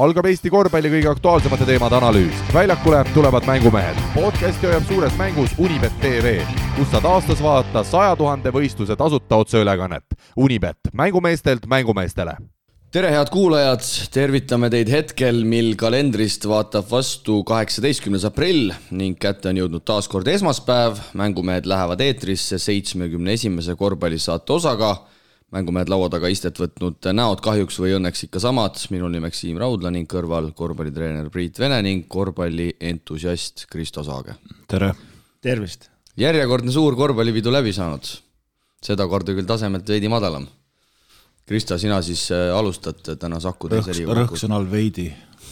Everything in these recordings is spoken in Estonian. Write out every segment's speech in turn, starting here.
algab Eesti korvpalli kõige aktuaalsemate teemade analüüs. väljakule tulevad mängumehed. podcasti hoiab suures mängus Unibet tv, kus saad aastas vaadata saja tuhande võistluse tasuta otseülekannet. Unibet, mängumeestelt mängumeestele tere, head kuulajad, tervitame teid hetkel, mil kalendrist vaatab vastu kaheksateistkümnes aprill ning kätte on jõudnud taas kord esmaspäev. mängumehed lähevad eetrisse seitsmekümne esimese korvpallisaate osaga mängumehed laua taga istet võtnud näod kahjuks või õnneks ikka samad, minu nimeks Siim Raudla ning kõrval korvpallitreener Priit Vene ning korvpallientusiast Kristo Saage. tere! tervist! järjekordne suur korvpallipidu läbi saanud, sedakorda küll tasemelt veidi madalam. Kristo, sina siis äh, alustad täna Saku teise liiga rõhksõnal veidi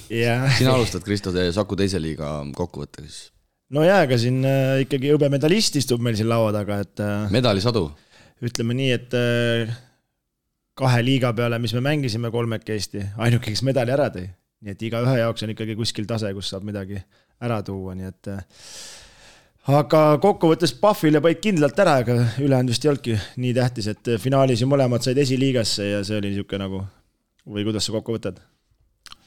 yeah.. sina alustad, Kristo, Saku teise liiga kokkuvõttega siis? no jaa, aga siin äh, ikkagi hõbemedalist istub meil siin laua taga, et äh, medalisadu? ütleme nii, et kahe liiga peale, mis me mängisime kolmekesti, ainuke, kes medali ära tõi. nii et igaühe jaoks on ikkagi kuskil tase, kus saab midagi ära tuua, nii et. aga kokkuvõttes Pahvile paid kindlalt ära, aga ülejäänud vist ei olnudki nii tähtis, et finaalis ju mõlemad said esiliigasse ja see oli niisugune nagu, või kuidas sa kokku võtad?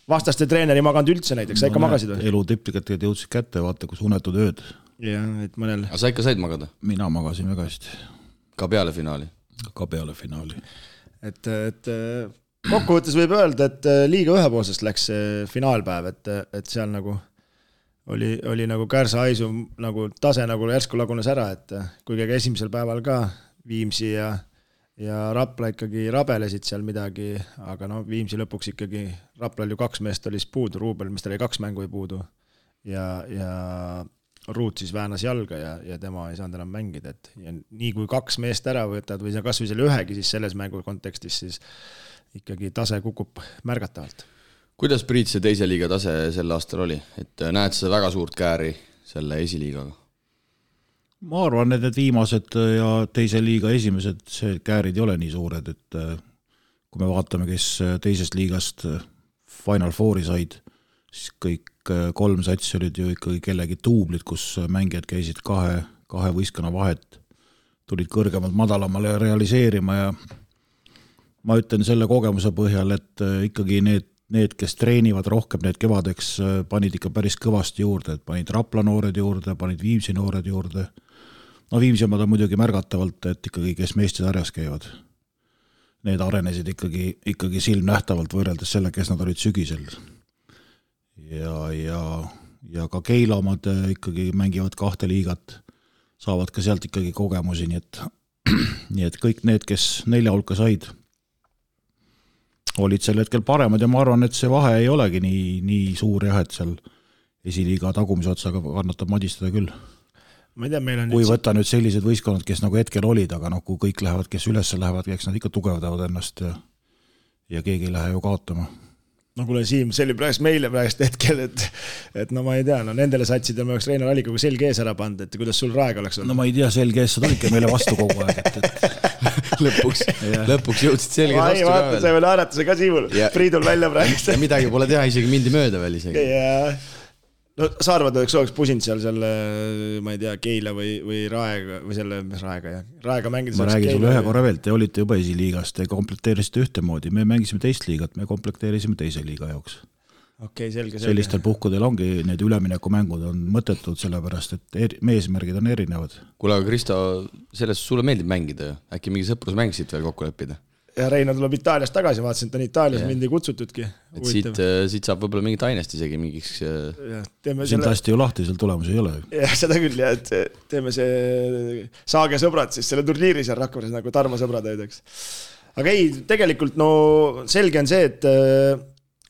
vastaste treener ei maganud üldse näiteks, sa ikka no, magasid või? elu tippkätted jõudsid kätte, vaata kus unetud ööd. jah, et mõnel. aga sa ikka said magada? mina magasin väga hästi. ka peale finaali? ka peale finaali et, et kokkuvõttes võib öelda, et liiga ühepoolsest läks see finaalpäev, et, et seal nagu oli, oli nagu Kärsa-Aisu nagu tase nagu järsku lagunes ära, et kuigi ega esimesel päeval ka Viimsi ja, ja Rapla ikkagi rabelesid seal midagi, aga no Viimsi lõpuks ikkagi, Raplal ju kaks meest oli siis puudu, Ruubel, mis tal oli kaks mängu oli puudu. ja, ja Ruut siis väänas jalga ja, ja tema ei saanud enam mängida, et ja nii kui kaks meest ära võtad või sa kasvõi selle ühegi siis selles mängu kontekstis, siis ikkagi tase kukub märgatavalt. kuidas Priit see teise liiga tase sel aastal oli, et näed sa väga suurt kääri selle esiliigaga? ma arvan, et need viimased ja teise liiga esimesed, see käärid ei ole nii suured, et kui me vaatame, kes teisest liigast Final Fouri said, siis kõik Äh, kolm satsi olid ju ikkagi kellegi duublid, kus mängijad käisid kahe, kahe võistkonna vahet, tulid kõrgemalt madalamale realiseerima ja ma ütlen selle kogemuse põhjal, et äh, ikkagi need, need, kes treenivad rohkem, need kevadeks äh, panid ikka päris kõvasti juurde, et panid Rapla noored juurde, panid Viimsi noored juurde. no Viimsi omad on muidugi märgatavalt, et ikkagi, kes meistesarjas käivad. Need arenesid ikkagi, ikkagi silmnähtavalt võrreldes selle, kes nad olid sügisel ja, ja, ja ka Keila omad äh, ikkagi mängivad kahte liigat, saavad ka sealt ikkagi kogemusi, nii et, nii et kõik need, kes nelja hulka said, olid sel hetkel paremad ja ma arvan, et see vahe ei olegi nii, nii suur jah, et seal esiliiga tagumise otsaga kannatab madistada küll. ma ei tea, meil on kui võtta nüüd sellised võistkonnad, kes nagu hetkel olid, aga noh, kui kõik lähevad, kes üles lähevad, eks nad ikka tugevdavad ennast ja ja keegi ei lähe ju kaotama no kuule, Siim, see oli praegu meile praegu hetkel, et, et no ma ei tea, no nendele satsidele me oleks Reinar Allikuga selg ees ära pannud, et kuidas sul raeg oleks olnud? no ma ei tea, selg ees, sa tulidki meile vastu kogu aeg, et, et lõpuks lõpuks jõudsid selgelt vastu ka veel. see veel naeratuse ka Siimul, Priidul välja praegu. midagi pole teha, isegi mindi mööda veel isegi no sa arvad, eks oleks pusinud seal selle, ma ei tea, Keila või, või Raega või selle, mis Raega jah, Raega mängides. ma räägin sulle ühe korra veel, te olite juba esiliigas, te komplekteerisite ühtemoodi, me mängisime teist liigat, me komplekteerisime teise liiga jaoks. okei okay,, selge, selge. sellistel puhkudel ongi need üleminekumängud on mõttetud, sellepärast et eri, eesmärgid on erinevad. kuule, aga Kristo, sellest sulle meeldib mängida ju, äkki mingi sõprusmäng siit veel kokku leppida? Ja Reino tuleb Itaaliast tagasi, vaatasin, et on Itaalias, mind ei kutsutudki. et siit, äh, siit saab võib-olla mingit ainest isegi mingiks. Äh, sind selle... lasti ju lahti, seal tulemusi ei ole. jah, seda küll jah, et teeme see Saage sõbrad siis selle turniiri seal Rakveres nagu Tarmo sõbrad olid, eks. aga ei, tegelikult no selge on see, et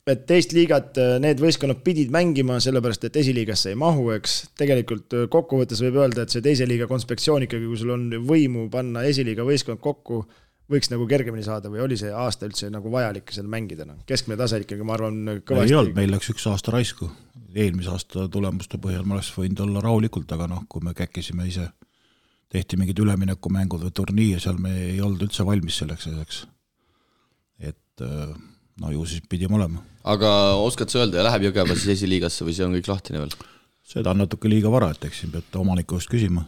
et teist liigat need võistkonnad pidid mängima, sellepärast et esiliigasse ei mahu, eks. tegelikult kokkuvõttes võib öelda, et see teise liiga konspektsioon ikkagi, kui sul on võimu panna esiliiga võistkond kokku võiks nagu kergemini saada või oli see aasta üldse nagu vajalik seal mängida, noh, keskmine tase ikkagi, ma arvan, kõvasti. ei olnud, meil läks üks aasta raisku, eelmise aasta tulemuste põhjal ma oleks võinud olla rahulikult, aga noh, kui me käkkisime ise, tehti mingid üleminekumängud või turniir, seal me ei olnud üldse valmis selleks asjaks. et äh, no ju siis pidime olema. aga oskad sa öelda, läheb Jõgeva siis esiliigasse või see on kõik lahtine veel? seda on natuke liiga vara, et eks siin peate omaniku käest küsima.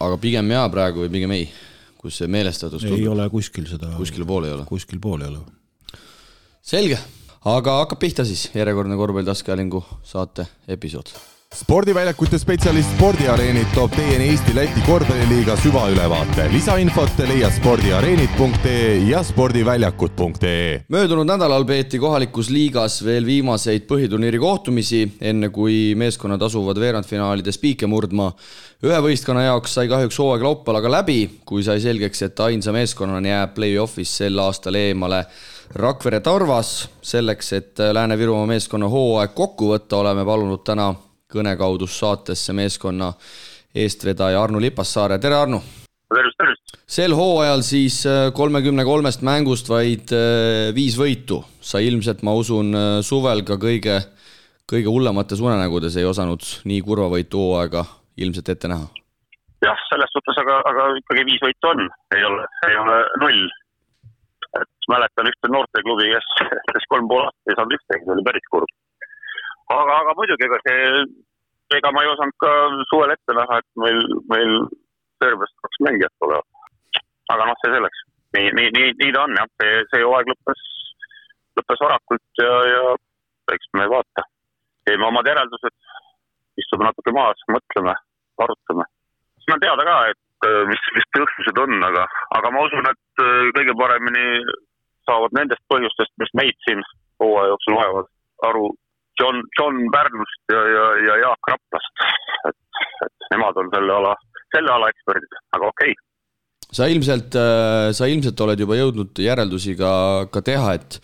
aga pigem jaa praegu või pigem ei? Kus see meelestatus ei tundub? ole kuskil seda. kuskil pool ei ole? kuskil pool ei ole. selge, aga hakkab pihta siis järjekordne korvpalli taskuhäälingu saate episood spordiväljakute spetsialist Spordiareenid toob teieni Eesti-Läti korvpalliliiga süvaülevaate. lisainfot leiad spordiareenid.ee ja spordiväljakud.ee. möödunud nädalal peeti kohalikus liigas veel viimaseid põhiturniiri kohtumisi, enne kui meeskonnad asuvad veerandfinaalides piike murdma. ühe võistkonna jaoks sai kahjuks hooaeg laupäeval aga läbi, kui sai selgeks, et ainsa meeskonnana jääb play-off'is sel aastal eemale Rakvere Tarvas. selleks, et Lääne-Virumaa meeskonna hooaeg kokku võtta, oleme palunud täna kõnekaudus saatesse meeskonna eestvedaja Arno Lipassaare, tere Arno! tervist, tervist! sel hooajal siis äh, kolmekümne kolmest mängust vaid äh, viis võitu. sa ilmselt, ma usun, äh, suvel ka kõige, kõige hullemates unenägudes ei osanud nii kurva võitu hooaega ilmselt ette näha. jah, selles suhtes, aga, aga ikkagi viis võitu on, ei ole, ei ole null. et mäletan ühte noorteklubi, kes, kes kolm pool aastat ei saanud ühtegi, see oli päris kurb aga, aga muidugi, ega see, ega ma ei osanud ka suvel ette näha, et meil, meil Serbiast kaks mängijat tulevad. aga noh, see selleks. nii, nii, nii, nii ta on jah, see, see hooaeg lõppes, lõppes varakult ja, ja eks me vaata. teeme omad järeldused, istume natuke maas, mõtleme, arutame. siis on teada ka, et äh, mis, mis põhjused on, aga, aga ma usun, et äh, kõige paremini saavad nendest põhjustest, mis meid siin hooaja jooksul vaevavad, aru John, John Pärnust ja, ja, ja Jaak Raplast. et, et nemad on selle ala, selle ala eksperdid, aga okei. Okay. sa ilmselt, äh, sa ilmselt oled juba jõudnud järeldusi ka, ka teha, et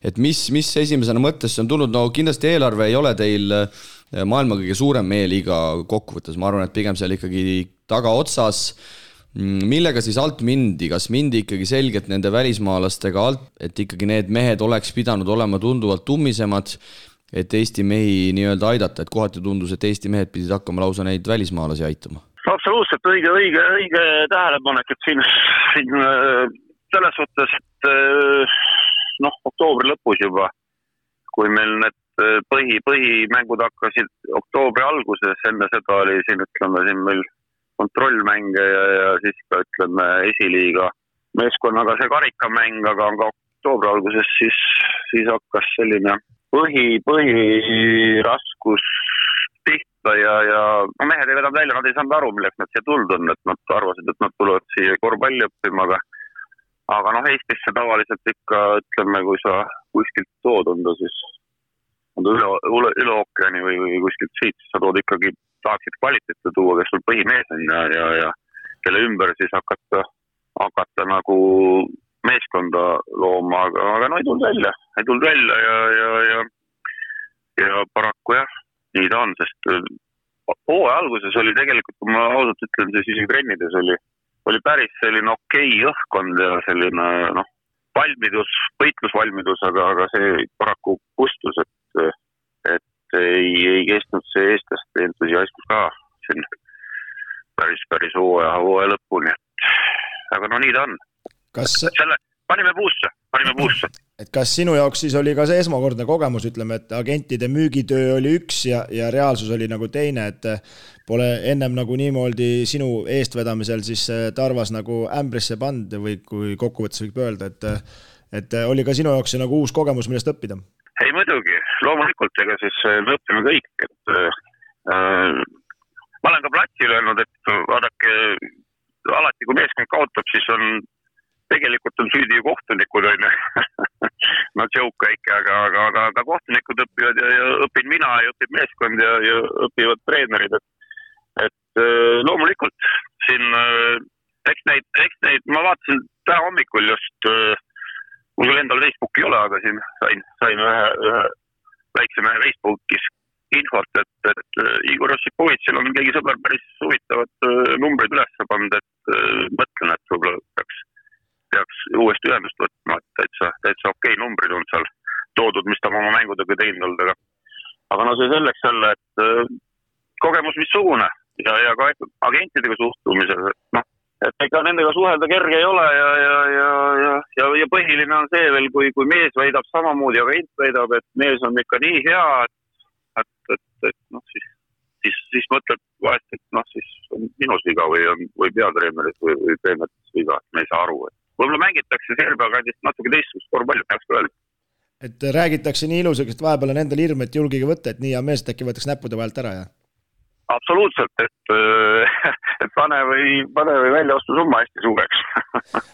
et mis, mis esimesena mõttesse on tulnud, no kindlasti eelarve ei ole teil äh, maailma kõige suurem e-liiga kokkuvõttes, ma arvan, et pigem seal ikkagi tagaotsas. Mm, millega siis alt mindi, kas mindi ikkagi selgelt nende välismaalastega alt, et ikkagi need mehed oleks pidanud olema tunduvalt tummisemad et Eesti mehi nii-öelda aidata, et kohati tundus, et Eesti mehed pidid hakkama lausa neid välismaalasi aitama? absoluutselt õige, õige, õige tähelepanek, et siin, siin äh, selles suhtes, et äh, noh, oktoobri lõpus juba, kui meil need äh, põhi, põhimängud hakkasid oktoobri alguses, enne seda oli siin, ütleme siin meil kontrollmänge ja, ja siis ka ütleme esiliiga meeskonnaga see karikamäng, aga ka oktoobri alguses siis, siis hakkas selline põhi, põhiraskus pihta ja, ja no mehed ei vedanud välja, nad ei saanud aru, milleks nad siia tulnud on, et nad arvasid, et nad tulevad siia korvpalli õppima, aga aga noh, Eestisse tavaliselt ikka ütleme, kui sa kuskilt tood, on ta siis, on ta üle, üle, üle ookeani või, või kuskilt siit, siis sa tood ikkagi, tahaksid kvaliteeti tuua, kes sul põhimees on ja, ja, ja kelle ümber siis hakata, hakata nagu meeskonda looma, aga, aga no ei tulnud välja, ei tulnud välja ja, ja, ja, ja paraku jah, nii ta on, sest äh, hooaja alguses oli tegelikult, kui ma ausalt ütlen, siis isegi trennides oli, oli päris selline okei okay õhkkond ja selline noh, valmidus, võitlusvalmidus, aga, aga see paraku kustus, et, et ei, ei kestnud see eestlaste entusiasm ka siin päris, päris hooaja, hooaja lõpuni, et aga no nii ta on kas selle, panime puusse, panime puusse. et kas sinu jaoks siis oli ka see esmakordne kogemus, ütleme, et agentide müügitöö oli üks ja, ja reaalsus oli nagu teine, et pole ennem nagu niimoodi sinu eestvedamisel siis äh, Tarvas nagu ämbrisse pannud või kui kokkuvõttes võib öelda, et et oli ka sinu jaoks see nagu uus kogemus, millest õppida? ei muidugi, loomulikult, ega siis äh, me õpime kõik, et äh, ma olen ka platsil öelnud, et vaadake, alati kui meeskond kaotab, siis on tegelikult on süüdi ju kohtunikud, on ju. no joke väike, aga, aga, aga, aga kohtunikud õpivad ja, ja õpin mina ja õpib meeskond ja, ja õpivad treenerid, et, et äh, loomulikult siin äh, eks neid, eks neid, ma vaatasin täna hommikul just, äh, mul küll endal Facebooki ei ole, aga siin sain, sain ühe, ühe väikse mehe Facebookis infot, et, et Igor Ossipovitšil on keegi sõber päris huvitavad numbrid üles pannud, et mõtlen, et võib-olla peaks peaks uuesti ühendust võtma, et täitsa, täitsa okei okay numbrid on seal toodud, mis ta on oma mängudega teinud olnud, aga aga no see selleks jälle, et äh, kogemus missugune ja, ja ka agentidega suhtumisel, noh, et ega nendega suhelda kerge ei ole ja, ja, ja, ja, ja, ja põhiline on see veel, kui, kui mees väidab samamoodi, agent väidab, et mees on ikka nii hea, et, et, et, et noh, siis, siis, siis mõtled vahest, et noh, siis on minus viga või on, või peatreeneris või, või treenerites viga, et me ei saa aru, et võib-olla mängitakse Serbia kandist natuke teistsugust korvpalli, peaks öelda. et räägitakse nii ilusasti, et vahepeal on endal hirm, et julgege võtta, et nii hea mees, et äkki võetakse näppude vahelt ära ja. absoluutselt, et, et pane või, pane või väljaostusumma hästi suureks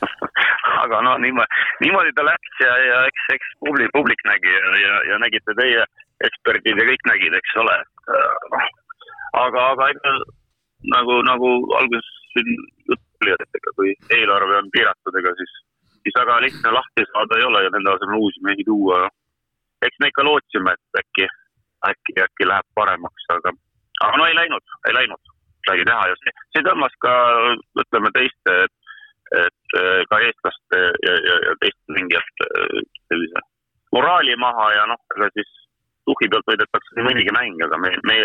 aga no niimoodi, niimoodi ta läks ja, ja eks, eks publik, publik nägi ja, ja, ja nägite teie eksperdid ja kõik nägid, eks ole. aga, aga ega nagu, nagu alguses siin jutt oli, et ega kui eelarve on piiratud, ega siis siis väga lihtne lahti saada ei ole ja nende asemel uusi mehi tuua. eks me ikka lootsime, et äkki, äkki, äkki läheb paremaks, aga, aga no ei läinud, ei läinud midagi teha ja see, see tõmbas ka ütleme teiste, et ka eestlaste ja, ja, ja teiste mängijate sellise moraali maha ja noh, ega siis tuhhi pealt võidetakse nii mõnigi mäng, aga me, me,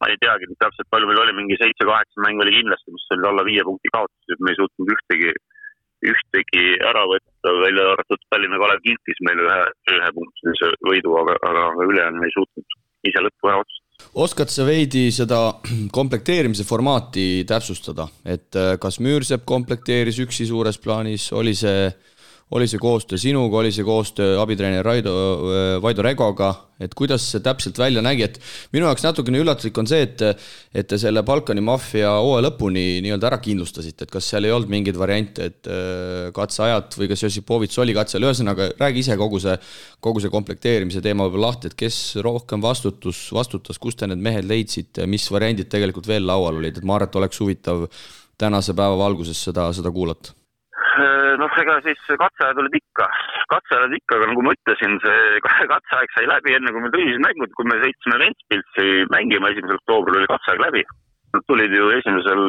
ma ei teagi täpselt palju meil oli, mingi seitse-kaheksa mängu oli kindlasti, mis olid alla viie punkti kaotusi, et me ei suutnud ühtegi ühtegi ära võtta, välja arvatud Tallinna Kalev kinkis meile ühe, ühepunktilise võidu, aga, aga, aga ülejäänu ei suutnud ise lõppu ära otsustada. oskad sa veidi seda komplekteerimise formaati täpsustada, et äh, kas Müürsepp komplekteeris üksi suures plaanis, oli see oli see koostöö sinuga, oli see koostöö abitreener Raido, äh, Vaido Regoga, et kuidas see täpselt välja nägi, et minu jaoks natukene üllatuslik on see, et et te selle Balkani maffia hooaja lõpuni nii-öelda ära kindlustasite, et kas seal ei olnud mingeid variante, et äh, katseajad või kas Josipovitš oli katsel, ühesõnaga räägi ise kogu see, kogu see komplekteerimise teema võib-olla lahti, et kes rohkem vastutus, vastutas, kust te need mehed leidsite, mis variandid tegelikult veel laual olid, et ma arvan, et oleks huvitav tänase päeva valguses seda, seda kuulata. Äh, noh, ega siis katseajad olid ikka, katseajad ikka, aga nagu ma ütlesin, see katseaeg sai läbi enne, kui me tõsised mängud, kui me sõitsime Ventspilsi mängima, esimesel oktoobril oli katseaeg läbi. Nad tulid ju esimesel,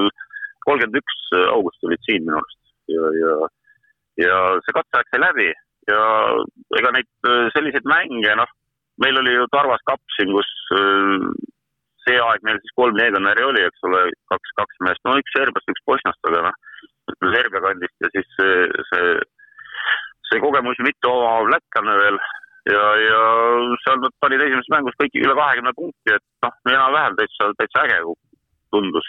kolmkümmend üks august tulid siin minu arust. Ja, ja, ja see katseaeg sai läbi ja ega neid äh, selliseid mänge, noh, meil oli ju Tarvas kapp siin, kus äh, see aeg meil siis kolm legionäri oli, eks ole, kaks, kaks meest, no üks Serbast, üks Bosniast, aga noh Serbia kandist ja siis see, see, see kogemus mitu oma lätlane veel ja, ja seal nad panid esimeses mängus kõik üle kahekümne punkti, et noh, enam-vähem täitsa, täitsa äge tundus.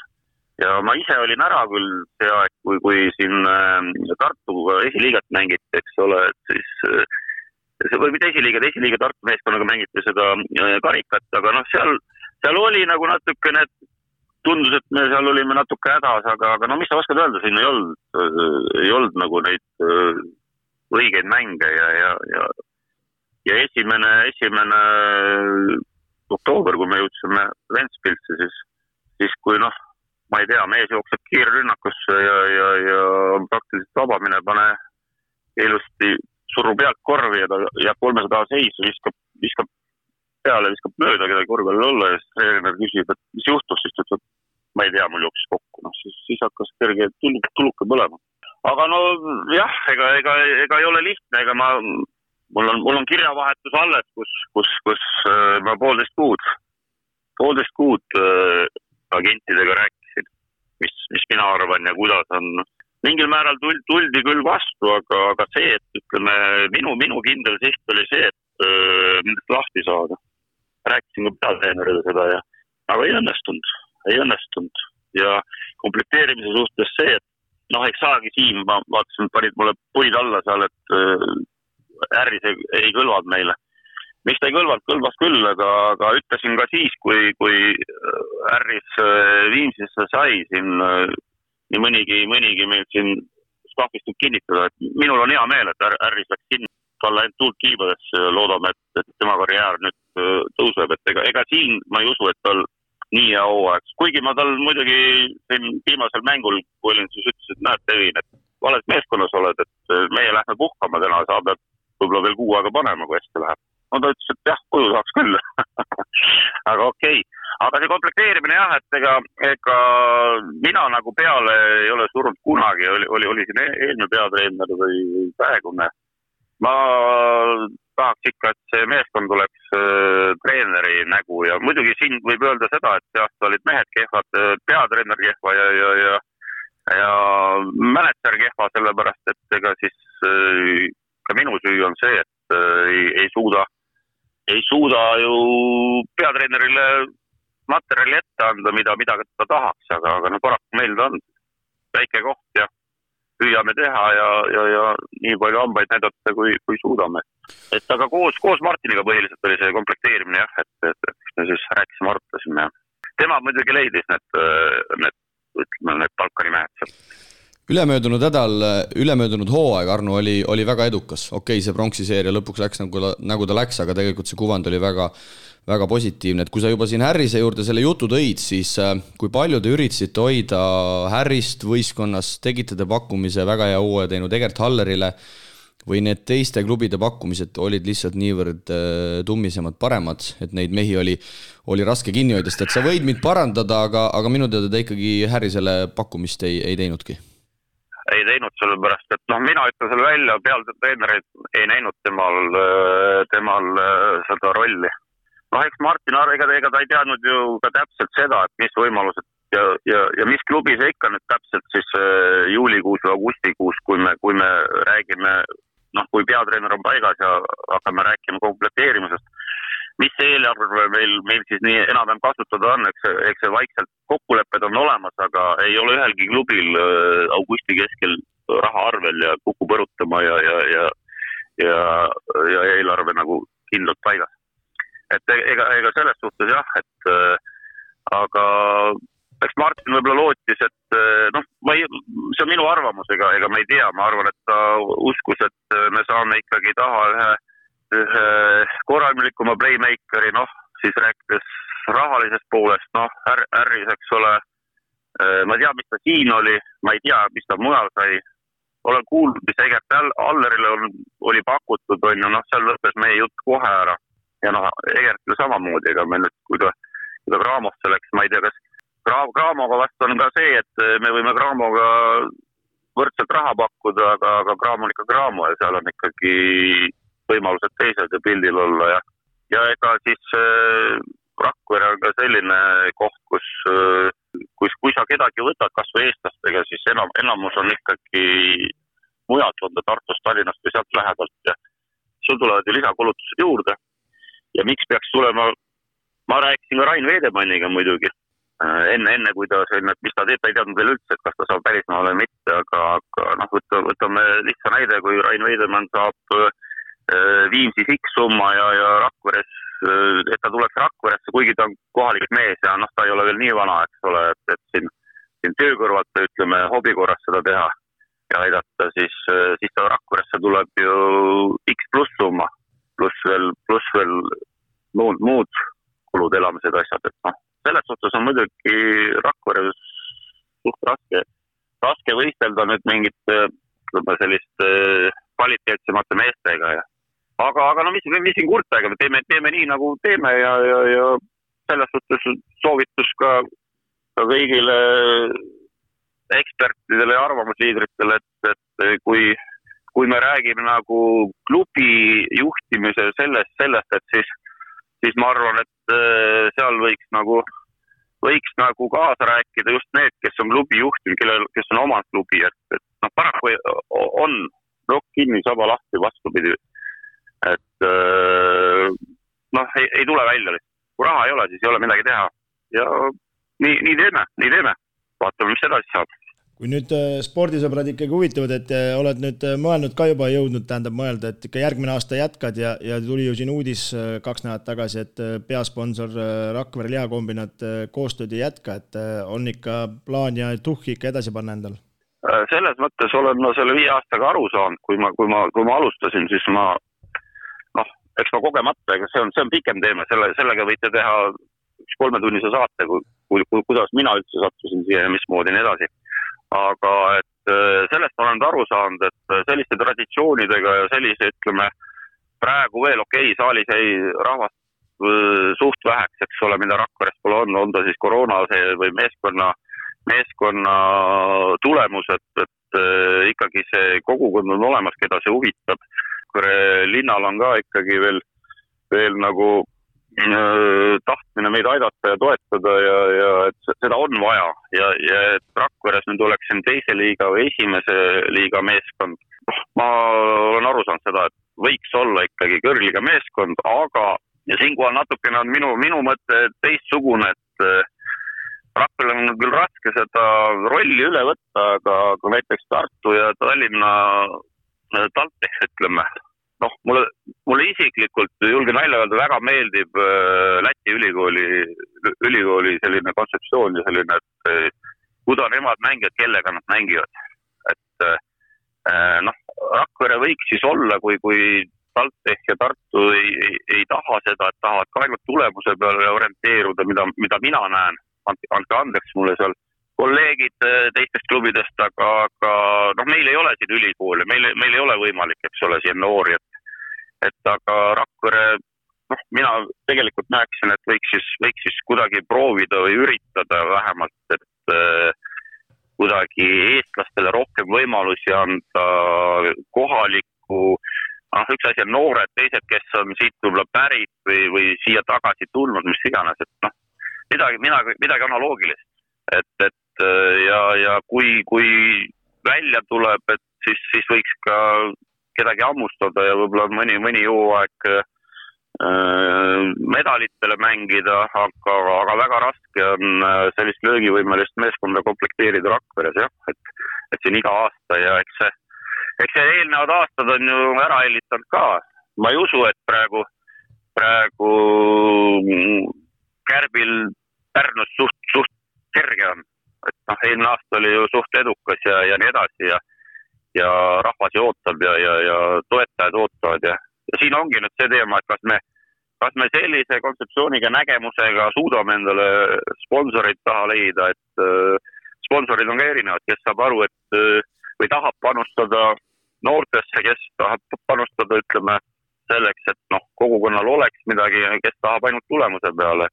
ja ma ise olin ära küll see aeg, kui, kui siin äh, Tartuga esiliigat mängiti, eks ole, et siis äh, või mitte esiliiga, esiliiga Tartu meeskonnaga mängiti seda äh, karikat, aga noh, seal, seal oli nagu natukene, et tundus, et me seal olime natuke hädas, aga, aga no mis sa oskad öelda, siin ei olnud, ei olnud nagu neid äh, õigeid mänge ja, ja, ja, ja esimene, esimene oktoober, kui me jõudsime Ventspilsi, siis, siis kui noh, ma ei tea, mees jookseb kiirrünnakusse ja, ja, ja on praktiliselt vaba, mine pane ilusti, suru pealt korvi ja ta jääb kolmesada seisu, viskab, viskab peale, viskab mööda kedagi korvi all olla ja siis treener küsib, et mis juhtus, siis ta ütleb, ma ei tea, mul jooksis kokku, noh siis, siis hakkas kerge tuluk, tuluke põlema. aga no jah, ega, ega, ega ei ole lihtne, ega ma, mul on, mul on kirjavahetus alles, kus, kus, kus äh, ma poolteist kuud, poolteist kuud äh, agentidega rääkisin, mis, mis mina arvan ja kuidas on. Mingil määral tuldi, tuldi küll vastu, aga, aga see, et ütleme, minu, minu kindel siht oli see, et äh, nendest lahti saada rääkisin ka peatreenerile seda ja, aga ei õnnestunud, ei õnnestunud. Ja komplekteerimise suhtes see, et noh, eks saagi Siim, ma vaatasin, panid mulle puid alla seal, et äh, ärris ei, ei kõlvanud meile. miks ta ei kõlvanud, kõlvas küll, aga, aga ütlesin ka siis, kui, kui äh, ärris äh, Viimsisse sai siin äh, nii mõnigi, mõnigi meil siin staffist võib kinnitada, et minul on hea meel, et ärris läks kinni. Talle ainult tuult kiibades, loodame, et, et tema karjäär nüüd äh, tõuseb, et ega, ega siin ma ei usu, et tal nii hea hooaeg, kuigi ma tal muidugi siin viimasel mängul, kui olin, siis ütles, et näed, Devin, et vales meeskonnas oled, et meie lähme puhkama täna, sa pead võib-olla veel kuu aega panema, kui hästi läheb. no ta ütles, et jah, koju saaks küll aga okei okay., aga see komplekteerimine jah, et ega, ega mina nagu peale ei ole surunud kunagi, oli, oli, oli siin e-, eelmine peatreener või praegune ma tahaks ikka, et see meeskond oleks äh, treeneri nägu ja muidugi siin võib öelda seda, et see aasta olid mehed kehvad, äh, peatreener kehva ja, ja, ja ja mänedžer kehva, sellepärast et ega siis äh, ka minu süü on see, et ei, ei suuda, ei suuda ju peatreenerile materjali ette anda, mida, mida ta tahaks, aga, aga no paraku meil ta on väike koht ja püüame teha ja, ja, ja nii palju hambaid näidata, kui, kui suudame. Et aga koos, koos Martiniga põhiliselt oli see komplekteerimine jah, et, et, et me siis rääkisime, arutasime ja tema muidugi leidis need, need, ütleme, need Balkani mehed sealt ülemöödunud nädal, ülemöödunud hooaeg, Arno, oli, oli väga edukas, okei okay,, see pronksi seeria lõpuks läks nagu, nagu ta läks, aga tegelikult see kuvand oli väga, väga positiivne, et kui sa juba siin Harrise juurde selle jutu tõid, siis äh, kui palju te üritasite hoida Harrist võistkonnas, tegite te pakkumise väga hea hooaja teinud Egert Hallerile või need teiste klubide pakkumised olid lihtsalt niivõrd äh, tummisemad, paremad, et neid mehi oli, oli raske kinni hoida, sest et sa võid mind parandada, aga, aga minu teada te ikkagi Harrisele pakkumist ei, ei teinudki. ei teinud, sellepärast et noh, mina ütlen selle välja, pealsed treenerid ei näinud temal, äh, temal äh, seda rolli. noh, eks Martin Aar, ega, ega ta ei teadnud ju ka täpselt seda, et mis võimalused ja, ja, ja mis klubi see ikka nüüd täpselt siis juulikuus või augustikuus, kui me, kui me räägime noh, kui peatreener on paigas ja hakkame rääkima komplekteerimisest, mis eelarve meil, meil siis nii enam-vähem kasutada on, eks, eks see vaikselt kokkulepped on olemas, aga ei ole ühelgi klubil äh, augusti keskel raha arvel ja kukub põrutama ja, ja, ja, ja, ja eelarve nagu kindlalt paigas. et ega, ega selles suhtes jah, et äh, aga eks Martin võib-olla lootis, et eh, noh, ma ei, see on minu arvamus, ega, ega ma ei tea, ma arvan, et ta uskus, et eh, me saame ikkagi taha ühe, ühe korralikuma playmakeri, noh, siis rääkides rahalisest poolest, noh, Harris, eks ole. Eh, ma ei tea, mis ta siin oli, ma ei tea, mis ta mujal sai. olen kuulnud, mis Egert Allerile on, oli pakutud, on ju, noh, seal lõppes meie jutt kohe ära. ja noh, Egertile samamoodi, ega me nüüd, kui ta, kui ta Graamosse läks, ma ei tea, kas Graamoga vastu on ka see, et me võime Graamoga võrdselt raha pakkuda, aga, aga Graam on ikka Graamo ja seal on ikkagi võimalused teised ja pildil olla ja, ja ega siis äh, Rakvere on ka selline koht, kus äh,, kus, kui sa kedagi võtad kasvõi eestlastega, siis enam, enamus on ikkagi mujalt, on ta Tartust, Tallinnast või sealt lähedalt ja sul tulevad ju lisakulutused juurde. ja miks peaks tulema, ma rääkisin ka Rain Veedemanniga muidugi Äh, enne, enne kui ta selline, et mis ta teeb, ta ei teadnud veel üldse, et kas ta saab välismaale või mitte, aga, aga noh, võtame, võtame lihtsa näide, kui Rain Veidemann saab äh, Viimsis X summa ja, ja Rakveres, äh, et ta tuleks Rakveresse, kuigi ta on kohalik mees ja noh, ta ei ole veel nii vana, eks ole, et, et siin, siin töö kõrvalt ütleme hobi korras seda teha ja aidata, siis, siis ta Rakveresse tuleb ju X pluss summa, pluss veel, pluss veel muud, muud kulud, elamised, asjad, et noh selles suhtes on muidugi Rakveres suht raske, raske võistelda nüüd mingite, ütleme selliste kvaliteetsemate meestega ja aga, aga no mis, mis siin kurta, ega me teeme, teeme nii, nagu teeme ja, ja, ja selles suhtes soovitus ka, ka kõigile ekspertidele ja arvamusliidritele, et, et kui, kui me räägime nagu klubi juhtimise sellest, sellest, et siis siis ma arvan, et äh, seal võiks nagu, võiks nagu kaasa rääkida just need, kes on klubi juhtinud, kellel, kes on omanud klubi, et, et noh, paraku on rokk kinni, saba lahti, vastupidi. et äh, noh, ei, ei tule välja lihtsalt. kui raha ei ole, siis ei ole midagi teha. ja nii, nii teeme, nii teeme. vaatame, mis edasi saab kui nüüd äh, spordisõbrad ikkagi huvitavad, et äh, oled nüüd äh, mõelnud ka juba jõudnud, tähendab mõelda, et ikka järgmine aasta jätkad ja, ja tuli ju siin uudis kaks nädalat tagasi, et peasponsor Rakvere lihakombinaat koostööd ei jätka, et on ikka plaan ja tuhhi ikka edasi panna endal? selles mõttes olen ma selle viie aastaga aru saanud, kui ma, kui ma, kui ma alustasin, siis ma noh, eks ma kogemata, ega see on, see on pikem teema, selle, sellega võite teha üks kolmetunnise saate, kui, kui, kuidas mina üldse sattusin siia ja mismoodi ja nii edasi aga et äh, sellest ma olen aru saanud, et äh, selliste traditsioonidega ja sellise, ütleme, praegu veel okei okay,, saalis jäi rahvast äh, suht väheks, eks ole, mida Rakveres pole olnud, on ta siis koroona see või meeskonna, meeskonna tulemus, et, et ikkagi see kogukond on olemas, keda see huvitab. linnal on ka ikkagi veel, veel nagu tahtmine meid aidata ja toetada ja, ja et seda on vaja ja, ja et Rakveres nüüd oleks siin teise liiga või esimese liiga meeskond. noh, ma olen aru saanud seda, et võiks olla ikkagi kõrgliga meeskond, aga ja siinkohal natukene on minu, minu mõte teistsugune, et äh, Rakverel on küll raske seda rolli üle võtta, aga, aga näiteks Tartu ja Tallinna äh, TalTech, ütleme, noh, mulle, mulle isiklikult julgen välja öelda, väga meeldib äh, Läti ülikooli, ülikooli selline kontseptsioon ja selline, et äh, kuida nemad mängivad, kellega nad mängivad. et äh, noh, Rakvere võiks siis olla, kui, kui TalTech ja Tartu ei, ei, ei taha seda, et tahavad ka ainult tulemuse peale orienteeruda, mida, mida mina näen, andke andeks mulle seal kolleegid äh, teistest klubidest, aga, aga noh, meil ei ole siin ülikooli, meil, meil ei ole võimalik, eks ole, siin noori, et, et aga Rakvere, noh, mina tegelikult näeksin, et võiks siis, võiks siis kuidagi proovida või üritada vähemalt, et äh, kuidagi eestlastele rohkem võimalusi anda kohalikku, noh, üks asi on noored, teised, kes on siit võib-olla pärit või, või siia tagasi tulnud, mis iganes, et noh, midagi, midagi, midagi analoogilist. et, et Äh, ja, ja kui, kui välja tuleb, et siis, siis võiks ka kedagi hammustada ja võib-olla mõni, mõni hooaeg äh, medalitele mängida, aga, aga väga raske on äh, sellist löögivõimelist meeskonda komplekteerida Rakveres jah, et, et siin iga aasta ja eks see, eks see eelnevad aastad on ju ära hellitanud ka. ma ei usu, et praegu, praegu Kärbil Pärnus suht, suht kerge on et noh, eelmine aasta oli ju suht edukas ja, ja nii edasi ja, ja rahvas ju ootab ja, ja, ja toetajad ootavad ja, ja siin ongi nüüd see teema, et kas me, kas me sellise kontseptsiooniga, nägemusega suudame endale sponsoreid taha leida, et äh, sponsorid on ka erinevad, kes saab aru, et äh, või tahab panustada noortesse, kes tahab panustada, ütleme, selleks, et noh, kogukonnal oleks midagi, kes tahab ainult tulemuse peale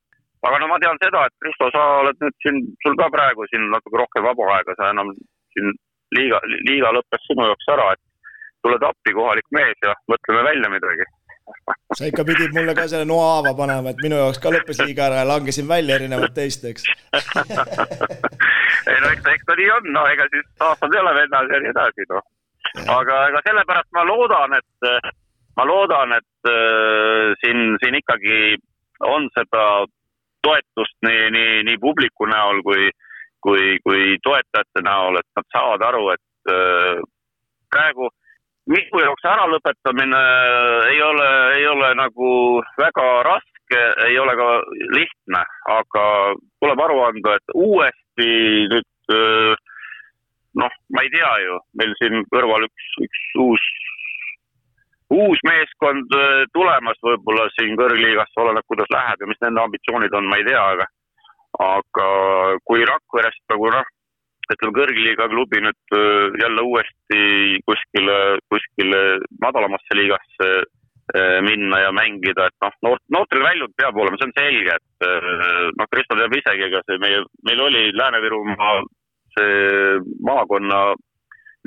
aga no ma tean seda, et Kristo, sa oled nüüd siin, sul ka praegu siin natuke rohkem vaba aega, sa enam siin liiga, liiga lõppes sinu jaoks ära, et tuled appi, kohalik mees ja mõtleme välja midagi sa ikka pidid mulle ka selle noa haava panema, et minu jaoks ka lõppes liiga ära ja langesin välja erinevalt teist, eks ei no eks ta, eks ta nii on, no ega siis aastad ei ole vennas ja nii edasi, noh. aga ega sellepärast ma loodan, et, ma loodan, et äh, siin, siin ikkagi on seda toetust nii, nii, nii publiku näol kui, kui, kui toetajate näol, et nad saavad aru, et äh, praegu minu jaoks äralõpetamine ei ole, ei ole nagu väga raske, ei ole ka lihtne, aga tuleb aru anda, et uuesti nüüd äh, noh, ma ei tea ju, meil siin kõrval üks, üks uus uus meeskond äh, tulemas võib-olla siin kõrgliigasse, oleneb, kuidas läheb ja mis nende ambitsioonid on, ma ei tea, aga aga kui Rakverest nagu noh, ütleme kõrgliiga klubi nüüd äh, jälle uuesti kuskile, kuskile madalamasse liigasse äh, minna ja mängida, et noh, noort, noortel väljund peab olema, see on selge, et noh, Kristo teab isegi, ega see meie, meil oli Lääne-Virumaa see maakonna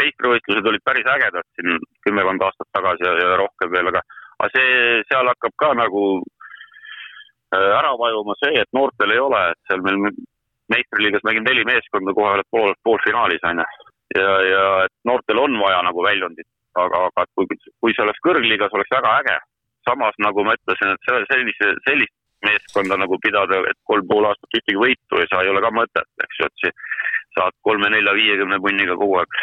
meistrivõistlused olid päris ägedad siin kümmekond aastat tagasi ja, ja rohkem veel, aga, aga see, seal hakkab ka nagu äh, ära vajuma see, et noortel ei ole, et seal meil meistriliigas mängib neli meeskonda kohe pool, poolfinaalis onju. ja, ja et noortel on vaja nagu väljundit, aga, aga kui, kui see oleks kõrgliigas, oleks väga äge. samas nagu ma ütlesin, et sellise, sellist meeskonda nagu pidada, et kolm pool aastat ühtegi võitu ei saa, ei ole ka mõtet, eks ju, et see saad kolme-nelja-viiekümne punniga kogu aeg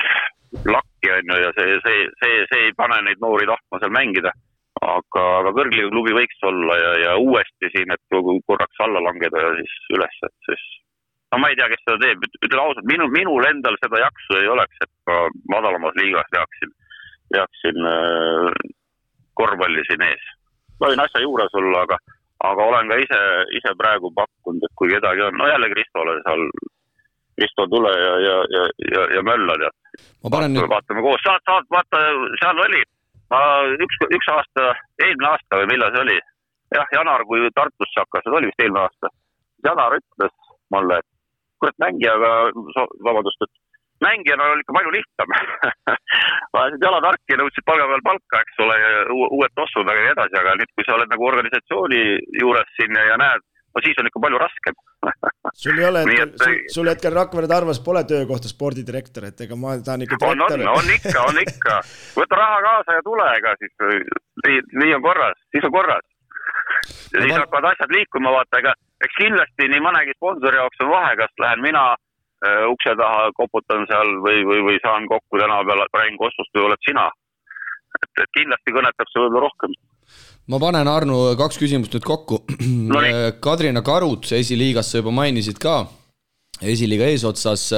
lakki, on ju, ja see, see, see, see ei pane neid noori tahtma seal mängida. aga, aga kõrgliiga klubi võiks olla ja, ja uuesti siin, et korraks alla langeda ja siis üles, et siis no ma ei tea, kes seda teeb, ütlen ausalt, minu, minul endal seda jaksu ei oleks, et ka madalamas liigas veaksin, veaksin äh, korvpalli siin ees. võin asja juures olla, aga, aga olen ka ise, ise praegu pakkunud, et kui kedagi on, no jälle Kristole seal Kristo, tule ja, ja, ja, ja, ja mölla tead. panen nüüd. vaatame koos, saad, saad, vaata, seal oli, ma üks, üks aasta, eelmine aasta või millal see oli? jah, Janar, kui Tartusse hakkas, see oli vist eelmine aasta. Janar ütles mulle, et kurat, mängijaga, vabandust, et mängijana oli ikka palju lihtsam ajasid jalad harki ja nõudsid palga peal palka, eks ole, uued tossud ja nii edasi, aga nüüd, kui sa oled nagu organisatsiooni juures siin ja näed no siis on ikka palju raskem sul ei ole hetkel, sul, sul hetkel Rakvere Tarvas pole töökohta spordidirektor, et ega ma tahan ikka direktor. on, on, on ikka, on ikka. võta raha kaasa ja tule, ega siis nii, nii on korras, siis on korras. ja siis hakkavad asjad liikuma, vaata, ega eks kindlasti nii mõnegi sponsori jaoks on vahe, kas lähen mina äh, ukse taha, koputan seal või, või, või saan kokku tänaval Rain Kossust või oled sina et, et kindlasti kõnetab see võib-olla rohkem. Ma panen, Arno, kaks küsimust nüüd kokku no,. Kadrina Karud esiliigas sa juba mainisid ka, esiliiga eesotsas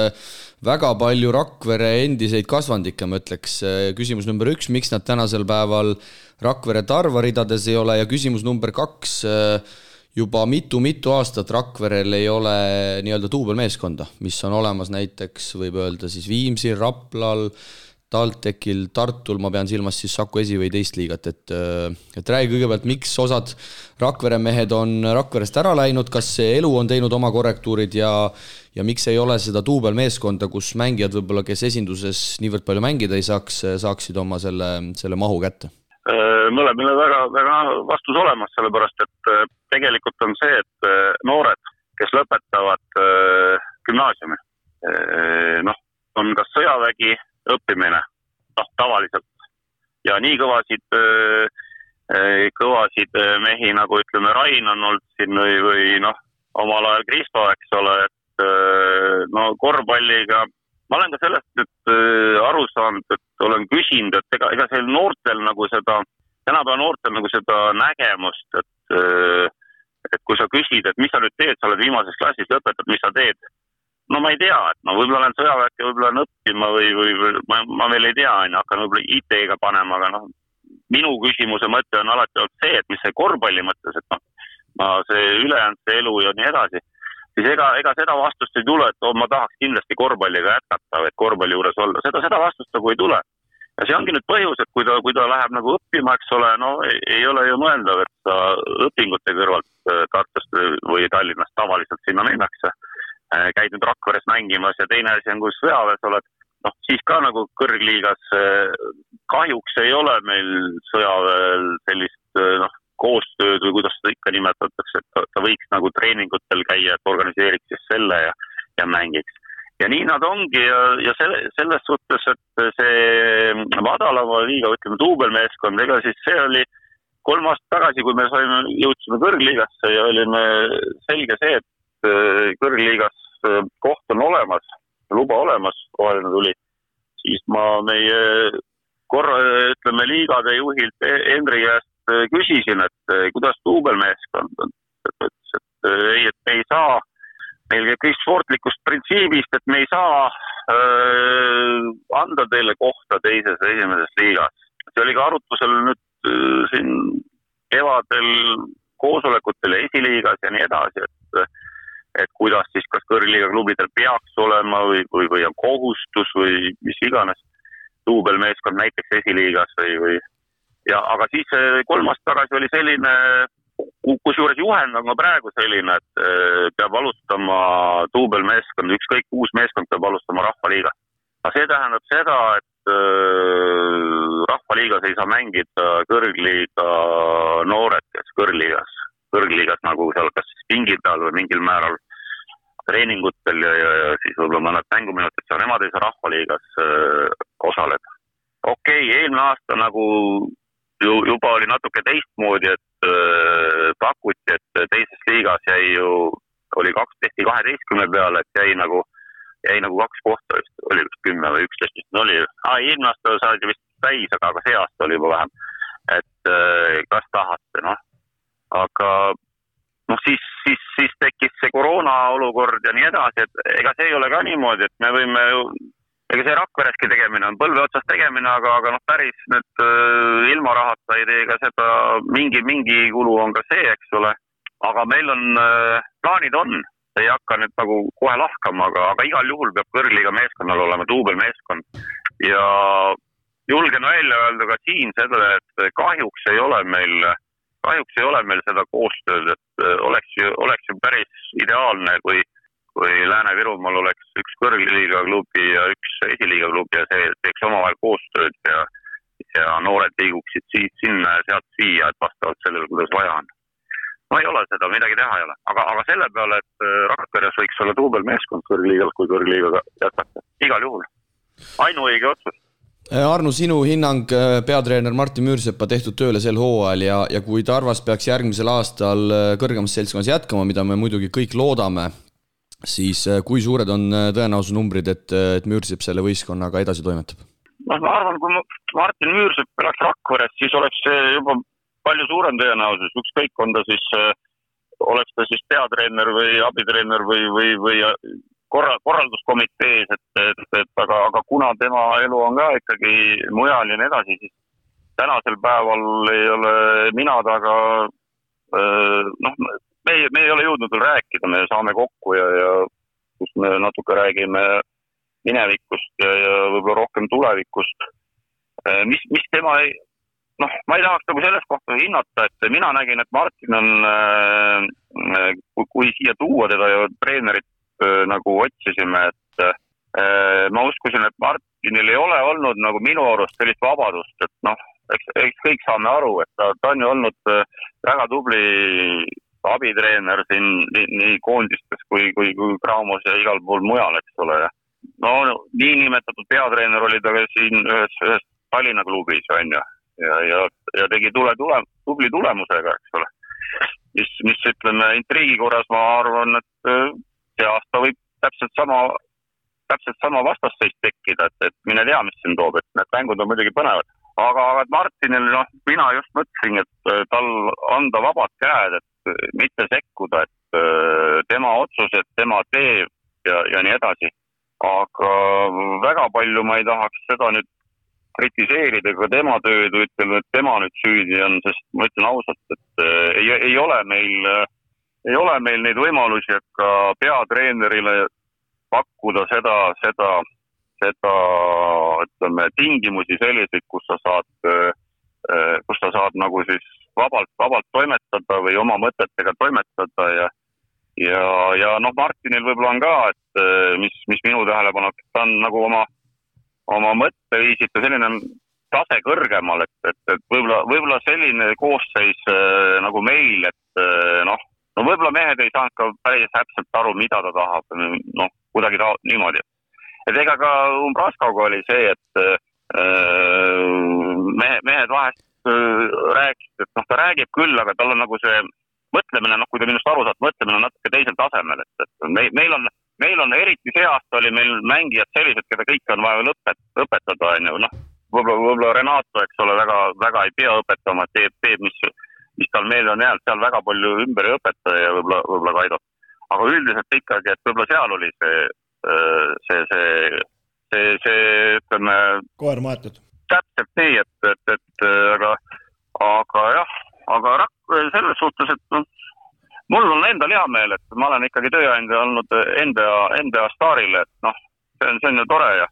väga palju Rakvere endiseid kasvandikke, ma ütleks. küsimus number üks, miks nad tänasel päeval Rakvere Tarva ridades ei ole ja küsimus number kaks juba mitu-mitu aastat Rakverel ei ole nii-öelda duubelmeeskonda, mis on olemas näiteks võib öelda siis Viimsil, Raplal, TalTechil, Tartul, ma pean silmas siis Saku esi- või teist liigat, et et räägi kõigepealt, miks osad Rakvere mehed on Rakverest ära läinud, kas see elu on teinud oma korrektuurid ja ja miks ei ole seda duubelmeeskonda, kus mängijad võib-olla, kes esinduses niivõrd palju mängida ei saaks, saaksid oma selle, selle mahu kätte? mõlemile väga, väga vastus olemas, sellepärast et tegelikult on see, et noored, kes lõpetavad gümnaasiumi, noh, on kas sõjavägi õppimine, noh, tavaliselt. ja nii kõvasid, kõvasid mehi, nagu ütleme, Rain on olnud siin või, või noh, omal ajal Kristo, eks ole, et no korvpalliga, ma olen ka sellest nüüd aru saanud, et olen küsinud, et ega, ega seal noortel nagu seda, tänapäeva noortel nagu seda nägemust, et et kui sa küsid, et mis sa nüüd teed, sa oled viimases klassis, lõpetad, mis sa teed no ma ei tea, et no võib-olla lähen sõjaväkke, võib-olla lähen õppima või, või, või ma, ma veel ei tea, on ju, hakkan võib-olla IT-ga panema, aga noh, minu küsimuse mõte on alati olnud see, et mis see korvpalli mõttes, et noh, ma see ülejäänud see elu ja nii edasi, siis ega, ega seda vastust ei tule, et oh, ma tahaks kindlasti korvpalliga jätkata või korvpalli juures olla, seda, seda vastust nagu ei tule. ja see ongi nüüd põhjus, et kui ta, kui ta läheb nagu õppima, eks ole, no ei, ei ole ju mõeldav, et sa õpingute kõrvalt äh, Tartust või Tallinnast tavaliselt sinna minnakse käid nüüd Rakveres mängimas ja teine asi on, kui sõjaväes oled, noh, siis ka nagu kõrgliigas äh, kahjuks ei ole meil sõjaväel sellist äh, noh, koostööd või kuidas seda ikka nimetatakse, et ta, ta võiks nagu treeningutel käia, et organiseeriks siis selle ja, ja mängiks. ja nii nad ongi ja, ja selle, selles suhtes, et see madalama liiga, ütleme duubelmeeskond, ega siis see oli kolm aastat tagasi, kui me saime, jõudsime kõrgliigasse ja olime selge see, et kõrgliigas Äh, koht on olemas, luba olemas, roheline tuli, siis ma meie korra, ütleme, liigade juhilt Hendri käest äh, küsisin, et kuidas duubelmeeskond on. ta ütles, et ei, et me ei saa, meil käib kõik sportlikust printsiibist, et me ei saa äh, anda teile kohta teises, esimeses liigas. see oli ka arutusel nüüd äh, siin kevadel koosolekutel esiliigas ja nii edasi, et et kuidas siis, kas kõrgliiga klubidel peaks olema või, või, või on kohustus või mis iganes, duubelmeeskond näiteks esiliigas või, või ja aga siis kolm aastat tagasi oli selline, kusjuures juhend on ka praegu selline, et eh, peab alustama duubelmeeskond, ükskõik uus meeskond peab alustama Rahvaliiga. aga see tähendab seda, et äh, Rahvaliigas ei saa mängida kõrgliiga noored, kes kõrgliigas kõrgliigas nagu seal kas pingi peal või mingil määral treeningutel ja, ja, ja siis võib-olla mõned mänguminutid seal, nemad ei saa rahvaliigas äh, osaleda. okei okay,, eelmine aasta nagu ju juba oli natuke teistmoodi, et äh, pakuti, et teises liigas jäi ju, oli kaks, tehti kaheteistkümne peale, et jäi nagu, jäi nagu kaks kohta vist, oli vist kümme või üksteist vist oli ah,. eelmine aasta saadi vist täis, aga, aga see aasta oli juba vähem. et äh, kas tahate, noh aga noh, siis, siis, siis tekkis see koroona olukord ja nii edasi, et ega see ei ole ka niimoodi, et me võime ju, ega see Rakvereski tegemine on põlve otsas tegemine, aga, aga noh, päris nüüd äh, ilma rahata ei tee ka seda, mingi, mingi kulu on ka see, eks ole. aga meil on äh,, plaanid on, ei hakka nüüd nagu kohe lahkama, aga, aga igal juhul peab kõrgliiga meeskonnal olema duubelmeeskond ja julgen välja öelda ka siin seda, et kahjuks ei ole meil äh, kahjuks ei ole meil seda koostööd, et äh, oleks ju, oleks ju päris ideaalne, kui, kui Lääne-Virumaal oleks üks kõrgliiga klubi ja üks esiliiga klubi ja see teeks omavahel koostööd ja, ja noored liiguksid siit sinna ja sealt siia, et vastavalt sellele, kuidas vaja on. no ei ole seda, midagi teha ei ole, aga, aga selle peale, et äh, Rakveres võiks olla duubelmeeskond kõrgliigas, kui kõrgliigaga jätkata, igal juhul. ainuõige otsus Äh, Arno, sinu hinnang äh, peatreener Martin Müürsepa tehtud tööle sel hooajal ja, ja kui Tarvas peaks järgmisel aastal äh, kõrgemas seltskonnas jätkama, mida me muidugi kõik loodame, siis kui suured on tõenäosusnumbrid, et, et Müürsepp selle võistkonnaga edasi toimetab? noh, ma arvan, kui Martin Müürsepp elaks Rakveres, siis oleks see juba palju suurem tõenäosus, ükskõik, on ta siis, oleks ta siis peatreener või abitreener või, või, või korra, korralduskomitees, et, et, et aga, aga kuna tema elu on ka ikkagi mujal ja nii edasi, siis tänasel päeval ei ole mina taga noh, me ei, me ei ole jõudnud veel rääkida, me saame kokku ja, ja kus me natuke räägime minevikust ja, ja võib-olla rohkem tulevikust. mis, mis tema ei, noh, ma ei tahaks nagu selles kohta hinnata, et mina nägin, et Martin on, kui, siia tuua teda ja treenerit nagu otsisime, et ma uskusin, et Martinil ei ole olnud nagu minu arust sellist vabadust, et noh, eks, eks kõik saame aru, et ta, ta on ju olnud väga tubli abitreener siin nii, nii koondistes kui, kui, kui Graamos ja igal pool mujal, eks ole. no niinimetatud peatreener oli ta ka siin ühes, ühes Tallinna klubis, on ju, ja, ja, ja tegi tule, tule, tubli tulemusega, eks ole. mis, mis ütleme, intriigi korras ma arvan, et äh, see aasta võib täpselt sama, täpselt sama vastasseis tekkida, et, et mine tea, mis siin toob, et need mängud on muidugi põnevad aga, aga Martinil, noh, mina just mõtlesingi, et äh, tal anda vabad käed, et äh, mitte sekkuda, et äh, tema otsused, tema teeb ja, ja nii edasi. aga väga palju ma ei tahaks seda nüüd kritiseerida ka tema tööd või ütleme, et tema nüüd süüdi on, sest ma ütlen ausalt, et ei, ei ole meil, ei ole meil neid võimalusi, et ka peatreenerile pakkuda seda, seda seda, ütleme, tingimusi selliseid, kus sa saad, äh, kus sa saad nagu siis vabalt, vabalt toimetada või oma mõtetega toimetada ja ja, ja noh, Martinil võib-olla on ka, et äh, mis, mis minu tähelepanu, ta on nagu oma, oma mõtteviisilt selline tase kõrgemal, et, et, et võib-olla, võib-olla selline koosseis äh, nagu meil, et noh, no võib-olla mehed ei saanud ka päris täpselt aru, mida ta tahab, noh, kuidagi ta niimoodi. Et ega ka Umbraskoga oli see, et äh, mehe, mehed vahest äh, rääkisid, et noh, ta räägib küll, aga tal on nagu see mõtlemine, noh, kui te minust aru saate, mõtlemine on natuke teisel tasemel, et, et meil, meil on, meil on eriti see aasta oli meil mängijad sellised, keda kõike on vaja veel õpet-, õpetada, on ju, noh, võib-olla, võib-olla Renato, eks ole, väga, väga ei pea õpetama, teeb, teeb, mis, mis tal meelde on jäänud, seal väga palju ümber ei õpeta ja võib-olla, võib-olla Kaido. aga üldiselt ikkagi, et võib-olla seal oli see see, see, see, see, ütleme. koer maetud. täpselt nii, et, et, et aga, aga jah, aga Rakk selles suhtes, et noh, mul on endal hea meel, et ma olen ikkagi tööandja olnud enda, enda staarile, et noh, see on, see on ju tore ja,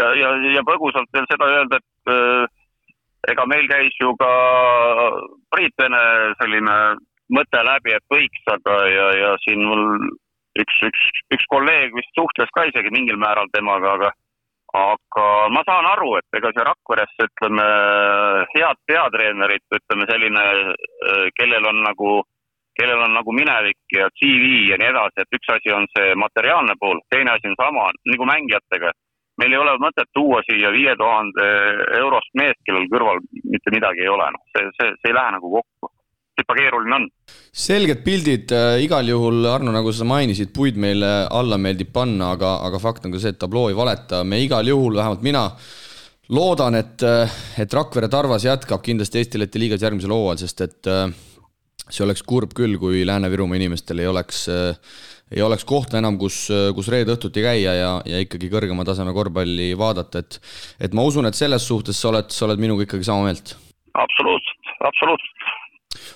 ja, ja, ja põgusalt veel seda öelda, et äh, ega meil käis ju ka Priit Vene selline mõte läbi, et võiks, aga ja, ja siin mul üks, üks, üks kolleeg vist suhtles ka isegi mingil määral temaga, aga aga ma saan aru, et ega see Rakveresse, ütleme, head peatreenerit, ütleme selline, kellel on nagu, kellel on nagu minevik ja CV ja nii edasi, et üks asi on see materiaalne pool, teine asi on sama nagu mängijatega. Meil ei ole mõtet tuua siia viie tuhande eurost meest, kellel kõrval mitte midagi ei ole, noh, see, see, see ei lähe nagu kokku. Sihuke keeruline on. selged pildid äh, igal juhul, Arno, nagu sa mainisid, puid meile alla meeldib panna, aga, aga fakt on ka see, et tabloo ei valeta, me igal juhul, vähemalt mina, loodan, et, äh, et Rakvere Tarvas jätkab kindlasti Eesti-Läti liigas järgmisel hooajal, sest et äh, see oleks kurb küll, kui Lääne-Virumaa inimestel ei oleks, ei oleks kohta enam, kus, kus reede õhtuti käia ja, ja ikkagi kõrgema taseme korvpalli vaadata, et et ma usun, et selles suhtes sa oled, sa oled minuga ikkagi sama meelt. absoluutselt, absoluutselt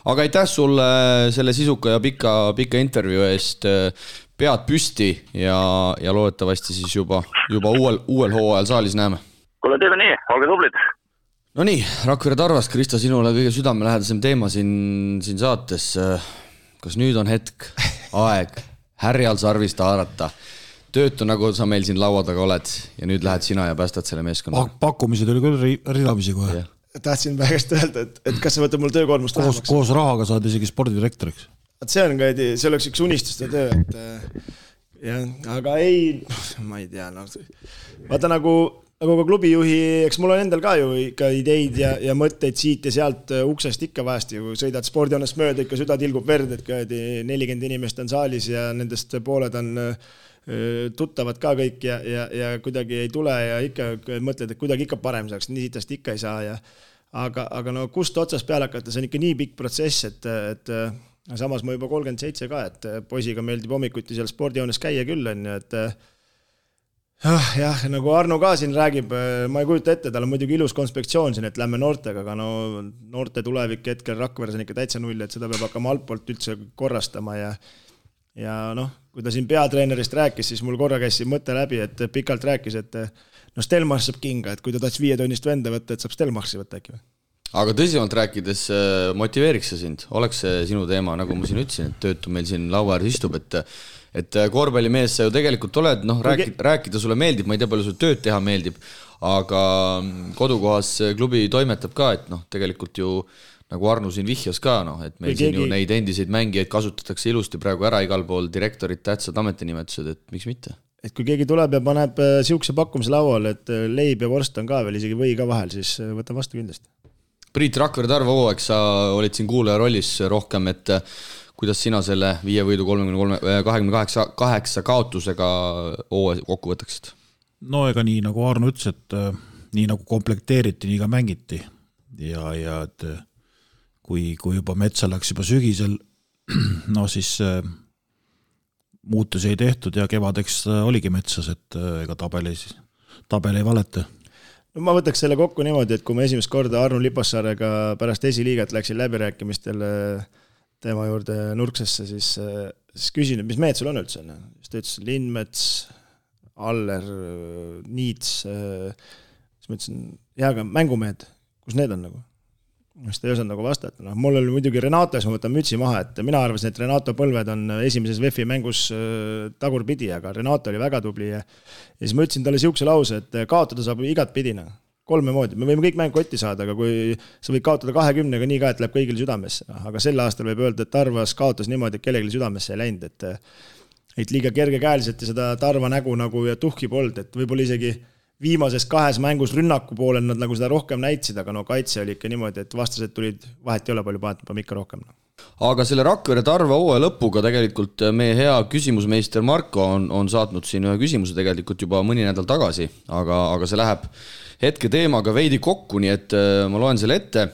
aga aitäh sulle selle sisuka ja pika, pika intervjuu eest. pead püsti ja, ja loodetavasti siis juba, juba uuel, uuel hooajal saalis näeme. kuule, teeme nii, olge tublid. Nonii, Rakvere Tarvas, Kristo, sinule kõige südamelähedasem teema siin, siin saates. kas nüüd on hetk, aeg härjal sarvist haarata? töötu, nagu sa meil siin laua taga oled ja nüüd lähed sina ja päästad selle meeskonna Pak. pakkumised oli küll ridamisi kohe tahtsin pärast öelda, et, et kas sa võtad mul töökoormust koos, koos rahaga saad isegi spordidirektoriks. vot see on ka, see oleks üks unistuste töö, et äh, jah, aga ei, ma ei tea, noh, vaata nagu, nagu ka klubijuhi, eks mul on endal ka ju ikka ideid ja, ja mõtteid siit ja sealt äh, uksest ikka vahest ju. Sõidad spordihoonest mööda, ikka süda tilgub verd, et kuradi nelikümmend inimest on saalis ja nendest pooled on äh, tuttavad ka kõik ja, ja, ja kuidagi ei tule ja ikka mõtled, et kuidagi ikka parem saaks, nii sitast ikka ei saa ja aga, aga no kust otsast peale hakata, see on ikka nii pikk protsess, et, et samas ma juba kolmkümmend seitse ka, et poisiga meeldib hommikuti seal spordijoones käia küll, on ju, et jah, jah, nagu Arno ka siin räägib, ma ei kujuta ette, tal on muidugi ilus konspektsioon siin, et lähme noortega, aga no noorte tulevik hetkel Rakveres on ikka täitsa null, et seda peab hakkama altpoolt üldse korrastama ja ja noh, kui ta siin peatreenerist rääkis, siis mul korra käis siin mõte läbi, et pikalt rääkis, et no Stelmach saab kinga, et kui ta tahtis viietonnist venda võtta, et saab Stelmachi võtta äkki või? aga tõsisemalt rääkides, äh, motiveeriks see sind, oleks see sinu teema, nagu ma siin ütlesin, et töötu meil siin laua ääres istub, et et äh, korvpallimees sa ju tegelikult oled, noh, rääkida, rääkida sulle meeldib, ma ei tea, palju sulle tööd teha meeldib, aga mm, kodukohas klubi toimetab ka, et noh, tegelikult ju nagu Arno siin vihjas ka, noh, et meil keegi... siin ju neid endiseid mängijaid kasutatakse ilusti praegu ära igal pool, direktorid, tähtsad ametinimetused, et miks mitte et kui keegi tuleb ja paneb äh, pakkumise lauale, et äh, leib ja vorst on ka veel, isegi või ka vahel, siis äh, võtan vastu kindlasti. Priit Rakvere, Tarvo Hooaeg, sa olid siin kuulaja rollis rohkem, et kuidas sina selle viie võidu kolmekümne kolme, kahekümne kaheksa, kaheksa kaotusega hooaja kokku võtaksid? no ega nii, nagu Arno ütles, et nii nagu komplekteeriti, nii ka mängiti ja, ja et kui, kui juba metsa läks juba sügisel, no siis äh, muutusi ei tehtud ja kevadeks äh, oligi metsas, et äh, ega tabel ei, tabel ei valeta. no ma võtaks selle kokku niimoodi, et kui ma esimest korda Arno Lipassaarega pärast esiliigat läksin läbirääkimistele tema juurde nurksesse, siis, siis küsin, et mis mehed sul on üldse, onju. siis ta ütles Lindmets, Aller, Niits, siis ma ütlesin, jaa, aga mängumehed, kus need on nagu? siis ta ei osanud nagu vastata, noh, mul oli muidugi Renato, siis ma võtan mütsi maha, et mina arvasin, et Renato põlved on esimeses VEF-i mängus tagurpidi, aga Renato oli väga tubli ja ja siis ma ütlesin talle niisuguse lause, et kaotada saab igatpidi, noh. Kolme moodi, me võime kõik mängu kotti saada, aga kui sa võid kaotada kahekümnega nii ka, et läheb kõigile südamesse, noh, aga sel aastal võib öelda, et Tarvas kaotas niimoodi, et kellelegi südamesse ei läinud, et et liiga kergekäeliselt ja seda Tarva nägu nagu ja tuhki polnud, et võib-olla isegi viimases kahes mängus rünnaku poolel nad nagu seda rohkem näitasid, aga no kaitse oli ikka niimoodi, et vastased tulid, vahet ei ole, palju paned, paneme ikka rohkem. aga selle Rakvere Tarva hooaja lõpuga tegelikult meie hea küsimusmeister Marko on, on saatnud siin ühe küsimuse tegelikult juba mõni nädal tagasi, aga, aga see läheb hetke teemaga veidi kokku, nii et äh, ma loen selle ette.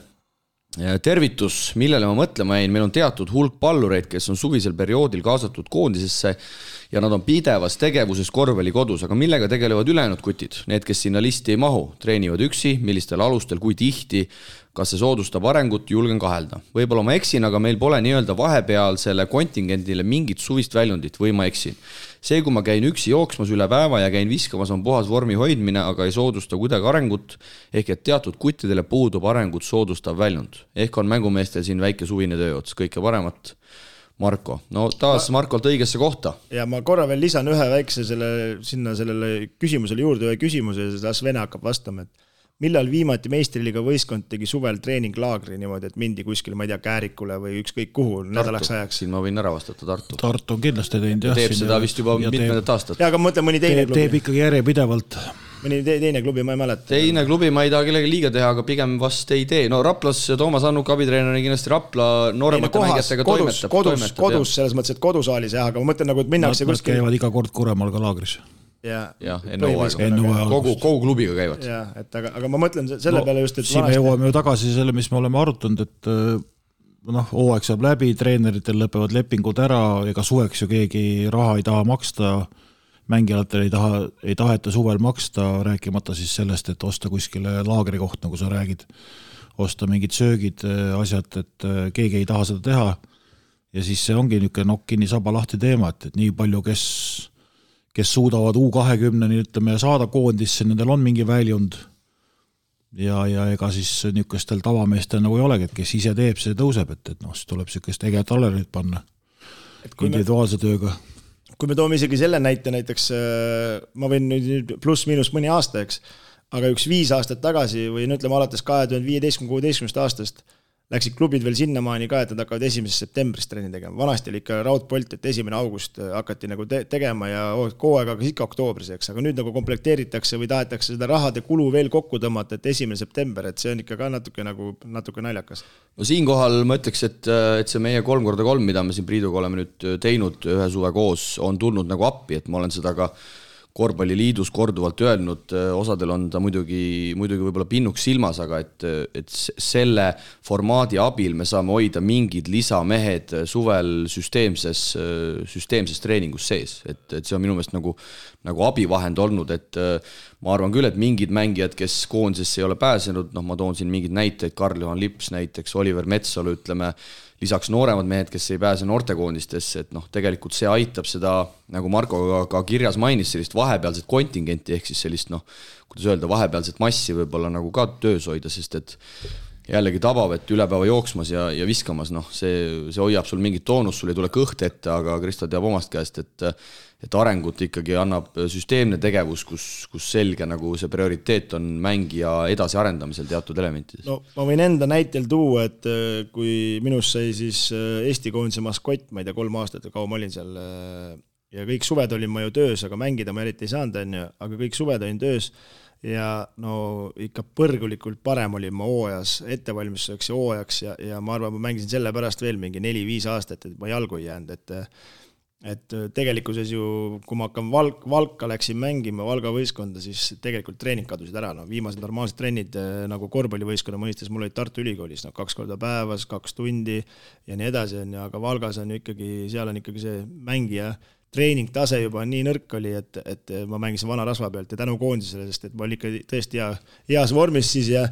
Tervitus, millele ma mõtlema jäin, meil on teatud hulk pallureid, kes on suvisel perioodil kaasatud koondisesse ja nad on pidevas tegevuses korvpallikodus, aga millega tegelevad ülejäänud kutid, need, kes sinna listi ei mahu, treenivad üksi, millistel alustel, kui tihti, kas see soodustab arengut, julgen kahelda. võib-olla ma eksin, aga meil pole nii-öelda vahepealsele kontingendile mingit suvist väljundit või ma eksin see, kui ma käin üksi jooksmas üle päeva ja käin viskamas, on puhas vormi hoidmine, aga ei soodusta kuidagi arengut. ehk et teatud kuttidele puudub arengut soodustav väljund. ehk on mängumeestel siin väike suvine tööots, kõike paremat. Marko, no taas ma... Markolt õigesse kohta. ja ma korra veel lisan ühe väikse selle, sinna sellele küsimusele juurde ühe küsimuse, las Vene hakkab vastama, et millal viimati meistriliiga võistkond tegi suvel treeninglaagri niimoodi, et mindi kuskile, ma ei tea, Käärikule või ükskõik kuhu Tartu. nädalaks ajaks? siin ma võin ära vastata, Tartu. Tartu on kindlasti teinud jah. teeb seda vist juba mitmendat aastat. jaa, aga ma mõtlen mõni teine teeb, klubi. teeb ikkagi järjepidevalt. mõni te, teine klubi, ma ei mäleta. teine klubi, ma ei taha kellelegi liiga teha, aga pigem vast ei tee. no Raplas Toomas Annuk, abitreener, kindlasti Rapla nooremate mängijatega toimetab. kodus, kodus, selles mõttes, et kodusaalis jah, aga ma mõtlen nagu, et minnakse kuskile. käivad iga kord Kuremaal ka laagris jah ja, enne hooaega, kogu, kogu klubiga käivad. jah, et aga, aga ma mõtlen selle no, peale just, et siin me jõuame ju tagasi selle, mis me oleme arutanud, et äh, noh, hooaeg saab läbi, treeneritel lõpevad lepingud ära, ega suveks ju keegi raha ei taha maksta, mängijatele ei taha, ei taheta suvel maksta, rääkimata siis sellest, et osta kuskile laagrikoht, nagu sa räägid, osta mingid söögid, äh, asjad, et äh, keegi ei taha seda teha. Ja siis see ongi niisugune nokk kinni, saba lahti teema, et, et nii palju, kes kes suudavad U kahekümneni ütleme saada koondisse, nendel on mingi väljund. ja, ja ega siis niisugustel tavameestel nagu ei olegi, et kes ise teeb, see tõuseb, et, et noh, siis tuleb niisugust ägedat talerit panna individuaalse tööga. kui me toome isegi selle näite näiteks, äh, ma võin nüüd pluss-miinus mõni aasta, eks, aga üks viis aastat tagasi või no ütleme alates kahe tuhande viieteistkümne, kuueteistkümnest aastast läksid klubid veel sinnamaani ka, et nad hakkavad esimesest septembrist trenni tegema, vanasti oli ikka raudpolt, et esimene august äh, hakati nagu te tegema ja hooaeg hakkas ikka oktoobris, eks, aga nüüd nagu komplekteeritakse või tahetakse seda rahade kulu veel kokku tõmmata, et esimene september, et see on ikka ka natuke nagu, natuke naljakas. no siinkohal ma ütleks, et, et see meie kolm korda kolm, mida me siin Priiduga oleme nüüd teinud ühe suve koos, on tulnud nagu appi, et ma olen seda ka korvpalliliidus korduvalt öelnud, osadel on ta muidugi, muidugi võib-olla pinnuks silmas, aga et, et selle formaadi abil me saame hoida mingid lisamehed suvel süsteemses, süsteemses treeningus sees, et, et see on minu meelest nagu, nagu abivahend olnud, et ma arvan küll, et mingid mängijad, kes koondisesse ei ole pääsenud, noh, ma toon siin mingeid näiteid, Karl-Juhan Lips näiteks, Oliver Metsalu, ütleme lisaks nooremad mehed, kes ei pääse noortekoondistesse, et noh, tegelikult see aitab seda, nagu Marko ka, ka kirjas mainis, sellist vahepealset kontingenti, ehk siis sellist noh, kuidas öelda, vahepealset massi võib-olla nagu ka töös hoida, sest et jällegi tabav, et üle päeva jooksmas ja, ja viskamas, noh, see, see hoiab sul mingit toonust, sul ei tule kõht ette, aga Kristo teab omast käest, et et arengut ikkagi annab süsteemne tegevus, kus, kus selge nagu see prioriteet on mängija edasiarendamisel teatud elementides. no ma võin enda näitel tuua, et äh, kui minust sai siis äh, Eesti koondise maskott, ma ei tea, kolm aastat või kaua ma olin seal, äh, ja kõik suved olin ma ju töös, aga mängida ma eriti ei saanud, on ju, aga kõik suved olin töös ja no ikka põrgulikult parem olin ma hooajas, ettevalmistuseks ja hooajaks ja, ja ma arvan, ma mängisin sellepärast veel mingi neli-viis aastat, et ma jalgu ei jäänud, et et tegelikkuses ju, kui ma hakkan Valk, Valka läksin mängima, Valga võistkonda, siis tegelikult treening kadusid ära, no viimased normaalsed trennid nagu korvpallivõistkonna mõistes mul olid Tartu Ülikoolis, no kaks korda päevas, kaks tundi ja nii edasi, on ju, aga Valgas on ju ikkagi, seal on ikkagi see mängija treeningtase juba nii nõrk oli, et, et ma mängisin vana rasva pealt ja tänu koondisele, sest et ma olin ikka tõesti hea, heas vormis siis ja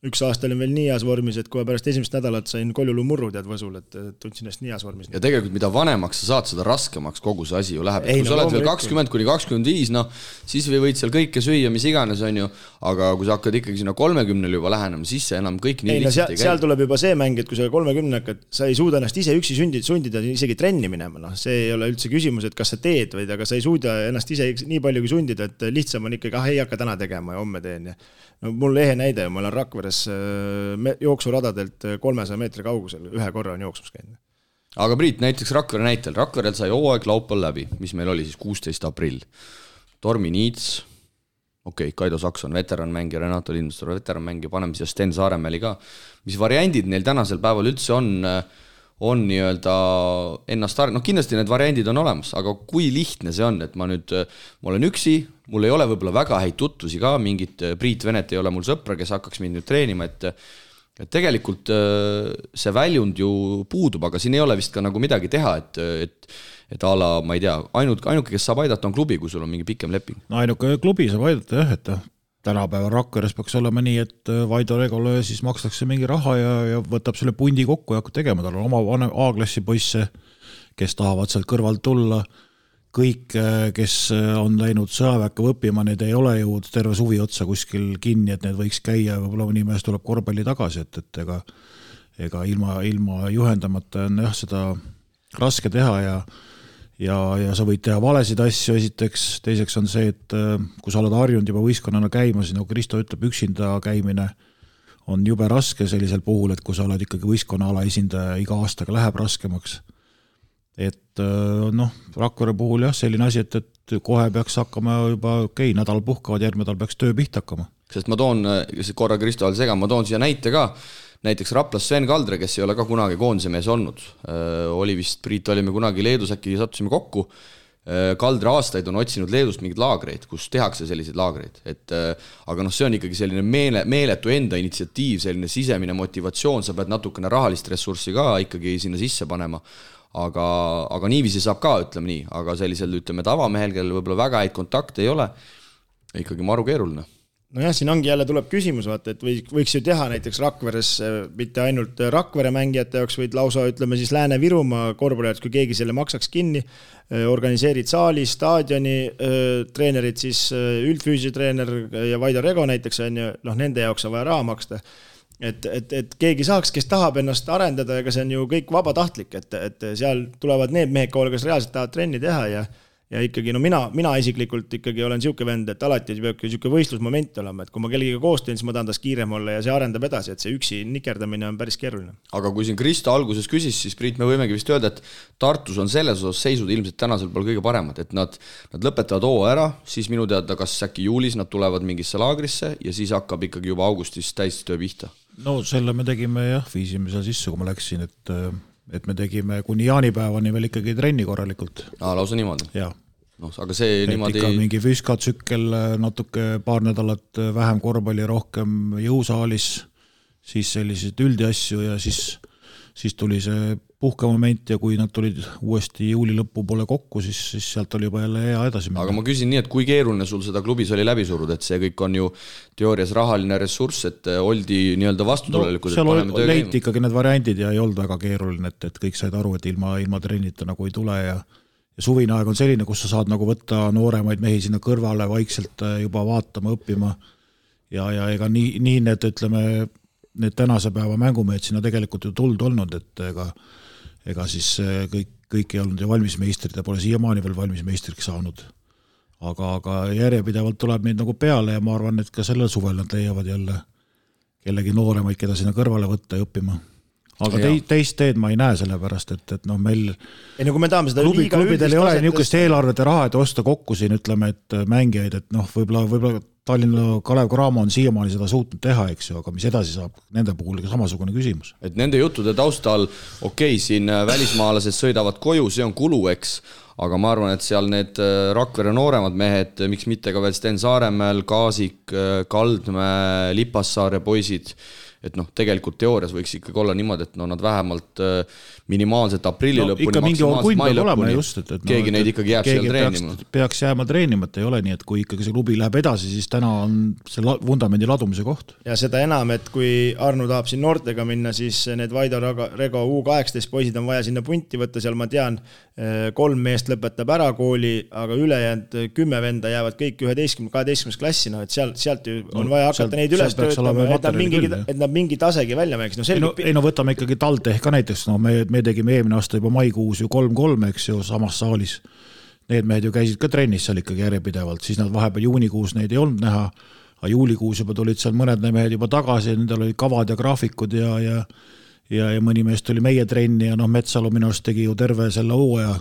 üks aasta olin veel nii heas vormis, et kohe pärast esimest nädalat sain Koljulu murru tead Võsul, et tundsin ennast nii heas vormis. ja tegelikult, mida vanemaks sa saad, seda raskemaks kogu see asi ju läheb, et kui no, sa oled veel kakskümmend kuni kakskümmend viis, noh, siis võid seal kõike süüa, mis iganes, on ju, aga kui sa hakkad ikkagi sinna kolmekümnele juba lähenema, siis see enam kõik nii ei, no seal, seal tuleb juba see mäng, et kui sa kolmekümne hakkad, sa ei suuda ennast ise üksi sundida, sundida isegi trenni minema, noh, see ei ole üldse küsimus, et kas sa teed, vaid aga sa ei suuda ennast ise nii palju kui sundida, et lihtsam on ikkagi, ah ei hakka täna tegema ja homme teen ja no mul ehe näide, ma olen Rakveres äh, jooksuradadelt äh, kolmesaja meetri kaugusel, ühe korra on jooksmas käinud. aga Priit, näiteks Rakvere näitel, Rakverel sai hooaeg laupäeval läbi, mis meil oli siis kuusteist aprill. Tormi Niits, okei okay,, Kaido Saks on veteranmängija, Renato Lindmets on veteranmängija, paneme siia Sten Saaremäeli ka. mis variandid neil tänasel päeval üldse on äh, on nii-öelda ennast ar-, noh kindlasti need variandid on olemas, aga kui lihtne see on, et ma nüüd, ma olen üksi, mul ei ole võib-olla väga häid tutvusi ka, mingit Priit Venet ei ole mul sõpra, kes hakkaks mind nüüd treenima, et et tegelikult äh, see väljund ju puudub, aga siin ei ole vist ka nagu midagi teha, et, et et a la, ma ei tea, ainult, ainuke, kes saab aidata, on klubi, kui sul on mingi pikem leping. no ainuke klubi saab aidata jah, et tänapäeval Rakveres peaks olema nii, et äh, Vaido Regole siis makstakse mingi raha ja, ja võtab selle pundi kokku ja hakkab tegema, tal on oma vanem A-klassi poisse, kes tahavad sealt kõrvalt tulla, kõik, äh, kes äh, on läinud sõjaväkke õppima, need ei ole ju terve suvi otsa kuskil kinni, et need võiks käia, võib-olla mõni mees tuleb korvpalli tagasi, et, et ega ega ilma, ilma juhendamata on jah, seda raske teha ja ja, ja sa võid teha valesid asju, esiteks, teiseks on see, et äh, kui sa oled harjunud juba võistkonnana käima, siis nagu Kristo ütleb, üksinda käimine on jube raske sellisel puhul, et kui sa oled ikkagi võistkonna alaesindaja, iga aastaga läheb raskemaks. et äh, noh, Rakvere puhul jah, selline asi, et, et kohe peaks hakkama juba, okei okay,, nädal puhkavad, järgmine nädal peaks töö pihta hakkama. sest ma toon, äh, korra Kristo all segan, ma toon siia näite ka näiteks Raplas Sven Kaldre, kes ei ole ka kunagi koondise mees olnud, oli vist, Priit, olime kunagi Leedus, äkki sattusime kokku, Kaldre aastaid on otsinud Leedust mingeid laagreid, kus tehakse selliseid laagreid, et aga noh, see on ikkagi selline meele, meeletu enda initsiatiiv, selline sisemine motivatsioon, sa pead natukene rahalist ressurssi ka ikkagi sinna sisse panema, aga, aga niiviisi saab ka, ütleme nii, aga sellisel, ütleme, tavamehel, kellel võib-olla väga häid kontakte ei ole, ikkagi maru keeruline nojah, siin ongi jälle tuleb küsimus, vaata, et või võiks ju teha näiteks Rakveres mitte ainult Rakvere mängijate jaoks, vaid lausa ütleme siis Lääne-Virumaa korvpalli jaoks, kui keegi selle maksaks kinni, organiseerid saali, staadioni, treenerid siis, üldfüüsilise treener ja Vaido Rego näiteks on ju, noh, nende jaoks on vaja raha maksta. Et, et, et keegi saaks, kes tahab ennast arendada, ega see on ju kõik vabatahtlik, et, et seal tulevad need mehed kes reaalselt tahavad trenni teha ja ja ikkagi no mina, mina isiklikult ikkagi olen niisugune vend, et alati peab niisugune võistlusmoment olema, et kui ma kellegagi koos teen, siis ma tahan tast kiirem olla ja see arendab edasi, et see üksi nikerdamine on päris keeruline. aga kui siin Kristo alguses küsis, siis Priit, me võimegi vist öelda, et Tartus on selles osas seisud ilmselt tänasel pool kõige paremad, et nad, nad lõpetavad hoo ära, siis minu teada kas äkki juulis nad tulevad mingisse laagrisse ja siis hakkab ikkagi juba augustis täistöö pihta. no selle me tegime jah, viisime seal sisse, kui ma läksin, et et me tegime kuni jaanipäevani veel ikkagi trenni korralikult. aa, lausa niimoodi? jah noh, aga see et niimoodi. mingi füskatsükkel, natuke paar nädalat vähem korvpalli, rohkem jõusaalis, siis selliseid üldiasju ja siis, siis tuli see puhkemoment ja kui nad tulid uuesti juuli lõpu poole kokku, siis, siis sealt oli juba jälle hea edasi minna. aga ma küsin nii, et kui keeruline sul seda klubis oli läbi suruda, et see kõik on ju teoorias rahaline ressurss, et oldi nii-öelda vastutulelikud no,. seal oli, leiti ikkagi need variandid ja ei olnud väga keeruline, et, et kõik said aru, et ilma, ilma trennita nagu ei tule ja ja suvine aeg on selline, kus sa saad nagu võtta nooremaid mehi sinna kõrvale vaikselt äh, juba vaatama, õppima. ja, ja ega nii, nii need, ütleme, need tänase päeva mängumehed sinna tegelikult ju tuld olnud, et ega ega siis äh, kõik, kõik ei olnud ju valmismeistrid ja pole siiamaani veel valmismeistriks saanud. aga, aga järjepidevalt tuleb neid nagu peale ja ma arvan, et ka sellel suvel nad leiavad jälle kellegi nooremaid, keda sinna kõrvale võtta ja õppima aga tei-, teist teed ma ei näe, sellepärast et, et noh, meil ei no kui me tahame seda klubi, klubidel ei ole niisugust eelarvet ja raha, et osta kokku siin ütleme, et mängijaid, et noh, võib-olla, võib-olla Tallinna Kalev Cramo on siiamaani seda suutnud teha, eks ju, aga mis edasi saab, nende puhul samasugune küsimus. et nende juttude taustal, okei okay,, siin äh, välismaalased sõidavad koju, see on kulu, eks, aga ma arvan, et seal need äh, Rakvere nooremad mehed, miks mitte ka veel Sten Saaremäel, Kaasik, äh, Kaldmäe, Lipassaare poisid et noh, tegelikult teoorias võiks ikkagi olla niimoodi, et no nad vähemalt äh, minimaalselt aprilli no, lõpuni, maksimaalselt mai lõpuni, et keegi no, neid ikkagi jääb seal treenima. peaks jääma treenima, et ei ole nii, et kui ikkagi see klubi läheb edasi, siis täna on see la vundamendi ladumise koht. ja seda enam, et kui Arno tahab siin noortega minna, siis need Vaido Rego U kaheksateist poisid on vaja sinna punti võtta, seal ma tean, kolm meest lõpetab ära kooli, aga ülejäänud kümme venda jäävad kõik üheteistkümne, kaheteistkümnes klassi, noh et seal, sealt ju on no, vaja hakata seal, neid üles töötama, et nad mingi, et nad mingi tasegi välja mängiks, no selge. ei no võtame ikkagi TalTech ka näiteks, no me, me tegime eelmine aasta juba maikuus ju kolm-kolm, eks ju, samas saalis. Need mehed ju käisid ka trennis seal ikkagi järjepidevalt, siis nad vahepeal juunikuus neid ei olnud näha, aga juulikuus juba tulid seal mõned mehed juba tagasi nendel olid kavad ja graafikud ja, ja ja, ja mõni mees tuli meie trenni ja noh, Metsalu minu arust tegi ju terve selle hooaja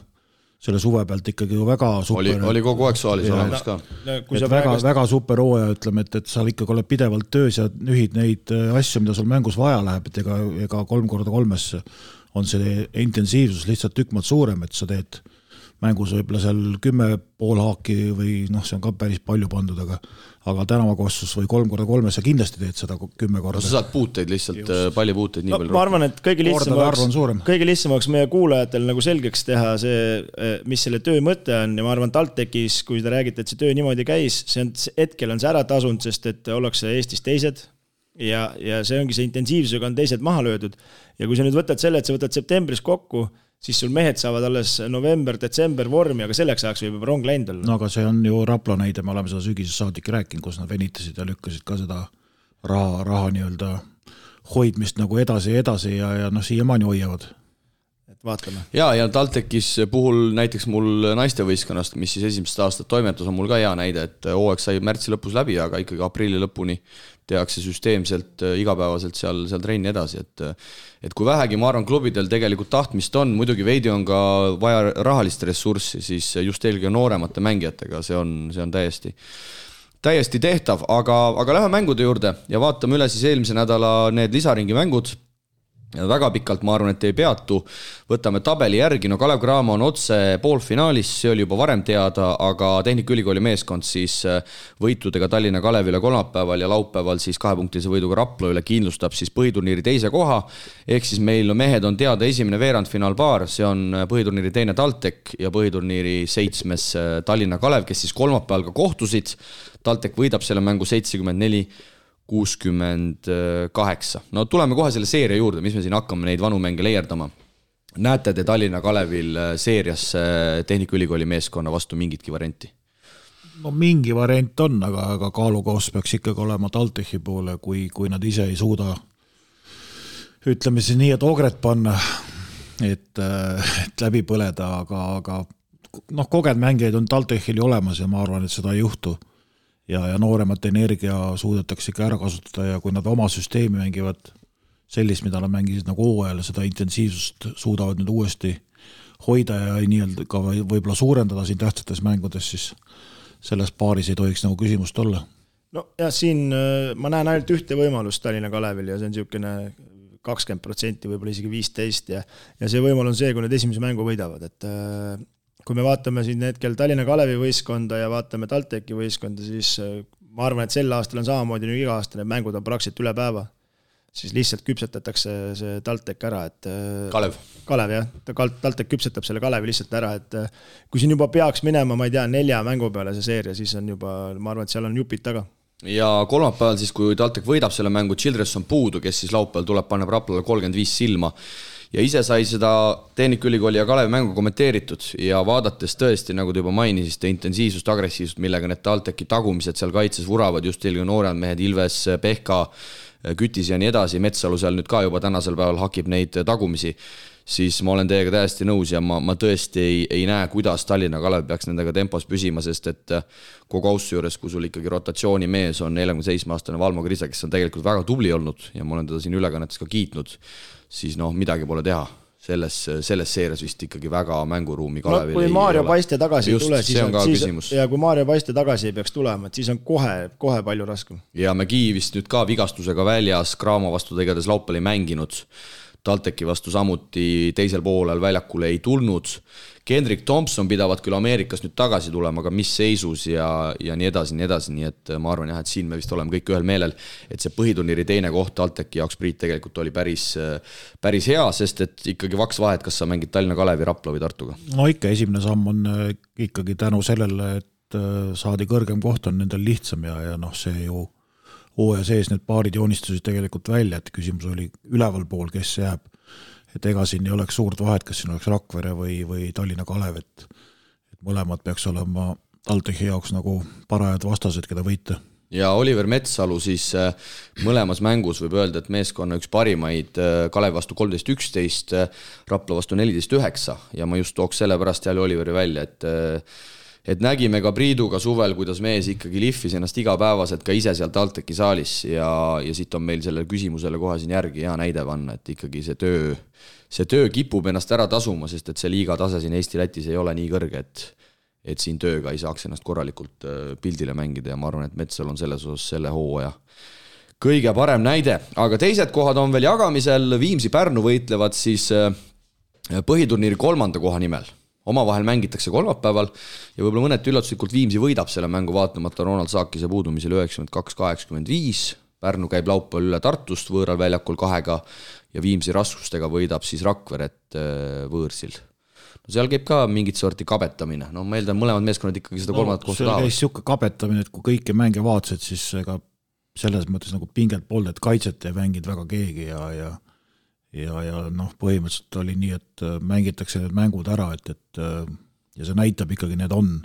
selle suve pealt ikkagi ju väga super. oli, oli kogu aeg saalis olemas ka. et väga praegust..., väga super hooaja, ütleme, et, et sa ikkagi oled pidevalt töös ja nühid neid äh, asju, mida sul mängus vaja läheb, et ega, ega kolm korda kolmes on see intensiivsus lihtsalt tükk maad suurem, et sa teed mängus võib-olla seal kümme pool haaki või noh, see on ka päris palju pandud, aga aga tänavakossus või kolm korda kolmes sa kindlasti teed seda kümme korda. no sa saad puuteid lihtsalt, äh, pallipuuteid nii no, palju. ma arvan, et kõige lihtsam oleks, kõige lihtsam oleks meie kuulajatel nagu selgeks teha see, äh, mis selle töö mõte on ja ma arvan, TalTechis, kui te räägite, et see töö niimoodi käis, see on, hetkel on see ära tasunud, sest et ollakse Eestis teised ja, ja see ongi see intensiivsusega on teised maha löödud. ja kui sa nüüd võtad selle, et sa võtad septembris kokku siis sul mehed saavad alles november-detsember vormi, aga selleks ajaks võib juba rong läinud olla. no aga see on ju Rapla näide, me oleme seda sügisest saadik rääkinud, kus nad venitasid ja lükkasid ka seda raha, raha nii-öelda hoidmist nagu edasi ja edasi ja, ja noh, siiamaani hoiavad et vaatame. ja, ja TalTechis puhul näiteks mul naistevõistkonnast, mis siis esimest aastat toimetus, on mul ka hea näide, et hooaeg sai märtsi lõpus läbi, aga ikkagi aprilli lõpuni tehakse süsteemselt äh, igapäevaselt seal, seal trenni edasi, et äh, et kui vähegi, ma arvan, klubidel tegelikult tahtmist on, muidugi veidi on ka vaja rahalist ressurssi, siis just eelkõige nooremate mängijatega, see on, see on täiesti täiesti tehtav, aga, aga lähme mängude juurde ja vaatame üle siis eelmise nädala need lisaringi mängud väga pikalt ma arvan, et ei peatu. võtame tabeli järgi, no Kalev Cramo on otse poolfinaalis, see oli juba varem teada, aga Tehnikaülikooli meeskond siis äh, võitudega Tallinna Kalevile kolmapäeval ja laupäeval siis kahepunktilise võiduga Rapla üle kindlustab siis põhiturniiri teise koha. ehk siis meil mehed on teada esimene veerandfinaalpaar, see on äh, põhiturniiri teine TalTech ja põhiturniiri seitsmes äh, Tallinna Kalev, kes siis kolmapäeval ka kohtusid. TalTech võidab selle mängu seitsekümmend neli kuuskümmend kaheksa. no tuleme kohe selle seeria juurde, mis me siin hakkame neid vanu mänge leierdama. näete te Tallinna Kalevil äh, seerias äh, Tehnikaülikooli meeskonna vastu mingitki varianti? no mingi variant on, aga, aga kaalukohus peaks ikkagi olema TalTechi poole, kui, kui nad ise ei suuda ütleme siis nii, et ogret panna, et, äh, et läbi põleda, aga, aga noh, kogenud mängijaid on TalTechil ju olemas ja ma arvan, et seda ei juhtu. Ja, ja nooremat energia suudetakse ikka ära kasutada ja kui nad oma süsteemi mängivad sellist, mida nad mängisid nagu hooajal, seda intensiivsust suudavad nüüd uuesti hoida ja nii-öelda ka võib-olla suurendada siin tähtsates mängudes, siis selles paaris ei tohiks nagu küsimust olla. nojah, siin äh, ma näen ainult ühte võimalust Tallinna Kalevil ja see on niisugune kakskümmend protsenti, võib-olla isegi viisteist ja ja see võimalus on see, kui nad esimese mängu võidavad, et äh, kui me vaatame siin hetkel Tallinna Kalevi võistkonda ja vaatame TalTechi võistkonda, siis äh, ma arvan, et sel aastal on samamoodi nagu iga aasta, need mängud on praktiliselt üle päeva. siis lihtsalt küpsetatakse see TalTech ära, et äh, Kalev. Kalev jah, ta TalTech küpsetab selle Kalevi lihtsalt ära, et kui siin juba peaks minema, ma ei tea, nelja mängu peale see seeria, siis on juba, ma arvan, et seal on jupid taga ja kolmapäeval siis, kui TalTech võidab selle mängu, Childress on puudu, kes siis laupäeval tuleb, paneb Raplale kolmkümmend viis silma. Ja ise sai seda Tehnikaülikooli ja Kalevi mängu kommenteeritud. Ja vaadates tõesti, nagu te juba mainisite, intensiivsust, agressiivsust, millega need TalTechi tagumised seal kaitses vuravad, just eelkõige nooremad mehed, Ilves, Pehka, Kütis ja nii edasi, Metsalu seal nüüd ka juba tänasel päeval hakib neid tagumisi siis ma olen teiega täiesti nõus ja ma, ma tõesti ei, ei näe, kuidas Tallinna Kalev peaks nendega tempos püsima, sest et äh, kogu austuse juures, kui sul ikkagi rotatsioonimees on neljakümne seitsme aastane Valmo Krisa, kes on tegelikult väga tubli olnud ja ma olen teda siin ülekannetes ka kiitnud, siis noh, midagi pole teha selles, selles seerias vist ikkagi väga mänguruumi Kalevil no, kui Maarjo Paiste tagasi Just, ei tule, siis on, on, siis, küsimus. ja kui Maarjo Paiste tagasi ei peaks tulema, et siis on kohe, kohe palju raskem. ja McGee vist nüüd ka vigastusega väljas, Cramo vastu ta igatahes laupäeval ei mänginud TalTechi vastu samuti teisel poolel väljakule ei tulnud. Kendrick Thompson pidavat küll Ameerikast nüüd tagasi tulema, aga mis seisus ja, ja nii edasi, nii edasi, nii et ma arvan jah, et siin me vist oleme kõik ühel meelel, et see põhiturniiri teine koht TalTechi jaoks, Priit, tegelikult oli päris, päris hea, sest et ikkagi vaks vahet, kas sa mängid Tallinna Kalevi, Rapla või Tartuga. no ikka, esimene samm on äh, ikkagi tänu sellele, et äh, saadi kõrgem koht, on nendel lihtsam ja, ja noh, see ju hooaja sees need paarid joonistusid tegelikult välja, et küsimus oli ülevalpool, kes jääb. et ega siin ei oleks suurt vahet, kas siin oleks Rakvere või, või Tallinna Kalev, et et mõlemad peaks olema TalTechi jaoks nagu parajad vastased, keda võita ja Oliver Metsalu siis äh, mõlemas mängus võib öelda, et meeskonna üks parimaid, äh, Kalev vastu kolmteist, üksteist, äh, Rapla vastu neliteist, üheksa ja ma just tooks sellepärast jälle Oliveri välja, et et nägime ka Priiduga suvel, kuidas mees ikkagi lihvis ennast igapäevaselt ka ise seal TalTechi saalis ja, ja siit on meil sellele küsimusele kohe siin järgi hea näide panna, et ikkagi see töö, see töö kipub ennast ära tasuma, sest et see liiga tase siin Eesti-Lätis ei ole nii kõrge, et et siin tööga ei saaks ennast korralikult äh, pildile mängida ja ma arvan, et Metsal on selles osas selle hooaja kõige parem näide, aga teised kohad on veel jagamisel, Viimsi-Pärnu võitlevad siis äh, põhiturniiri kolmanda koha nimel omavahel mängitakse kolmapäeval ja võib-olla mõneti üllatuslikult Viimsi võidab selle mängu, vaatamata Ronald Saakise puudumisele üheksakümmend kaks, kaheksakümmend viis. Pärnu käib laupäeval üle Tartust võõral väljakul kahega ja Viimsi raskustega võidab siis Rakveret äh, võõrsil no seal käib ka mingit sorti kabetamine, no ma eeldan, mõlemad meeskonnad ikkagi seda kolmandat no, kohta tahavad. käis niisugune kabetamine, et kui kõiki mänge vaatasid, siis ega selles mõttes nagu pinget polnud, et kaitset ei mänginud väga keegi ja, ja ja, ja noh, põhimõtteliselt oli nii, et äh, mängitakse need mängud ära, et, et äh, ja see näitab ikkagi, need on,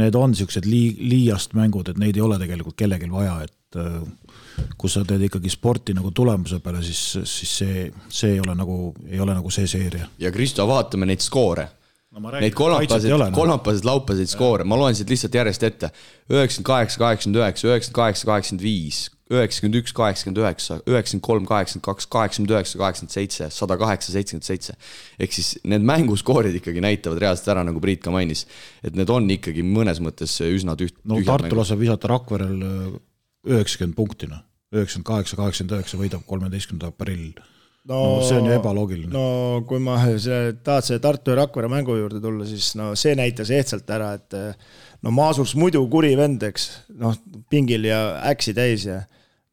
need on niisugused lii-, liiast mängud, et neid ei ole tegelikult kellelgi vaja, et äh, kus sa teed ikkagi sporti nagu tulemuse peale, siis, siis see, see ei ole nagu, ei ole nagu see seeria. ja Kristo, vaatame neid skoore no Neid kolmapäevaseid, noh. kolmapäevaseid, laupäevaseid skoore, ma loen siit lihtsalt järjest ette. üheksakümmend kaheksa, kaheksakümmend üheksa, üheksakümmend kaheksa, kaheksakümmend viis, üheksakümmend üks, kaheksakümmend üheksa, üheksakümmend kolm, kaheksakümmend kaks, kaheksakümmend üheksa, kaheksakümmend seitse, sada kaheksa, seitsekümmend seitse. ehk siis need mänguskoorid ikkagi näitavad reaalselt ära, nagu Priit ka mainis, et need on ikkagi mõnes mõttes üsna tüht-. no Tartu laseb visata Rakverel äh, üheksakümmend punkti, noh. üheksakümmend kaheksa, kaheksakümmend üheksa võidab kolmeteistkümnendal aprillil no, no see on ju ebaloogiline. no kui ma tahad selle Tartu ja Rakvere mängu juurde tulla, siis no see näitas ehtsalt ära, et no Maasurs muidu kuri vend, eks, noh, pingil ja äksi täis ja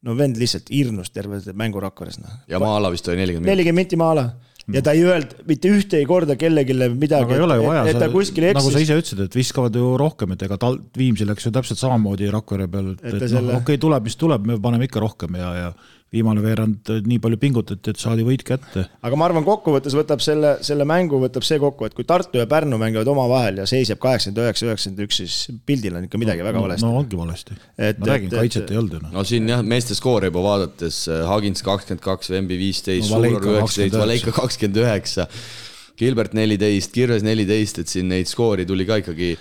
no vend lihtsalt hirnus terve mängu Rakveres, noh. ja maa-ala vist oli nelikümmend minti. nelikümmend minti maa-ala ja ta ei öelnud mitte ühtegi korda kellelegi midagi, et, et, ta kuskil eksis. nagu sa ise ütlesid, et viskavad ju rohkem, et ega tal, Viimsi läks ju täpselt samamoodi Rakvere peal, et, et, et noh, selle... noh, okei okay,, tuleb, mis tuleb, me paneme ikka rohkem ja, ja viimane veerand nii palju pingutati, et saadi võit kätte. aga ma arvan, kokkuvõttes võtab selle, selle mängu võtab see kokku, et kui Tartu ja Pärnu mängivad omavahel ja seisab kaheksakümmend üheksa, üheksakümmend üks, siis pildil on ikka midagi väga valesti. no ongi valesti. ma räägin, kaitset ei olnud ju noh. no siin jah, meeste skoori juba vaadates, Hagins kakskümmend kaks, Vembi viisteist, Suuror üheksateist, Valeika kakskümmend üheksa Gilbert neliteist, Kirves neliteist, et siin neid skoori tuli ka ikkagi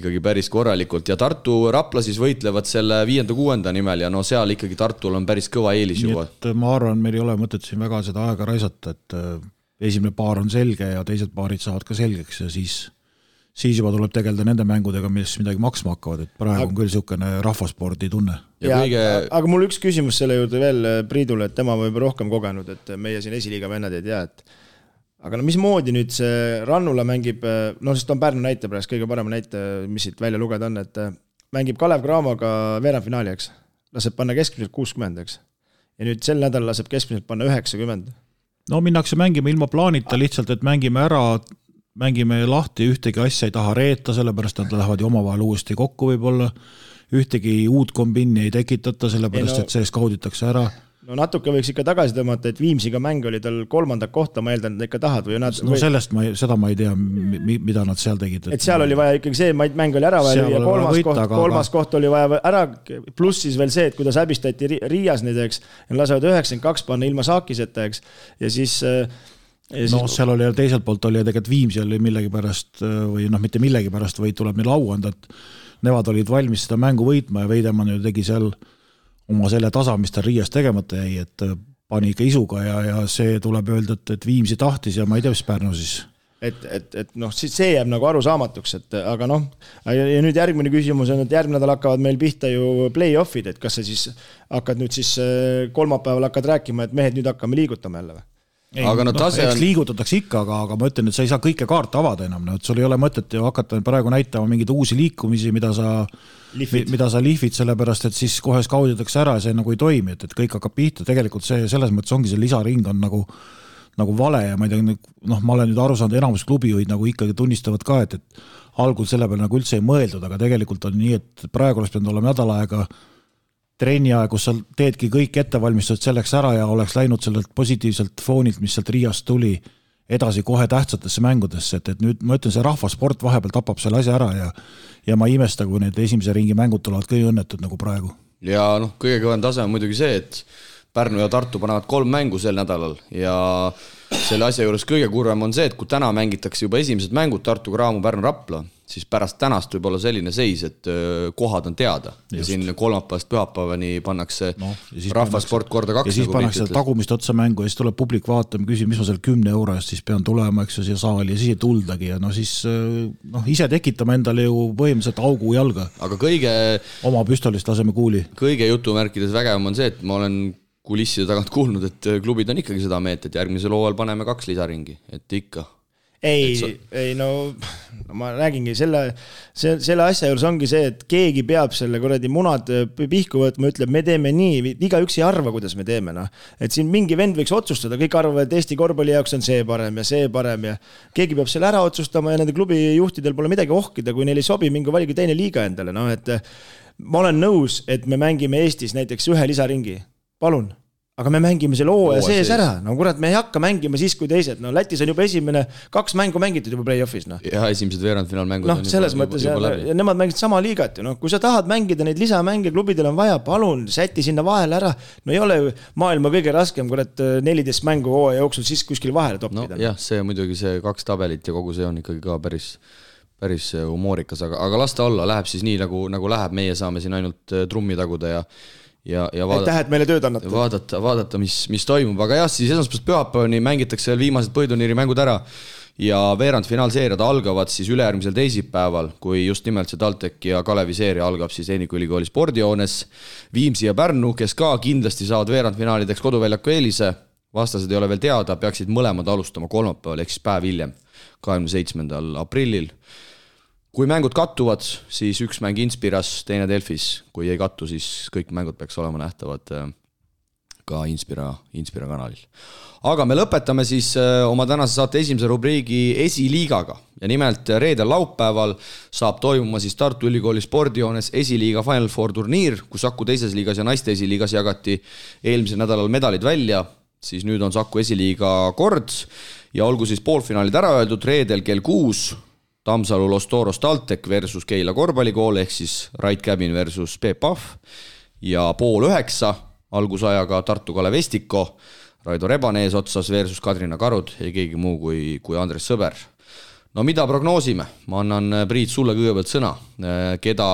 ikkagi päris korralikult ja Tartu, Rapla siis võitlevad selle viienda-kuuenda nimel ja no seal ikkagi Tartul on päris kõva eelis juba. et ma arvan, meil ei ole mõtet siin väga seda aega raisata, et äh, esimene paar on selge ja teised paarid saavad ka selgeks ja siis, siis juba tuleb tegeleda nende mängudega, mis midagi maksma hakkavad, et praegu on küll niisugune rahvaspordi tunne. kõige. aga mul üks küsimus selle juurde veel Priidule, et tema on võib-olla rohkem kogenud, et meie siin esiliiga vennad ei tea, et aga no mismoodi nüüd see Rannula mängib, noh, sest on Pärnu näite praegu kõige parem näite, mis siit välja lugeda on, et mängib Kalev Cramoga veerandfinaali, eks. laseb panna keskmiselt kuuskümmend, eks. ja nüüd sel nädalal laseb keskmiselt panna üheksakümmend. no minnakse mängima ilma plaanita lihtsalt, et mängime ära, mängime lahti, ühtegi asja ei taha reeta, sellepärast nad lähevad ju omavahel uuesti kokku võib-olla. ühtegi uut kombinni ei tekitata, sellepärast ei, no, et see skauditakse ära no natuke võiks ikka tagasi tõmmata, et Viimsiga mäng oli tal kolmandat kohta, ma eeldan, et ikka tahad või nad. no või... sellest ma ei, seda ma ei tea, mida nad seal tegid. et seal oli vaja ikkagi see mäng oli ära vaja lüüa, kolmas koht, aga... kolmas koht oli vaja ära, pluss siis veel see, et kuidas häbistati Riias neid, eks. Nad lasevad üheksakümmend kaks panna ilma saakiseta, eks, ja siis ja no siis... seal oli teiselt poolt oli tegelikult Viimsi oli millegipärast või noh, mitte millegipärast, vaid tuleb neile au anda, et nemad olid valmis seda mängu võitma ja Veidemann ju tegi seal äh, oma selle tasa, mis tal Riias tegemata jäi, et äh, pani ikka isuga ja, ja see tuleb öelda, et, et Viimsi tahtis ja ma ei tea, mis Pärnu siis et, et, et noh, siis see jääb nagu arusaamatuks, et aga noh, ja nüüd järgmine küsimus on, et järgmine nädal hakkavad meil pihta ju play-off'id, et kas sa siis hakkad nüüd siis äh, kolmapäeval hakkad rääkima, et mehed, nüüd hakkame liigutama jälle või? Ei, aga no tase no, on. liigutatakse ikka, aga, aga ma ütlen, et sa ei saa kõike kaarte avada enam, no et sul ei ole mõtet ju hakata praegu näitama mingeid uusi liikumisi, mida sa mida sa lihvid, sellepärast et siis kohe skauditakse ära ja see nagu ei toimi, et, et kõik hakkab pihta, tegelikult see selles mõttes ongi see lisaring on nagu nagu vale ja ma ei tea, noh, ma olen nüüd aru saanud, enamus klubijuhid nagu ikkagi tunnistavad ka, et, et algul selle peale nagu üldse ei mõeldud, aga tegelikult on nii, et praegu oleks pidanud olema nädal aega trenni aeg, kus sa teedki kõik ettevalmistused selleks ära ja oleks läinud sellelt positiivselt foonilt, mis sealt Riiast tuli, edasi kohe tähtsatesse mängudesse, et, et nüüd ma ütlen, see rahvasport vahepeal tapab selle asja ära ja ja ma ei imesta, kui need esimese ringi mängud tulevad kõige õnnetud nagu praegu. ja noh, kõige kõvem tase on muidugi see, et Pärnu ja Tartu panevad kolm mängu sel nädalal ja selle asja juures kõige kurvem on see, et kui täna mängitakse juba esimesed mängud Tartu, Cramo, Pärnu, Rapla, siis pärast tänast võib olla selline seis, et kohad on teada Just. ja siin kolmapäevast pühapäevani pannakse no, rahvasport korda kaks. ja siis nagu pannakse tagumist otsa mängu ja siis tuleb publik vaatama, küsib, mis ma selle kümne euro eest siis pean tulema, eks ju, siia saali ja siis ei tuldagi ja no siis noh, ise tekitame endale ju põhimõtteliselt augu jalga. aga kõige. oma püstolist laseme kuuli. kõige jutumärkides vägevam on see, et ma olen kulisside tagant kuulnud, et klubid on ikkagi seda meelt, et järgmisel hooajal paneme kaks lisaringi, et ikka ei ei no, no ma räägingi selle, see, selle asja juures ongi see, et keegi peab selle kuradi munad äh, pihku võtma, ütleb, me teeme nii, igaüks ei arva, kuidas me teeme, noh. et siin mingi vend võiks otsustada, kõik arvavad, et Eesti korvpalli jaoks on see parem ja see parem ja keegi peab selle ära otsustama ja nende klubi juhtidel pole midagi ohkida, kui neile ei sobi, minge valige teine liiga endale, noh et ma olen nõus, et me mängime Eestis näiteks ühe lisaringi, palun aga me mängime selle hooaja sees ära, no kurat, me ei hakka mängima siis, kui teised, no Lätis on juba esimene, kaks mängu mängitud juba play-off'is, noh. jah, esimesed veerandfinaalmängud noh, selles juba, mõttes juba, juba ja, ja nemad mängisid sama liigat ju, noh, kui sa tahad mängida neid lisamänge, klubidel on vaja, palun säti sinna vahele ära. no ei ole ju maailma kõige raskem, kurat, neliteist mängu hooaja jooksul siis kuskil vahele toppida. nojah, see muidugi, see kaks tabelit ja kogu see on ikkagi ka päris päris humoorikas, aga, aga las ta olla, läheb siis nii, nagu, nagu läheb, meie saame siin ainult äh, trummi taguda ja ja, ja vaadata. aitäh, et meile tööd annate. vaadata, vaadata, mis, mis toimub, aga jah, siis esmaspäevast pühapäevani mängitakse veel viimased põhiturniiri mängud ära. ja veerandfinaalseeriad algavad siis ülejärgmisel teisipäeval, kui just nimelt see TalTech ja Kalevi seeria algab siis Tehnikaülikooli spordihoones. Viimsi ja Pärnu, kes ka kindlasti saavad veerandfinaalideks koduväljaku eelise, vastased ei ole veel teada, peaksid mõlemad alustama kolmapäeval ehk siis päev hiljem, kahekümne seitsmendal aprillil kui mängud kattuvad, siis üks mäng Inspiras, teine Delfis, kui ei kattu, siis kõik mängud peaks olema nähtavad äh, ka Inspira, Inspira kanalil. aga me lõpetame siis äh, oma tänase saate esimese rubriigi esiliigaga. Ja nimelt reedel-laupäeval saab toimuma siis Tartu Ülikooli spordihoones esiliiga Final Four turniir, kus Saku teises liigas ja naiste esiliigas jagati eelmisel nädalal medalid välja, siis nüüd on Saku esiliiga kord. Ja olgu siis poolfinaalid ära öeldud, reedel kell kuus Tammsalu Los Toros TalTech versus Keila korvpallikool ehk siis Rait Cabin versus Peep Pahv. Ja pool üheksa algusajaga Tartu Kalev Estiko, Raido Rebane eesotsas versus Kadrina Karud, ei keegi muu kui, kui Andres Sõber. no mida prognoosime, ma annan Priit sulle kõigepealt sõna, keda,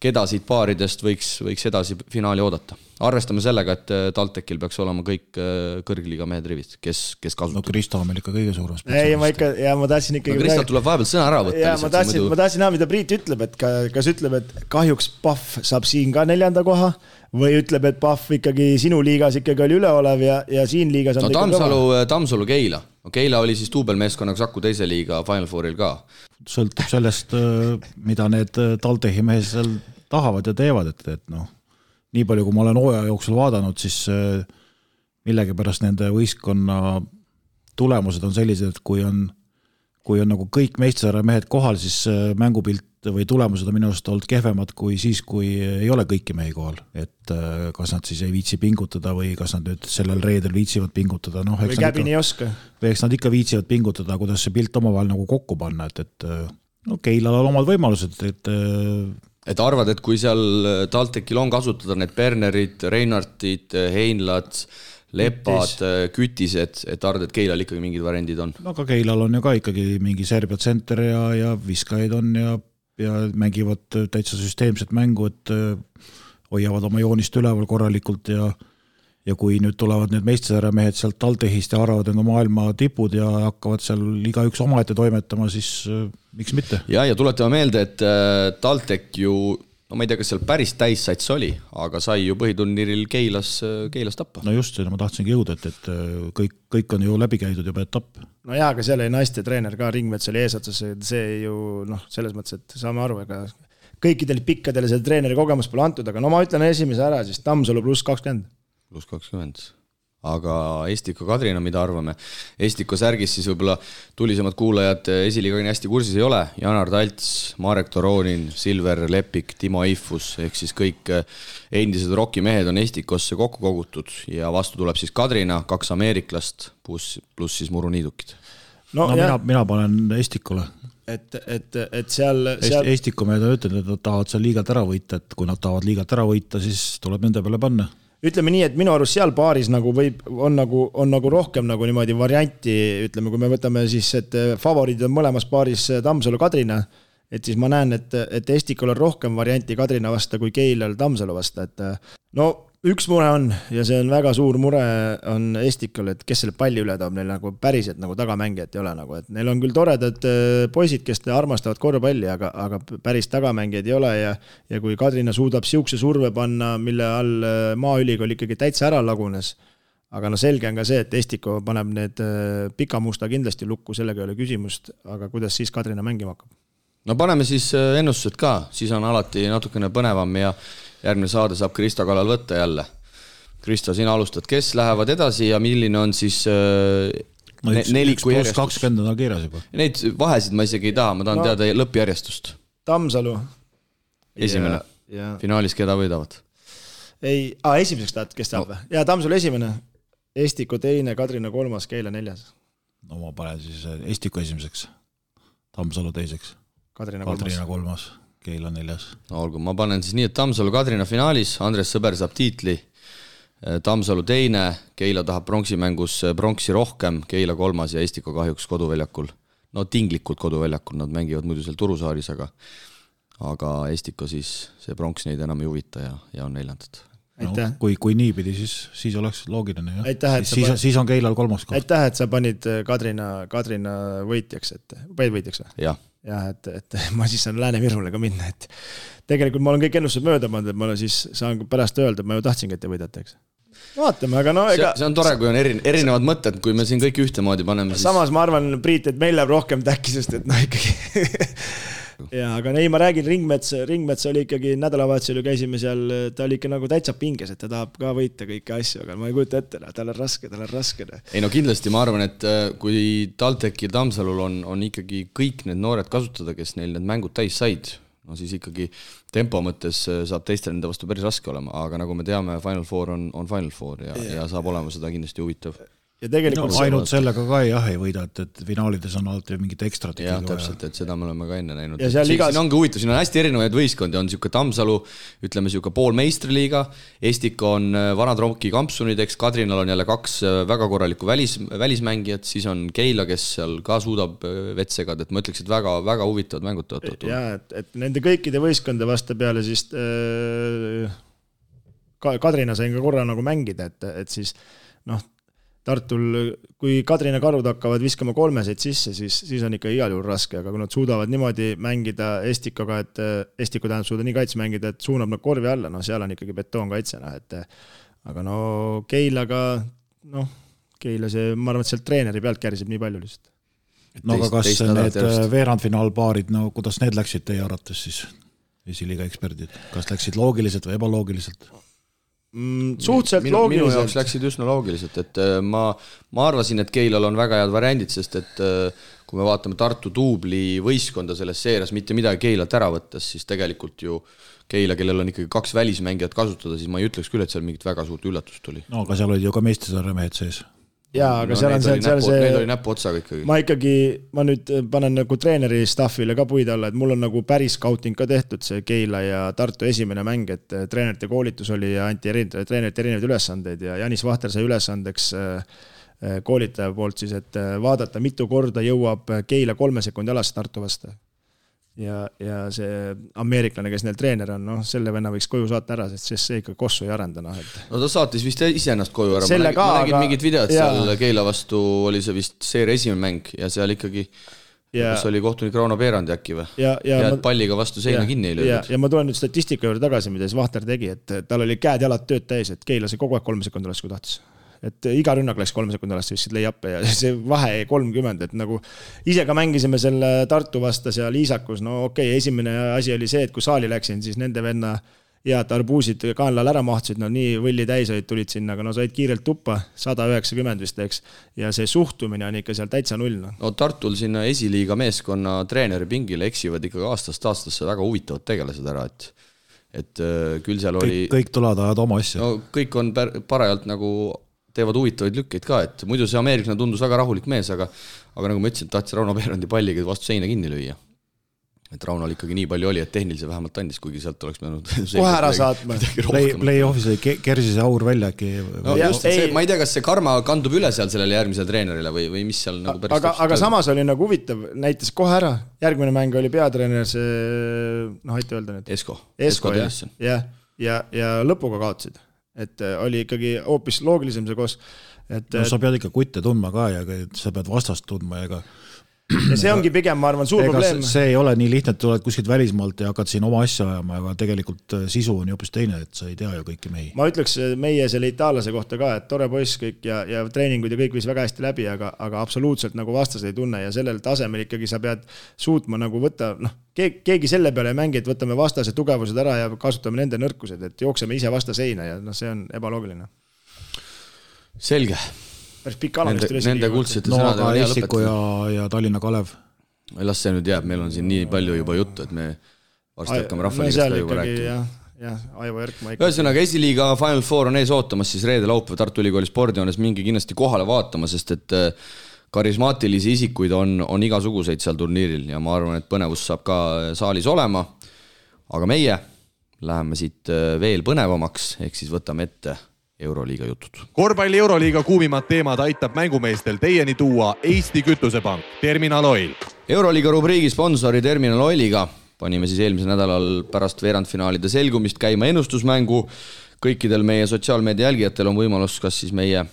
keda siit paaridest võiks, võiks edasi finaali oodata arvestame sellega, et äh, TalTechil peaks olema kõik äh, kõrgliiga mehed rivis, kes, kes no kasutavad. Kristo on meil ikka kõige suurem ei, ma ikka, ja ma tahtsin ikkagi no Kristalt tuleb vahepeal sõna ära võtta. ja ma tahtsin ma tahtsin näha, mida Priit ütleb, et ka, kas ütleb, et kahjuks Pahv saab siin ka neljanda koha või ütleb, et Pahv ikkagi sinu liigas ikkagi oli üleolev ja, ja siin liigas on no Tammsalu, Tammsalu Keila. no Keila oli siis duubelmeeskonnaga Saku teise liiga Final Fouril ka. sõltub sellest, äh, mida need TalTechi mehed seal tahavad ja teevad, et, et noh nii palju, kui ma olen hooaja jooksul vaadanud, siis äh, millegipärast nende võistkonna tulemused on sellised, et kui on, kui on nagu kõik meistrite mehed kohal, siis äh, mängupilt või tulemused on minu arust olnud kehvemad kui siis, kui ei ole kõiki mehi kohal. et äh, kas nad siis ei viitsi pingutada või kas nad nüüd sellel reedel viitsivad pingutada, noh. või käbini ei oska. või eks nad ikka viitsivad pingutada, kuidas see pilt omavahel nagu kokku panna, et, et no Keilal on omad võimalused, et et arvad, et kui seal äh, TalTechil on kasutada need Bernerid, Reinartid, äh, Heinlad, Lepad, äh, Kütised, et arvad, et Keilal ikkagi mingid variandid on? no aga Keilal on ju ka ikkagi mingi Serbia tsenter ja, ja viskajaid on ja, ja mängivad täitsa süsteemset mängu, et hoiavad oma joonist üleval korralikult ja ja kui nüüd tulevad need meistrite mehed sealt TalTechist ja arvavad, et on maailma tipud ja hakkavad seal igaüks omaette toimetama, siis äh, miks mitte. ja, ja tuletame meelde, et äh, TalTech ju no ma ei tea, kas seal päris täissats oli, aga sai ju põhiturniiril Keilas, äh, Keilas tappa. no just, sinna ma tahtsingi jõuda, et, et kõik, kõik on ju läbi käidud juba etapp. no jaa, aga seal oli naiste treener ka, Ringmets oli eesotsas, see ju noh, selles mõttes, et saame aru, ega kõikidel pikkadel see treeneri kogemus pole antud, aga no ma ütlen esimese ära siis, Tammsalu pluss kakskümmend pluss kakskümmend. aga Estiko Kadrina, mida arvame? Estiko särgis siis võib-olla tulisemad kuulajad esiliigaga nii hästi kursis ei ole, Janar Talts, Marek Toronin, Silver Lepik, Timo Eifus ehk siis kõik endised rokimehed on Estikosse kokku kogutud ja vastu tuleb siis Kadrina, kaks ameeriklast pluss, pluss siis muruniidukid. no, no mina, mina panen Estikule et, et, et seal, seal... Est,. Estiku mehed on ütelnud, et nad tahavad seal liigat ära võita, et kui nad tahavad liigat ära võita, siis tuleb nende peale panna ütleme nii, et minu arust seal paaris nagu võib, on nagu, on nagu rohkem nagu niimoodi varianti, ütleme, kui me võtame siis, et favoriidid on mõlemas paaris Tammsalu, Kadrina, et siis ma näen, et, et Estikul on rohkem varianti Kadrina vastu kui Keilal Tammsalu vastu, et no üks mure on ja see on väga suur mure, on Estikul, et kes selle palli üle toob, neil nagu päriselt nagu tagamängijat ei ole nagu, et neil on küll toredad äh, poisid, kes armastavad korvpalli, aga, aga päris tagamängijaid ei ole ja ja kui Kadrina suudab niisuguse surve panna, mille all äh, Maaülikool ikkagi täitsa ära lagunes, aga no selge on ka see, et Estiko paneb need äh, pika musta kindlasti lukku, sellega ei ole küsimust, aga kuidas siis Kadrina mängima hakkab? no paneme siis ennustused ka, siis on alati natukene põnevam ja järgmine saade saab Kristo kallal võtta jälle. Kristo, sina alustad, kes lähevad edasi ja milline on siis äh, no, üks, neliku järjestus? kakskümmend on kirjas juba. Neid vahesid ma isegi ei taha, ma tahan no, teada lõppjärjestust. Tammsalu. esimene. finaalis, keda võidavad? ei, aa esimeseks tahad, kes tahab või no.? jaa, Tammsalu esimene, Estiku teine, Kadrina kolmas, Keila neljas. no ma panen siis äh, Estiku esimeseks, Tammsalu teiseks. Kadrina kolmas. Kadrina kolmas Keila neljas. no olgu, ma panen siis nii, et Tammsalu Kadrina finaalis, Andres Sõber saab tiitli. Tammsalu teine, Keila tahab pronksimängus pronksi rohkem, Keila kolmas ja Estika kahjuks koduväljakul. no tinglikult koduväljakul, nad mängivad muidu seal Turusaaris, aga aga Estika siis, see pronks neid enam ei huvita ja, ja on neljandad no, kui, kui niipidi, siis, siis oleks loogiline jah. aitäh, siis, siis, siis on Keilal kolmas koht. aitäh, et sa panid Kadrina, Kadrina võitjaks, et, panid võitjaks või? jah jah, et, et ma siis saan Lääne-Virule ka minna, et tegelikult ma olen kõik ennustused mööda pannud, et ma siis saan pärast öelda, et ma ju tahtsingi, et te võidate, eks. vaatame, aga no ega. see on tore, kui on eri, erinevad mõtted, kui me siin kõik ühtemoodi paneme siis. samas ma arvan, Priit, et meil läheb rohkem täkki, sest et noh, ikkagi jaa, aga ei, ma räägin, Ringmets, Ringmets oli ikkagi nädalavahetusel ju käisime seal, ta oli ikka nagu täitsa pinges, et ta tahab ka võita kõiki asju, aga ma ei kujuta ette, noh, tal on raske, tal on raske. Noh. ei no kindlasti ma arvan, et äh, kui TalTechil, Tammsalul on, on ikkagi kõik need noored kasutada, kes neil need mängud täis said, no siis ikkagi tempo mõttes äh, saab teistel enda vastu päris raske olema, aga nagu me teame, Final Four on, on Final Four ja, ja., ja saab olema seda kindlasti huvitav ja tegelikult no, ainult sellega ka jah ei võida, et, et finaalides on alati mingit ekstrat jah, täpselt, et seda me oleme ka enne näinud. igas... siin ongi huvitav, siin on hästi erinevaid võistkondi, on niisugune Tammsalu, ütleme niisugune pool meistriliiga, Estika on äh, vanad Ronki kampsunid, eks Kadrinal on jälle kaks äh, väga korralikku välis, välismängijat, siis on Keila, kes seal ka suudab äh, vett segada, et ma ütleks, et väga, väga huvitavad mängud tõotatud. jaa, et, et nende kõikide võistkonda vastu peale siis äh, ka Kadrina sain ka korra nagu mängida, et, et siis noh, Tartul, kui Kadrina karud hakkavad viskama kolmeseid sisse, siis, siis on ikka igal juhul raske, aga kui nad suudavad niimoodi mängida Estikaga, et Estiku tähendab suuda nii kaitse mängida, et suunab nad korvi alla, noh, seal on ikkagi betoonkaitse, noh, et aga no Keilaga, noh, Keila see, ma arvan, et sealt treeneri pealt käriseb nii palju lihtsalt. no aga kas need veerandfinaalpaarid, no kuidas need läksid teie arvates siis, esiliiga eksperdid, kas läksid loogiliselt või ebaloogiliselt? Mm,? suhteliselt minu, loogiliselt. minu jaoks läksid üsna loogiliselt, et äh, ma, ma arvasin, et Keilal on väga head variandid, sest et äh, kui me vaatame Tartu duubli võistkonda selles seerias, mitte midagi Keilalt ära võttes, siis tegelikult ju Keila, kellel on ikkagi kaks välismängijat kasutada, siis ma ei ütleks küll, et seal mingit väga suurt üllatust tuli. no aga seal olid ju ka meistrite mehed sees jaa, aga no, seal on see, seal see. Need oli näpuotsaga ikkagi. ma ikkagi, ma nüüd panen nagu treeneri staff'ile ka puid alla, et mul on nagu päris scouting ka tehtud, see Keila ja Tartu esimene mäng, et äh, treenerite koolitus oli ja anti erinevaid, treenerite erinevaid ülesandeid ja Janis Vahter sai ülesandeks äh, koolitaja poolt siis, et vaadata, mitu korda jõuab Keila kolme sekundi alast Tartu vastu ja, ja see ameeriklane, kes neil treener on, noh, selle venna võiks koju saata ära, sest siis see ikka kossu ei arenda, noh et. no ta saatis vist iseennast koju ära, ma nägin, ma nägin aga... mingit videot ja. seal Keila vastu, oli see vist seeria esimene mäng ja seal ikkagi ja kas oli kohtunik Rauno Peerandi äkki või? ja, ja, ja ma... palliga vastu seina ja, kinni ei löödud. ja, ma tulen nüüd statistika juurde tagasi, mida siis Vahter tegi, et tal oli käed-jalad tööd täis, et Keila sai kogu aeg kolme sekundi alles, kui tahtis et iga rünnak läks kolme sekundi alles, viskasid lay-up'e ja see vahe kolmkümmend, et nagu ise ka mängisime selle Tartu vasta seal Iisakus, no okei okay,, esimene asi oli see, et kui saali läksin, siis nende venna head arbuusid kaenlal ära mahtusid, no nii võlli täis olid, tulid sinna, aga no said kiirelt tuppa, sada üheksakümmend vist, eks. ja see suhtumine on ikka seal täitsa null, noh. no Tartul sinna esiliiga meeskonna treeneri pingile eksivad ikkagi aastast aastasse väga huvitavad tegelased ära, et et äh, küll seal oli kõik, kõik tulevad, ajavad oma asja. no kõik on parajalt nagu teevad huvitavaid lükkeid ka, et muidu see ameeriklane tundus väga rahulik mees, aga aga nagu ma ütlesin, tahtis Rauno Veerandi palliga vastu seina kinni lüüa. et Raunol ikkagi nii palju oli, et tehnilise vähemalt andis, kuigi sealt oleks pidanud kohe ära saatma. Play, play-off'is oli Kersi see aur välja äkki no, just, see, ma ei tea, kas see karma kandub üle seal sellele järgmisele treenerile või, või mis seal nagu päris aga, aga samas oli nagu huvitav, näitas kohe ära, järgmine mäng oli peatreener see, noh, aita öelda nüüd. Esko. Esko, jah, jah, ja, ja lõpuga kaotasid et äh, oli ikkagi hoopis loogilisem see koos, et. no sa pead ikka kutte tundma ka ja sa pead vastast tundma ja ega ja see ongi pigem, ma arvan, suur Ega probleem. see ei ole nii lihtne, et tuled kuskilt välismaalt ja hakkad siin oma asja ajama, aga tegelikult äh, sisu on ju hoopis teine, et sa ei tea ju kõiki mehi. ma ütleks äh, meie selle itaallase kohta ka, et tore poiss kõik ja, ja treeningud ja kõik viis väga hästi läbi, aga, aga absoluutselt nagu vastast ei tunne ja sellel tasemel ikkagi sa pead suutma nagu võtta, noh, keegi selle peale ei mängi, et võtame vastase tugevused ära ja kasutame nende nõrkused, et jookseme ise vastu seina ja noh, see on ebaloogiline. selge päris pikk analüüs tuli. Nende kuldsete no, sõnadega on hea lõpetada. ja, ja Tallinna Kalev. las see nüüd jääb, meil on siin nii palju juba juttu, et me varsti hakkame Rahvaliigast ka juba rääkima. jah, jah, Aivo Erkma ikka. ühesõnaga, esiliiga Final Four on ees ootamas siis reede-laupäev Tartu Ülikooli spordihoones, minge kindlasti kohale vaatama, sest et äh, karismaatilisi isikuid on, on igasuguseid seal turniiril ja ma arvan, et põnevus saab ka äh, saalis olema. aga meie läheme siit äh, veel põnevamaks, ehk siis võtame ette Euroliiga jutud. korvpalli Euroliiga kuumimad teemad aitab mängumeestel teieni tuua Eesti Kütusepank, Terminal Oil. euroliiga rubriigi sponsori Terminal Oiliga panime siis eelmisel nädalal pärast veerandfinaalide selgumist käima ennustusmängu. kõikidel meie sotsiaalmeedia jälgijatel on võimalus kas siis meie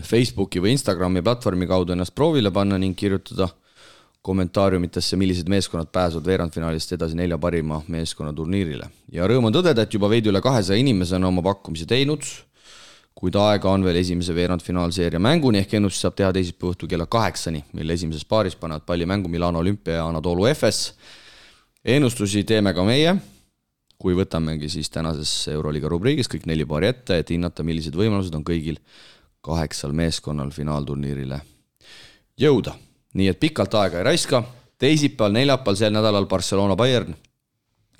Facebooki või Instagrami platvormi kaudu ennast proovile panna ning kirjutada kommentaariumitesse, millised meeskonnad pääsevad veerandfinaalist edasi nelja parima meeskonna turniirile. ja rõõm on tõdeda, et juba veidi üle kahesaja inimese on oma pakkumise teinud kuid aega on veel esimese veerandfinaalseeria mänguni ehk ennustust saab teha teisipäeva õhtul kella kaheksani, mil esimeses paaris panevad palli mängu Milano olümpia ja Anatolu Efes. ennustusi teeme ka meie, kui võtamegi siis tänases Euroliiga rubriigis kõik neli paari ette, et hinnata, millised võimalused on kõigil kaheksal meeskonnal finaalturniirile jõuda. nii et pikalt aega ei raiska, teisipäeval, neljapäeval, sel nädalal Barcelona Bayern,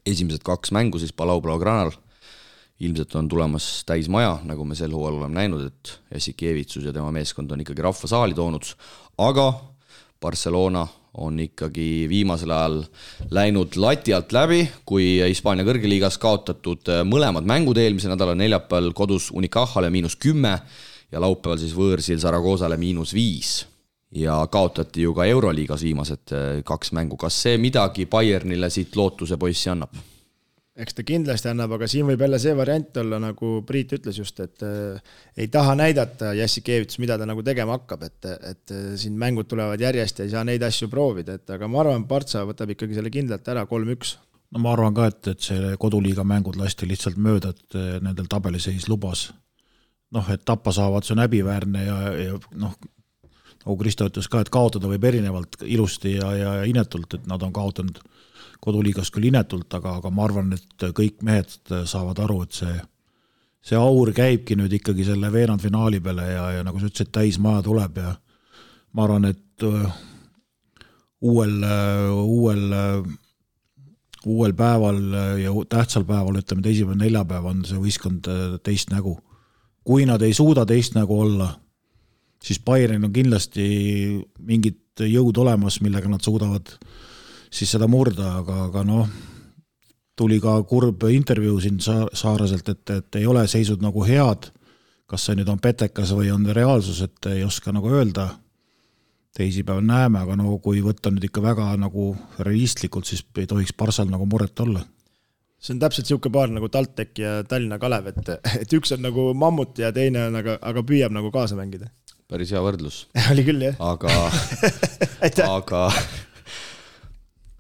esimesed kaks mängu siis Palau Blaugranal ilmselt on tulemas täismaja, nagu me sel hooajal oleme näinud, et Jassikevitsus ja tema meeskond on ikkagi rahva saali toonud, aga Barcelona on ikkagi viimasel ajal läinud lati alt läbi, kui Hispaania kõrgeliigas kaotatud mõlemad mängud eelmisel nädalal, neljapäeval kodus Unicajale miinus kümme ja laupäeval siis võõrsil Zaragoosale miinus viis. ja kaotati ju ka Euroliigas viimased kaks mängu, kas see midagi Bayernile siit lootuse poissi annab? Eks ta kindlasti annab, aga siin võib jälle see variant olla, nagu Priit ütles just, et äh, ei taha näidata Jassikevitš, mida ta nagu tegema hakkab, et, et äh, siin mängud tulevad järjest ja ei saa neid asju proovida, et aga ma arvan, Partsa võtab ikkagi selle kindlalt ära, kolm-üks. no ma arvan ka, et, et see koduliiga mängud lasti lihtsalt mööda, et äh, nendel tabeliseis lubas. noh, et tappa saavad, see on häbiväärne ja, ja noh, nagu Kristo ütles ka, et kaotada võib erinevalt ilusti ja, ja inetult, et nad on kaotanud koduliigas küll inetult, aga, aga ma arvan, et kõik mehed saavad aru, et see, see aur käibki nüüd ikkagi selle veerandfinaali peale ja, ja nagu sa ütlesid, täismaja tuleb ja ma arvan, et uh, uuel, uuel, uuel päeval ja tähtsal päeval, ütleme teisipäev, neljapäev on see võistkond teist nägu. kui nad ei suuda teist nägu olla, siis Bayernil on kindlasti mingid jõud olemas, millega nad suudavad äh, siis seda murda, aga, aga noh, tuli ka kurb intervjuu siin Saaraselt, et, et ei ole seisud nagu head. kas see nüüd on petekas või on reaalsus, et ei oska nagu öelda. teisipäeval näeme, aga no kui võtta nüüd ikka väga nagu realistlikult, siis ei tohiks Parssal nagu muret olla see on täpselt niisugune paar nagu TalTech ja Tallinna Kalev, et, et üks on nagu mammut ja teine on aga, aga püüab nagu kaasa mängida. päris hea võrdlus oli küll, jah. aga aga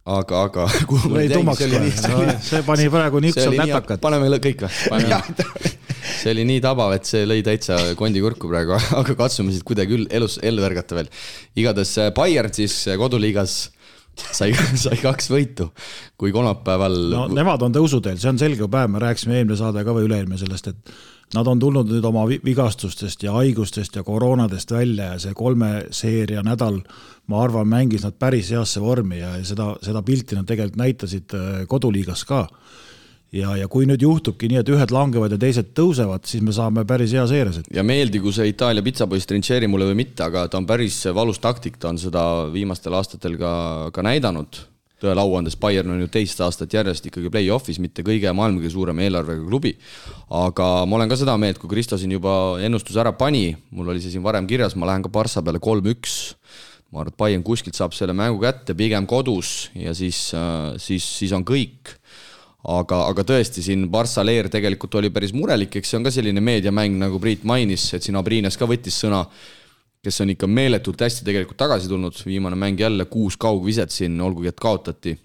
aga, aga kuhu lõi tummaks kohe, no, see pani praegu niisugused nätakad. paneme kõik või? see oli nii tabav, et see lõi täitsa kondi kurku praegu, aga katsume siit kuidagi elus, ellu ärgata veel. igatahes äh, Bayern siis äh, koduliigas sai, sai kaks võitu, kui kolmapäeval. no nemad on tõusuteel, see on selge päev, me rääkisime eelmine saade ka või üle-eelmine sellest, et nad on tulnud nüüd oma vigastustest ja haigustest ja koroonadest välja ja see kolme seeria nädal ma arvan, mängis nad päris heasse vormi ja seda, seda pilti nad tegelikult näitasid äh, koduliigas ka. Ja, ja kui nüüd juhtubki nii, et ühed langevad ja teised tõusevad, siis me saame päris hea seeres. ja meeldigu see Itaalia pitsapoiss Trincheri mulle või mitte, aga ta on päris valus taktik, ta on seda viimastel aastatel ka, ka näidanud tõele au andes, Bayern on ju teist aastat järjest ikkagi play-off'is, mitte kõige maailma kõige suurema eelarvega klubi. aga ma olen ka seda meelt, kui Kristo siin juba ennustuse ära pani, mul oli see siin varem kirjas, ma lähen ka Barca peale kolm-üks ma arvan, et Bayern kuskilt saab selle mängu kätte, pigem kodus ja siis, äh, siis, siis on kõik. Aga, aga tõesti, siin Barca leer tegelikult oli päris murelik, eks see on ka selline meediamäng, nagu Priit mainis, et siin Abriines ka võttis sõna, kes on ikka meeletult hästi tegelikult tagasi tulnud, viimane mäng jälle kuus kaugviset siin, olgugi et kaotati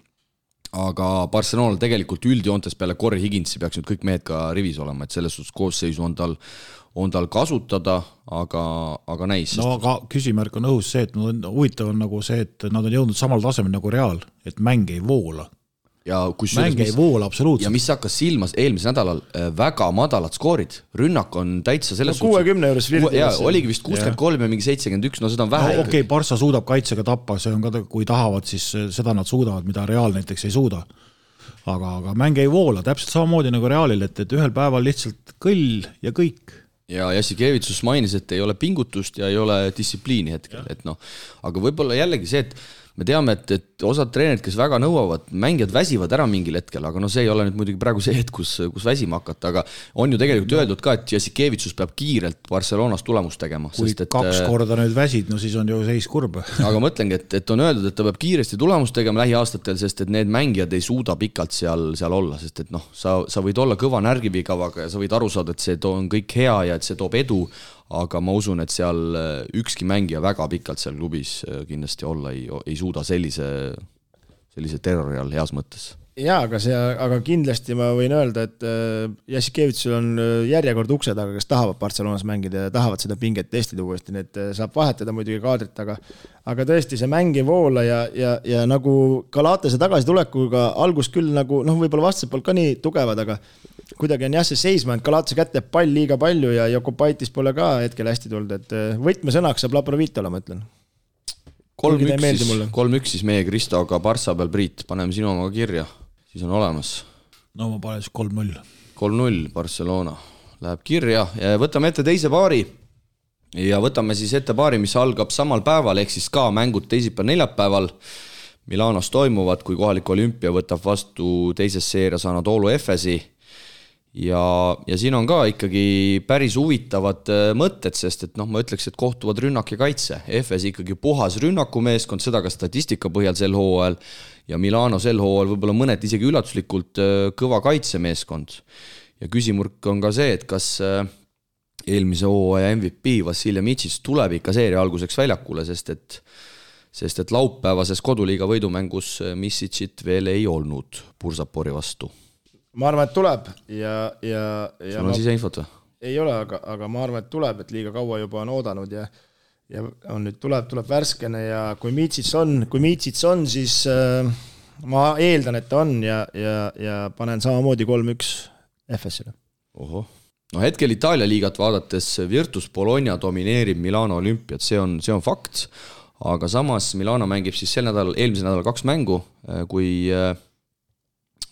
aga Barcelonal tegelikult üldjoontes peale Corey Higginsi peaks nüüd kõik mehed ka rivis olema, et selles suhtes koosseisu on tal, on tal kasutada, aga, aga näis. no aga küsimärk on õhus see, et no huvitav on nagu see, et nad on jõudnud samal tasemel nagu Real, et mäng ei voola ja kusjuures mäng ei voola absoluutselt. ja mis hakkas silma eelmisel nädalal, äh, väga madalad skoorid, rünnak on täitsa selles no, kuuekümne juures jaa, oligi vist kuuskümmend kolm ja mingi seitsekümmend üks, no seda on vähe no,. okei okay,, Barca suudab kaitsega tappa, see on ka, kui tahavad, siis seda nad suudavad, mida Real näiteks ei suuda. aga, aga mäng ei voola, täpselt samamoodi nagu Realil, et, et ühel päeval lihtsalt kõll ja kõik ja Jassikevitsus mainis, et ei ole pingutust ja ei ole distsipliini hetkel, et noh, aga võib-olla jällegi see, et me teame, et, et osad treenerid, kes väga nõuavad, mängijad väsivad ära mingil hetkel, aga no see ei ole nüüd muidugi praegu see hetk, kus, kus väsima hakata, aga on ju tegelikult öeldud ka, et Jassikevitsus peab kiirelt Barcelonas tulemust tegema. kui sest, et, kaks korda nüüd väsid, no siis on ju seis kurb. aga mõtlengi, et, et on öeldud, et ta peab kiiresti tulemust tegema lähiaastatel, sest et need mängijad ei suuda pikalt seal, seal olla, sest et noh, sa, sa võid olla kõva närgivigavaga ja sa võid aru saada, et see on kõik hea ja et see toob edu, aga ma usun, et seal äh, ükski mängija väga pikalt seal klubis äh, kindlasti olla ei, ei suuda sellise, sellise terrori all heas mõttes. Jaa, aga see, aga kindlasti ma võin öelda, et äh, Jassikevitsul on järjekord ukse taga, kes tahavad Barcelonas mängida ja tahavad seda pinget testida uuesti, nii et saab vahetada muidugi kaadrit, aga aga tõesti, see mäng ei voola ja, ja, ja nagu Galatase tagasitulekuga algus küll nagu noh, võib-olla vastased polnud ka nii tugevad, aga kuidagi on jah, see seisma jäänud, Galatase kätte jääb pall liiga palju ja Jokopaitis pole ka hetkel hästi tulnud, et äh, võtmesõnaks saab Labrovitole, ma ütlen. kolm-üks siis, kolm-üks siis meie Kristoga Barca peal, Priit, paneme sinu oma kirja, siis on olemas. no ma panen siis kolm-null. kolm-null Barcelona läheb kirja ja võtame ette teise paari. ja võtame siis ette paari, mis algab samal päeval, ehk siis ka mängud teisipäeval-neljapäeval. Milanos toimuvad, kui kohalik olümpia võtab vastu teises seerias Anatoolu Efesi ja, ja siin on ka ikkagi päris huvitavad äh, mõtted, sest et noh, ma ütleks, et kohtuvad rünnak ja kaitse. FS ikkagi puhas rünnakumeeskond, seda ka statistika põhjal sel hooajal ja Milano sel hooajal võib-olla mõneti isegi üllatuslikult äh, kõva kaitsemeeskond. ja küsimärk on ka see, et kas äh, eelmise hooaja MVP Vassiljev Mitšis tuleb ikka seeria alguseks väljakule, sest et sest et laupäevases koduliiga võidumängus Missitšit veel ei olnud Pursapori vastu ma arvan, et tuleb ja, ja, ja sul on ma, siseinfot või? ei ole, aga, aga ma arvan, et tuleb, et liiga kaua juba on oodanud ja ja on nüüd tuleb, tuleb värskene ja kui Mitsits on, kui Mitsits on, siis äh, ma eeldan, et ta on ja, ja, ja panen samamoodi kolm-üks FS-ile. ohoh, no hetkel Itaalia liigat vaadates Virtus Bologna domineerib Milano olümpiat, see on, see on fakt, aga samas Milano mängib siis sel nädalal, eelmisel nädalal kaks mängu, kui äh,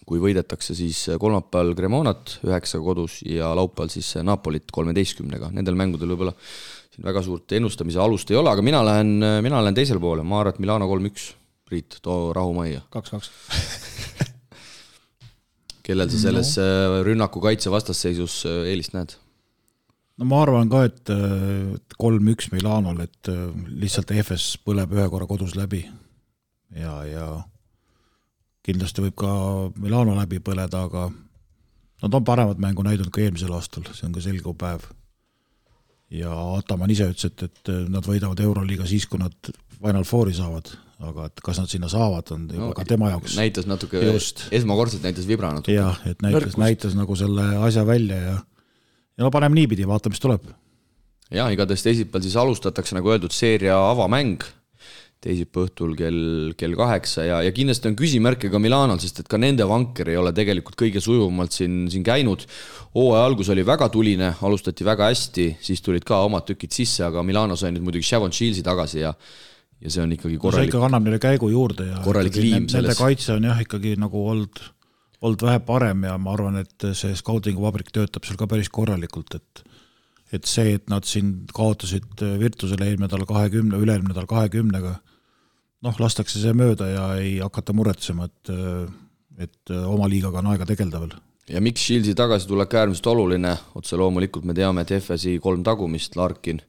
kui võidetakse siis kolmapäeval Cremonat üheksaga kodus ja laupäeval siis Napolit kolmeteistkümnega, nendel mängudel võib-olla siin väga suurt ennustamise alust ei ole, aga mina lähen, mina lähen teisele poole, ma arvan, et Milano kolm-üks. Priit, too rahu majja. kaks-kaks kellel sa selles no. rünnaku kaitse vastasseisus eelist näed? no ma arvan ka, et kolm-üks Milanol, et lihtsalt EFS põleb ühe korra kodus läbi ja, ja kindlasti võib ka Milano läbi põleda, aga nad on paremat mängu näidanud ka eelmisel aastal, see on ka selge päev. ja Ataman ise ütles, et, et nad võidavad Euroliiga siis, kui nad Final Fouri saavad, aga et kas nad sinna saavad, on juba no, ka tema jaoks. näitas natuke, esmakordselt näitas Vibra natuke. jah, et näitas, näitas nagu selle asja välja ja ja no paneme niipidi, vaatame, mis tuleb. jaa, igatahes teisipäeval siis alustatakse, nagu öeldud, seeria avamäng teisipäeva õhtul kell, kell kaheksa ja, ja kindlasti on küsimärke ka Milanol, sest et ka nende vanker ei ole tegelikult kõige sujuvamalt siin, siin käinud. hooaja algus oli väga tuline, alustati väga hästi, siis tulid ka omad tükid sisse, aga Milano sai nüüd muidugi Shavon Shieldsi tagasi ja ja see on ikkagi korralik see ikka annab neile käigu juurde ja korralik liim selles. Nende kaitse on jah, ikkagi nagu olnud, olnud vähe parem ja ma arvan, et see scouting'u vabrik töötab seal ka päris korralikult, et et see, et nad siin kaotasid Virtusele eelmine nädal kahekümne, üle-eelmine nädal kahekümnega noh, lastakse see mööda ja ei hakata muretsema, et, et oma liigaga on aega tegeleda veel. ja miks Shieldsi tagasitulek äärmiselt oluline, otse loomulikult me teame, et FSi kolm tagumist, Larkin,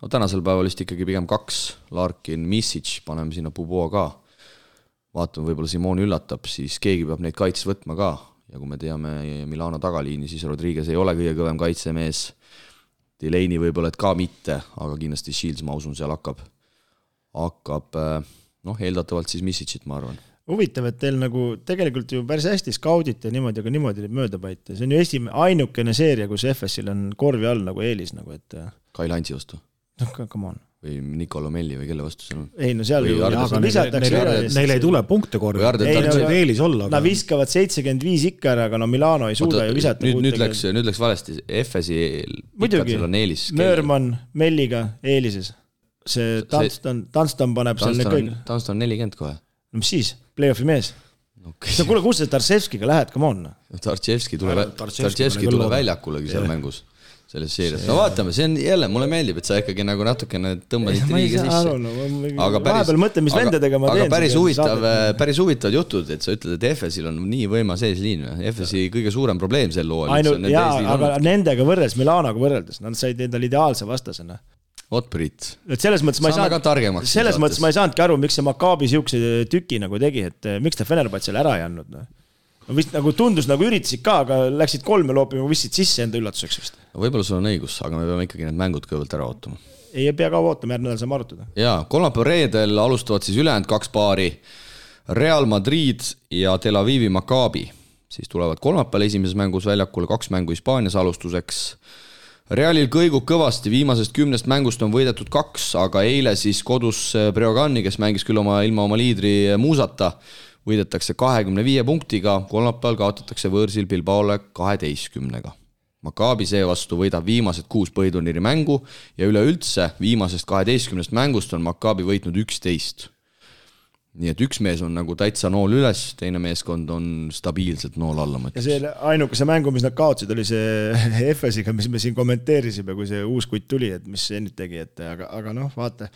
no tänasel päeval vist ikkagi pigem kaks, Larkin, Misic, paneme sinna Puboa ka, vaatame, võib-olla Simon üllatab, siis keegi peab neid kaitses võtma ka. Ja kui me teame Milano tagaliini, siis Rodriguez ei ole kõige kõvem kaitsemees, Delaney võib-olla, et ka mitte, aga kindlasti Shields, ma usun, seal hakkab, hakkab äh, noh, eeldatavalt siis Missicit, ma arvan. huvitav, et teil nagu tegelikult ju päris hästi skaudite niimoodi, aga niimoodi mööda paite, see on ju esimene, ainukene seeria, kus FS-il on korvi all nagu eelis nagu, et Kai Lantsi vastu? noh, come on või Nicolo Melli või kelle vastu see on? ei no seal ju lisatakse neil, neil ei tule punkte korvi, võib eelis olla. Nad viskavad seitsekümmend viis ikka ära, aga no Milano ei suuda Oota, ju visata. nüüd, nüüd läks, nüüd läks valesti, FS-i muidugi, Nöörmann Melliga eelises see Dunstan, Dunstan paneb seal need kõik. Dunstan nelikümmend kohe. no mis siis, play-off'i mees okay.. no kuule, kus sa Tarševskiga lähed, come on. Tarševski tuleb, Tarševski tuleb väljakulegi seal mängus selles seerias, no vaatame, see on jälle, mulle meeldib, et sa ikkagi nagu natukene tõmbad liiga sisse. aga päris, teen. aga päris huvitav, päris huvitavad jutud, et sa ütled, et FS-il on nii võimas eesliin. FS-i kõige suurem probleem sel hooajal. ainult, jaa, aga nendega võrreldes, Milanoga võrreldes, nad said endale ideaalse vastasena vot Priit. et selles mõttes ma ei saanud, selles mõttes ma ei saanudki aru, miks see Maccabi siukse tüki nagu tegi, et eh, miks ta Fenerbahce'ile ära ei andnud noh. no vist nagu tundus nagu üritasid ka, aga läksid kolme loopima, viskasid sisse enda üllatuseks vist. võib-olla sul on õigus, aga me peame ikkagi need mängud kõigepealt ära ootama. ei pea kaua ootama, järgmine nädal saame arutada. jaa, kolmapäeval-reedel alustavad siis ülejäänud kaks paari. Real Madrid ja Tel Avivi Maccabi, siis tulevad kolmapäeval esimeses mängus väljakule kaks mängu Hispaanias alustuseks Realil kõigub kõvasti, viimasest kümnest mängust on võidetud kaks, aga eile siis kodus äh, Breogani, kes mängis küll oma, ilma oma liidri äh, Muusata, võidetakse kahekümne viie punktiga, kolmapäeval kaotatakse võõrsil Bilbaole kaheteistkümnega. Maccabi seevastu võidab viimased kuus põhiturniiri mängu ja üleüldse viimasest kaheteistkümnest mängust on Maccabi võitnud üksteist. Nii et üks mees on nagu täitsa nool üles, teine meeskond on stabiilselt nool alla, ma ja see ainukese mängu, mis nad kaotasid, oli see Efesiga, mis me siin kommenteerisime, kui see uus kutt tuli, et mis Zenit tegi, et aga, aga noh, vaata.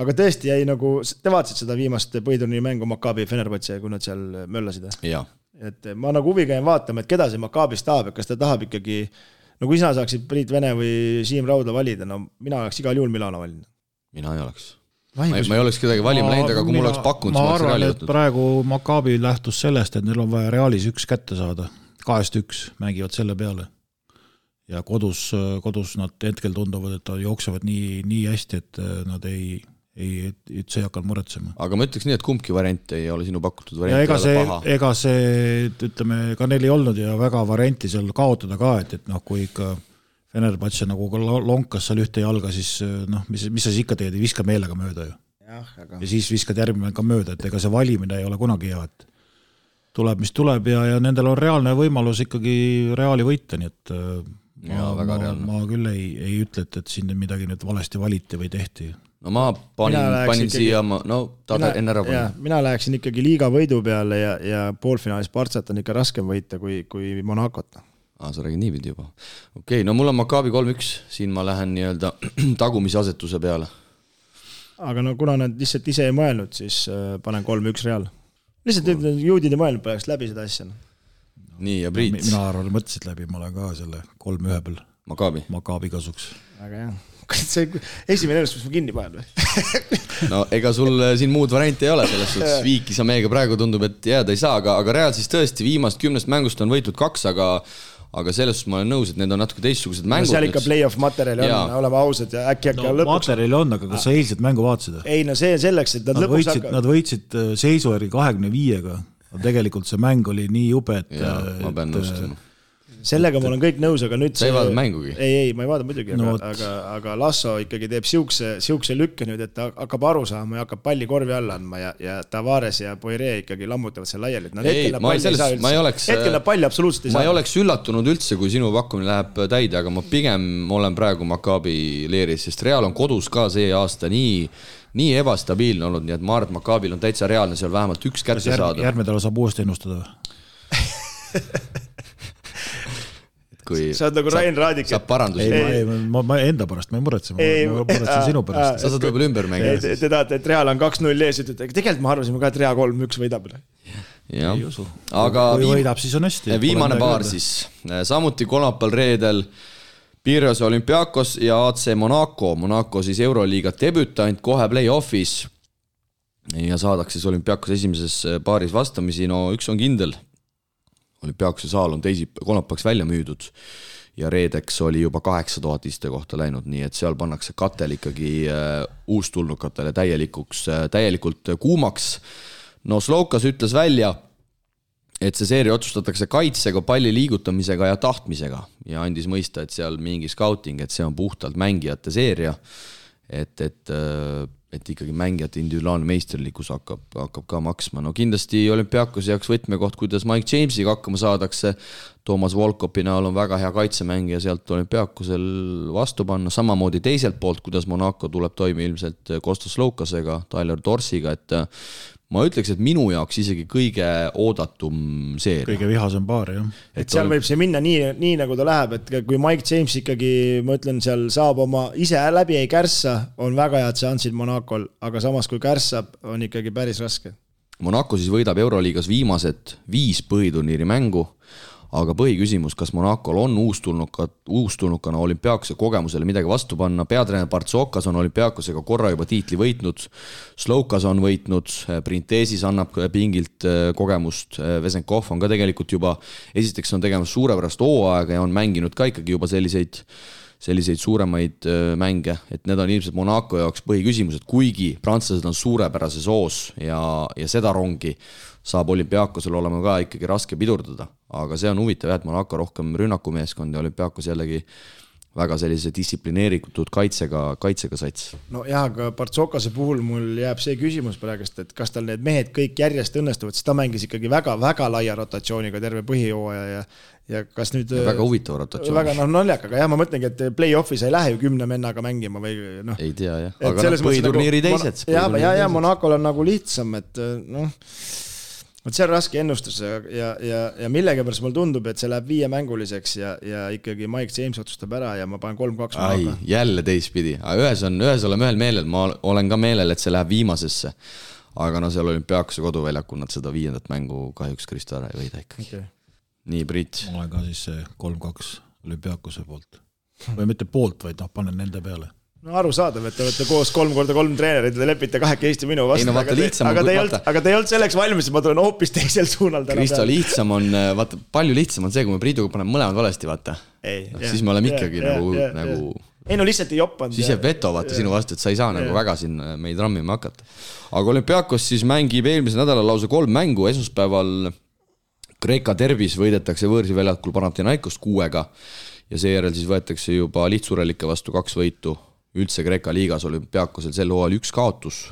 aga tõesti jäi nagu, te vaatasite seda viimast põhiturniiri mängu Maccabi Fenerbahce, kui nad seal möllasid või? et ma nagu huviga jäin vaatama, et keda see Maccabis tahab, et kas ta tahab ikkagi no kui sina saaksid Priit Vene või Siim Rauda valida, no mina oleks igal juhul Milano valinud. mina ei oleks ma ei, ma ei oleks kedagi valima läinud, aga kui mul oleks pakkunud, siis ma oleks Reali võtnud. praegu Maccabi lähtus sellest, et neil on vaja Realis üks kätte saada, kahest üks, mängivad selle peale. ja kodus, kodus nad hetkel tunduvad, et jooksevad nii, nii hästi, et nad ei, ei, üldse ei hakanud muretsema. aga ma ütleks nii, et kumbki variant ei ole sinu pakutud variant. ega see, ega see, ütleme, ka neil ei olnud ju väga varianti seal kaotada ka, et, et noh, kui ikka Fenerbahce nagu lonkas seal ühte jalga, siis noh, mis, mis sa siis ikka teed, ei viska meelega mööda ju. Aga... ja siis viskad järgmine ka mööda, et ega see valimine ei ole kunagi hea, et tuleb, mis tuleb ja, ja nendel on reaalne võimalus ikkagi Reali võita, nii et ja, ma, ma, ma küll ei, ei ütle, et, et siin midagi nüüd valesti valiti või tehti. no ma panin, panin ikkagi, siia, no ta mina, enne ära pani. mina läheksin ikkagi liiga võidu peale ja, ja poolfinaalis Partsat on ikka raskem võita kui, kui Monacot aa, sa räägid niipidi juba. okei okay,, no mul on Maccabi kolm-üks, siin ma lähen nii-öelda tagumise asetuse peale. aga no kuna nad lihtsalt ise ei mõelnud, siis äh, panen kolm-üks Real. lihtsalt ütlen, juudid ei mõelnud praegu läbi seda asja. nii, ja Priit? mina arvan, mõtlesid läbi, ma olen ka selle kolm-ühe peal. Maccabi? Maccabi kasuks. väga hea see esimene ennustus ma kinni panen või no ega sul äh, siin muud varianti ei ole, selles suhtes viiki sa meiega praegu tundub, et jääda ei saa, aga, aga Real siis tõesti viimast kümnest mängust on võitnud kaks, aga aga selles suhtes ma olen nõus, et need on natuke teistsugused mängud no,. seal ikka play-off materjali on, oleme ausad ja äkki, äkki no, lõpuks. materjali on, aga kas sa eilset mängu vaatasid? ei no see selleks, et nad, nad lõpuks võitsid hakkavad. Nad võitsid äh, seisu järgi kahekümne viiega, tegelikult see mäng oli nii jube, et. ma pean nõustuma sellega ma olen kõik nõus, aga nüüd sa ei vaadanud mängugi? ei, ei, ma ei vaadanud muidugi no,, aga, aga, aga Lasso ikkagi teeb siukse, siukse lükke nüüd, et ta hakkab aru saama ja hakkab palli korvi alla andma ja, ja Tavares ja Poirier ikkagi lammutavad seal laiali, et nad ei, hetkel ma ei selles, ma ei oleks hetkel nad palli absoluutselt ei saa. ma ei oleks üllatunud üldse, kui sinu pakkumine läheb täide, aga ma pigem olen praegu Maccabi leeris, sest Real on kodus ka see aasta nii nii ebastabiilne olnud, nii et ma arvan, et Maccabil on täitsa reaalne seal vähemalt üks kätte saada. järgmine nädal saab uuesti ennustada või kui sa oled nagu Rain Raadik. saab parandusi. ei, ma, ma, ma enda pärast ma ei muretse, ma muretsen sinu pärast. sa saad võib-olla ümber mängida. Te, te tahate, et Real on kaks-null ees, ütlete, tegelikult me arvasime ka, et Real kolm-üks võidab. jah, aga kui võidab, siis on hästi. viimane paar siis, samuti kolmapäeval, reedel Pirios olümpiaakos ja AC Monaco, Monaco siis Euroliiga debütant kohe play-off'is. ja saadakse siis olümpiaakos esimeses paaris vastamisi, no üks on kindel olümpiaakuse saal on teisipäev, kolmapäevaks välja müüdud ja reedeks oli juba kaheksa tuhat istekohta läinud, nii et seal pannakse katel ikkagi äh, uustulnukatele täielikuks äh,, täielikult kuumaks. no Slovkas ütles välja, et see seeria otsustatakse kaitsega, palli liigutamisega ja tahtmisega ja andis mõista, et seal mingi scouting, et see on puhtalt mängijate seeria. et, et äh, et ikkagi mängijate individuaalne meisterlikkus hakkab, hakkab ka maksma, no kindlasti olümpiaakose jaoks võtmekoht, kuidas Mike Jamesiga hakkama saadakse. Toomas Volkopi näol on väga hea kaitsemängija sealt olümpiaakusel vastu panna, samamoodi teiselt poolt, kuidas Monaco tuleb toime ilmselt Kostas Loukasega, Tyler Dorsiga, et ma ütleks, et minu jaoks isegi kõige oodatum seeria. kõige vihasem paar, jah. et seal võib see minna nii, nii nagu ta läheb, et kui Mike James ikkagi, ma ütlen, seal saab oma, ise läbi ei kärssa, on väga head šansid Monacol, aga samas, kui kärssab, on ikkagi päris raske. Monaco siis võidab Euroliigas viimased viis põhiturniiri mängu aga põhiküsimus, kas Monacol on uustulnuka, uustulnukana olümpiaakuse kogemusele midagi vastu panna, peatreener Partsokas on olümpiaakosega korra juba tiitli võitnud, Slovkas on võitnud, Printesis annab pingilt äh, kogemust, äh, Vesenkov on ka tegelikult juba, esiteks on tegemas suurepärast hooaega ja on mänginud ka ikkagi juba selliseid selliseid suuremaid äh, mänge, et need on ilmselt Monaco jaoks põhiküsimused, kuigi prantslased on suurepärases hoos ja, ja seda rongi saab olümpiaakosel olema ka ikkagi raske pidurdada, aga see on huvitav jah, et Monaco rohkem rünnakumeeskond ja olümpiaakos jällegi väga sellise distsiplineeritud kaitsega, kaitsega sats. nojah, aga Partsokase puhul mul jääb see küsimus praegust, et kas tal need mehed kõik järjest õnnestuvad, sest ta mängis ikkagi väga-väga laia rotatsiooniga terve põhijooaja ja ja kas nüüd ja väga huvitav rotatsioon. väga noh, naljaka, aga jah, ma mõtlengi, et play-off'i sa ei lähe ju kümne vennaga mängima või noh. ei tea jah, aga noh, põhiturniiri nagu, teised. ja, ja, ja Monacol on nagu lihtsam, et noh vot see on raske ennustus ja, ja, ja, ja millegipärast mulle tundub, et see läheb viiemänguliseks ja, ja ikkagi Mike James otsustab ära ja ma panen kolm-kaks. ai, jälle teistpidi, ühes on, ühes oleme ühel meelel, ma olen ka meelel, et see läheb viimasesse. aga no seal olümpiaakuse koduväljakul nad seda viiendat mängu kahjuks Kristo ära ei võida ikkagi okay.. nii, Priit. ma olen ka siis kolm-kaks olümpiaakuse poolt või mitte poolt, vaid noh, panen nende peale no arusaadav, et te olete koos kolm korda kolm treenerid ja te lepite kahekesti minu vastu. No, aga, te, aga te ei olnud, aga te ei olnud selleks valmis, et ma tulen hoopis teisel suunal täna. Kristo, lihtsam on, vaata, palju lihtsam on see, kui me Priiduga paneme mõlemad valesti, vaata. No, siis me oleme ikkagi yeah, nagu nagu ei no lihtsalt ei jopanud. siis jääb veto vaata sinu vastu, et sa ei saa yeah. nagu väga siin meid rammima hakata. aga olümpiaakos siis mängib eelmisel nädalal lausa kolm mängu, esmaspäeval Kreeka derbis võidetakse võõrsil väljakul Panathinaikost kuuega ja seejärel siis võetakse juba lihtsurelike vastu kaks võitu üldse Kreeka liigas olümpiaakosel sel hooajal üks kaotus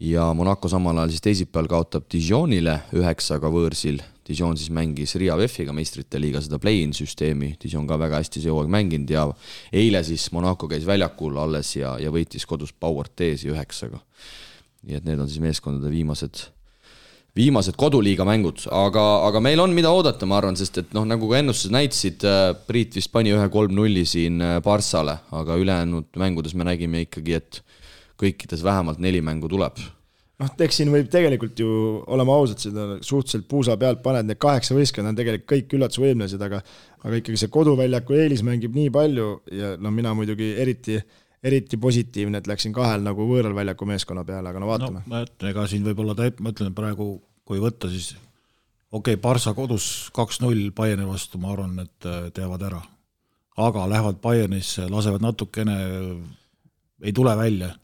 ja Monaco samal ajal siis teisipäeval kaotab Dijonile üheksaga võõrsil. Dijon siis mängis Riia VEF-iga meistrite liiga seda play-in süsteemi, Dijon ka väga hästi see hooaeg mänginud ja eile siis Monaco käis väljakul alles ja, ja võitis kodus Power T-si üheksaga. nii et need on siis meeskondade viimased viimased koduliiga mängud, aga, aga meil on, mida oodata, ma arvan, sest et noh, nagu ka ennustused näitasid, äh, Priit vist pani ühe kolm-nulli siin äh, Barssale, aga ülejäänud mängudes me nägime ikkagi, et kõikides vähemalt neli mängu tuleb. noh, eks siin võib tegelikult ju, oleme ausad, seda suhteliselt puusa pealt paned, need kaheksa võistkonda on tegelikult kõik üllatusvõimelised, aga aga ikkagi see koduväljaku eelis mängib nii palju ja no mina muidugi eriti eriti positiivne, et läksin kahel nagu võõral väljaku meeskonna peale, aga no vaatame. no ega siin võib-olla ta, ma ütlen praegu, kui võtta, siis okei okay,, Barca kodus kaks-null Bayerni vastu, ma arvan, et äh, teevad ära. aga lähevad Bayernisse, lasevad natukene, ei tule välja,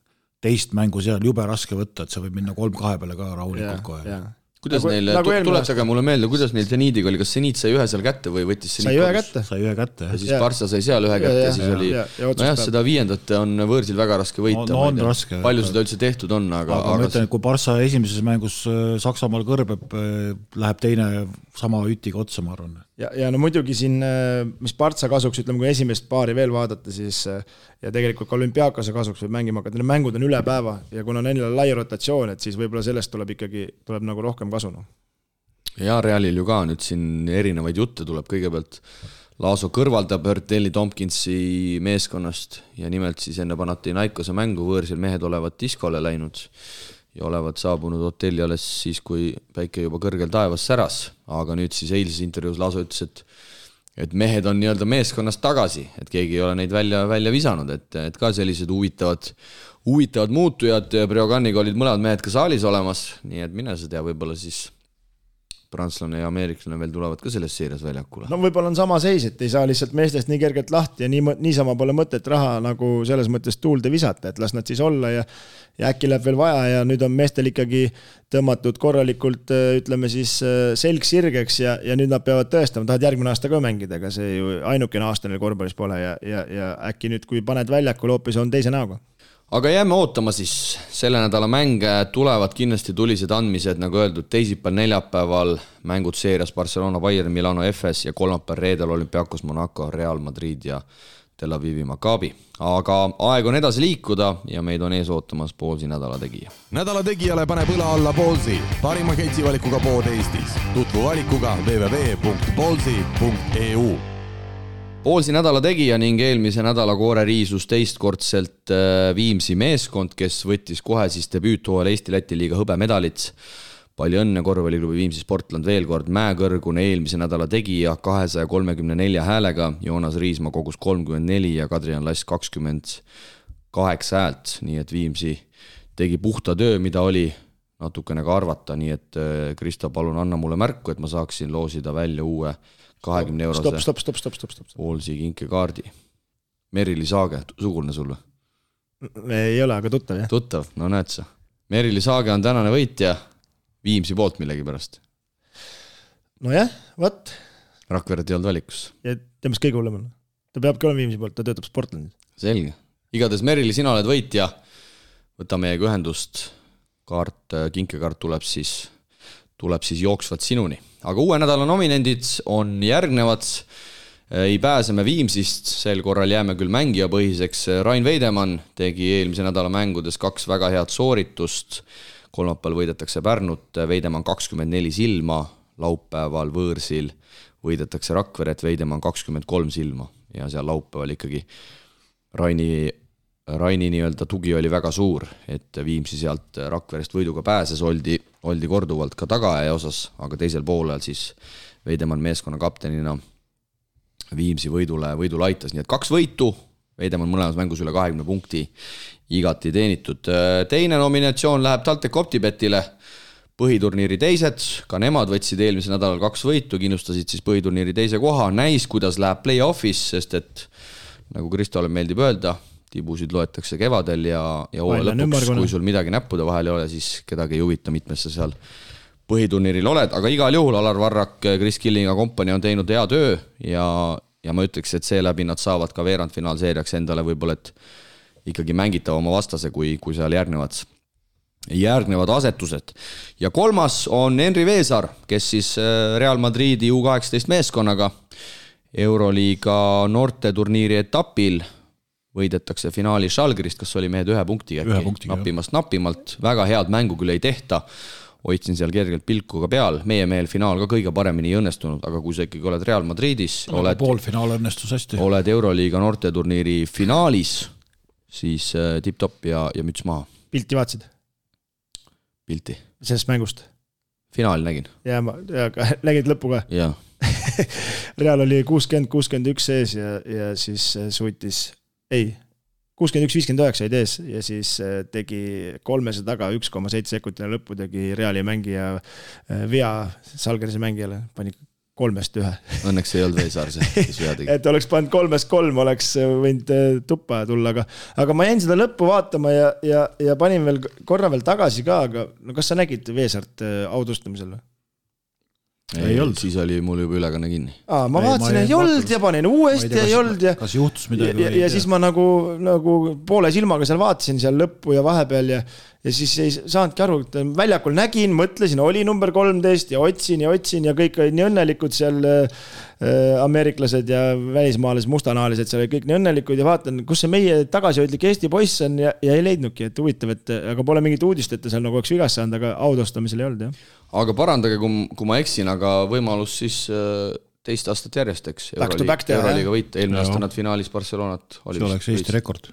teist mängu seal jube raske võtta, et see võib minna kolm-kahe peale ka rahulikult kohe kuidas nagu, neil nagu, tuletage mulle meelde, kuidas neil seniidiga oli, kas seniit sai ühe seal kätte või võttis seniit sai ühe kätte. sai ühe kätte. ja siis ja. Barca sai seal ühe kätte ja, ja siis ja, oli, nojah, seda viiendat on võõrsil väga raske võita no,. no on raske. palju seda üldse tehtud on, aga aga ma ütlen, et kui Barca esimeses mängus äh, Saksamaal kõrbeb, äh, läheb teine sama ütiga otsa, ma arvan ja, ja no muidugi siin, äh, mis Partsa kasuks, ütleme, kui esimest paari veel vaadata, siis äh, ja tegelikult ka olümpiaakose kasuks võib mängima hakata, need mängud on üle päeva ja kuna neil on lai rotatsioon, et siis võib-olla sellest tuleb ikkagi, tuleb nagu rohkem kasu, noh. ja Realil ju ka nüüd siin erinevaid jutte tuleb, kõigepealt Laaso kõrvaldab Hörteli Tompkinsi meeskonnast ja nimelt siis enne Panathinaikose mängu võõrsil mehed olevat diskole läinud ja olevat saabunud hotelli alles siis, kui päike juba kõrgel taevas säras, aga nüüd siis eilses intervjuus Laaso ütles, et et mehed on nii-öelda meeskonnast tagasi, et keegi ei ole neid välja, välja visanud, et, et ka sellised huvitavad, huvitavad muutujad, Breoganiga olid mõlemad mehed ka saalis olemas, nii et mine sa tea, võib-olla siis prantslane ja ameeriklane veel tulevad ka selles seerias väljakule. no võib-olla on sama seis, et ei saa lihtsalt meestest nii kergelt lahti ja nii, niisama pole mõtet raha nagu selles mõttes tuulde visata, et las nad siis olla ja ja äkki läheb veel vaja ja nüüd on meestel ikkagi tõmmatud korralikult ütleme siis selg sirgeks ja, ja nüüd nad peavad tõestama, tahavad järgmine aasta ka mängida, ega see ju ainukene aasta neil korvpallis pole ja, ja, ja äkki nüüd, kui paned väljakule hoopis on teise näoga aga jääme ootama siis selle nädala mänge, tulevad kindlasti tulised andmised, nagu öeldud, teisipäeval, neljapäeval mängud seerias Barcelona, Bayern, Milano, FS ja kolmapäeval, reedel olümpiakos Monaco, Real Madrid ja Tel Avivi Maccabi. aga aeg on edasi liikuda ja meid on ees ootamas Poolsi nädala tegija. nädala tegijale paneb õla alla Poolsi, parima ketsivalikuga pood Eestis. tutvu valikuga www.poolsi.eu Poolsi nädala tegija ning eelmise nädala koore riisus teistkordselt äh, Viimsi meeskond, kes võttis kohe siis debüüthooajal Eesti-Läti liiga hõbemedalit. palju õnne korvpalliklubi Viimsi Sportland veel kord, mäekõrgune eelmise nädala tegija kahesaja kolmekümne nelja häälega, Joonas Riismaa kogus kolmkümmend neli ja Kadrian Lass kakskümmend kaheksa häält, nii et Viimsi tegi puhta töö, mida oli natukene ka arvata, nii et äh, Kristo, palun anna mulle märku, et ma saaksin loosida välja uue kahekümne eurose. stopp, stopp, stopp, stopp, stopp, stopp. Woolsi kinkekaardi. Merili Saage, sugulane sulle? ei ole, aga tuttav jah. tuttav, no näed sa. Merili Saage on tänane võitja Viimsi poolt millegipärast. nojah, vot. Rakvered ei olnud valikus. ja tead, mis kõige hullem on? ta peabki olema Viimsi poolt, ta töötab Sportlandis. selge, igatahes Merili, sina oled võitja. võta meiega ühendust. kaart, kinkekaart tuleb siis, tuleb siis jooksvalt sinuni, aga uue nädala nominendid on järgnevad. ei pääse me Viimsist, sel korral jääme küll mängijapõhiseks. Rain Veidemann tegi eelmise nädala mängudes kaks väga head sooritust. kolmapäeval võidetakse Pärnut, Veidemann kakskümmend neli silma, laupäeval võõrsil võidetakse Rakveret, Veidemann kakskümmend kolm silma ja seal laupäeval ikkagi Raini, Raini nii-öelda tugi oli väga suur, et Viimsi sealt Rakverest võiduga pääses, oldi, oldi korduvalt ka tagaaja osas, aga teisel poolel siis Veidemann meeskonna kaptenina Viimsi võidule, võidule aitas, nii et kaks võitu, Veidemann mõlemas mängus üle kahekümne punkti, igati teenitud. teine nominatsioon läheb TalTech Optibetile, põhiturniiri teised, ka nemad võtsid eelmisel nädalal kaks võitu, kindlustasid siis põhiturniiri teise koha, näis, kuidas läheb play-off'is, sest et nagu Kristole meeldib öelda, tibusid loetakse kevadel ja, ja hooaja lõpuks, kui sul midagi näppude vahel ei ole, siis kedagi ei huvita, mitmes sa seal põhiturniiril oled, aga igal juhul Alar Varrak, Kris Killing ja kompanii on teinud hea töö ja, ja ma ütleks, et seeläbi nad saavad ka veerandfinaalseeriaks endale võib-olla, et ikkagi mängitavama vastase, kui, kui seal järgnevad, järgnevad asetused. ja kolmas on Henri Veesaar, kes siis äh, Real Madridi U kaheksateist meeskonnaga Euroliiga noorteturniiri etapil võidetakse finaalis Žalgirist, kas oli mehed ühe punktiga äkki, punktiga, jah. napimast napimalt, väga head mängu küll ei tehta hoidsin seal kergelt pilku ka peal, meie mehel finaal ka kõige paremini ei õnnestunud, aga kui sa ikkagi oled Real Madridis, oled, poolfinaal õnnestus hästi. oled Euroliiga noorteturniiri finaalis, siis äh, tipp-topp ja, ja müts maha, pilti vaatasid pilti. sellest mängust? finaali nägin, ja ma, ja ka- nägid lõppu ka? jaa. Real oli kuuskümmend, kuuskümmend üks ees ja, ja siis äh, suutis, ei, kuuskümmend üks, viiskümmend üheksa olid ees ja siis äh, tegi kolmese taga üks koma seitse sekundit enne lõppu tegi Reali mängija äh, vea Salgerise mängijale, pani kolmest ühe. Õnneks ei olnud Veesaar see, kes vea tegi. et oleks pannud kolmest kolm, oleks võinud äh, tuppa tulla, aga, aga ma jäin seda lõppu vaatama ja, ja, ja panin veel korra veel tagasi ka, aga no kas sa nägid Veesaart äh, audustamisel või? Ei olnud. siis oli mul juba ülekanne kinni. aa, ma Ei, vaatasin, ei ei olnud ja panin uuesti ja ei olnud ja kas juhtus ja, midagi ja, ja siis ma nagu, nagu poole silmaga seal vaatasin seal lõppu ja vahepeal ja, ja siis ei saanudki aru, et väljakul nägin, mõtlesin, oli number kolmteist ja otsin ja otsin ja kõik olid nii õnnelikud seal äh, ameeriklased ja välismaalased, mustanahalised seal olid kõik nii õnnelikud ja vaatan, kus see meie tagasihoidlik Eesti poiss on ja, ja ei leidnudki, et huvitav, et aga pole mingit uudist, et ta seal nagu oleks vigas saanud, aga autastamisel ei olnud jah. aga parandage, kui, kui ma eksin, aga võimalus siis äh, teist aastat järjest, eks. Euroliiga võita, eelmine aasta nad finaalis Barcelonat. see oleks Eesti rekord.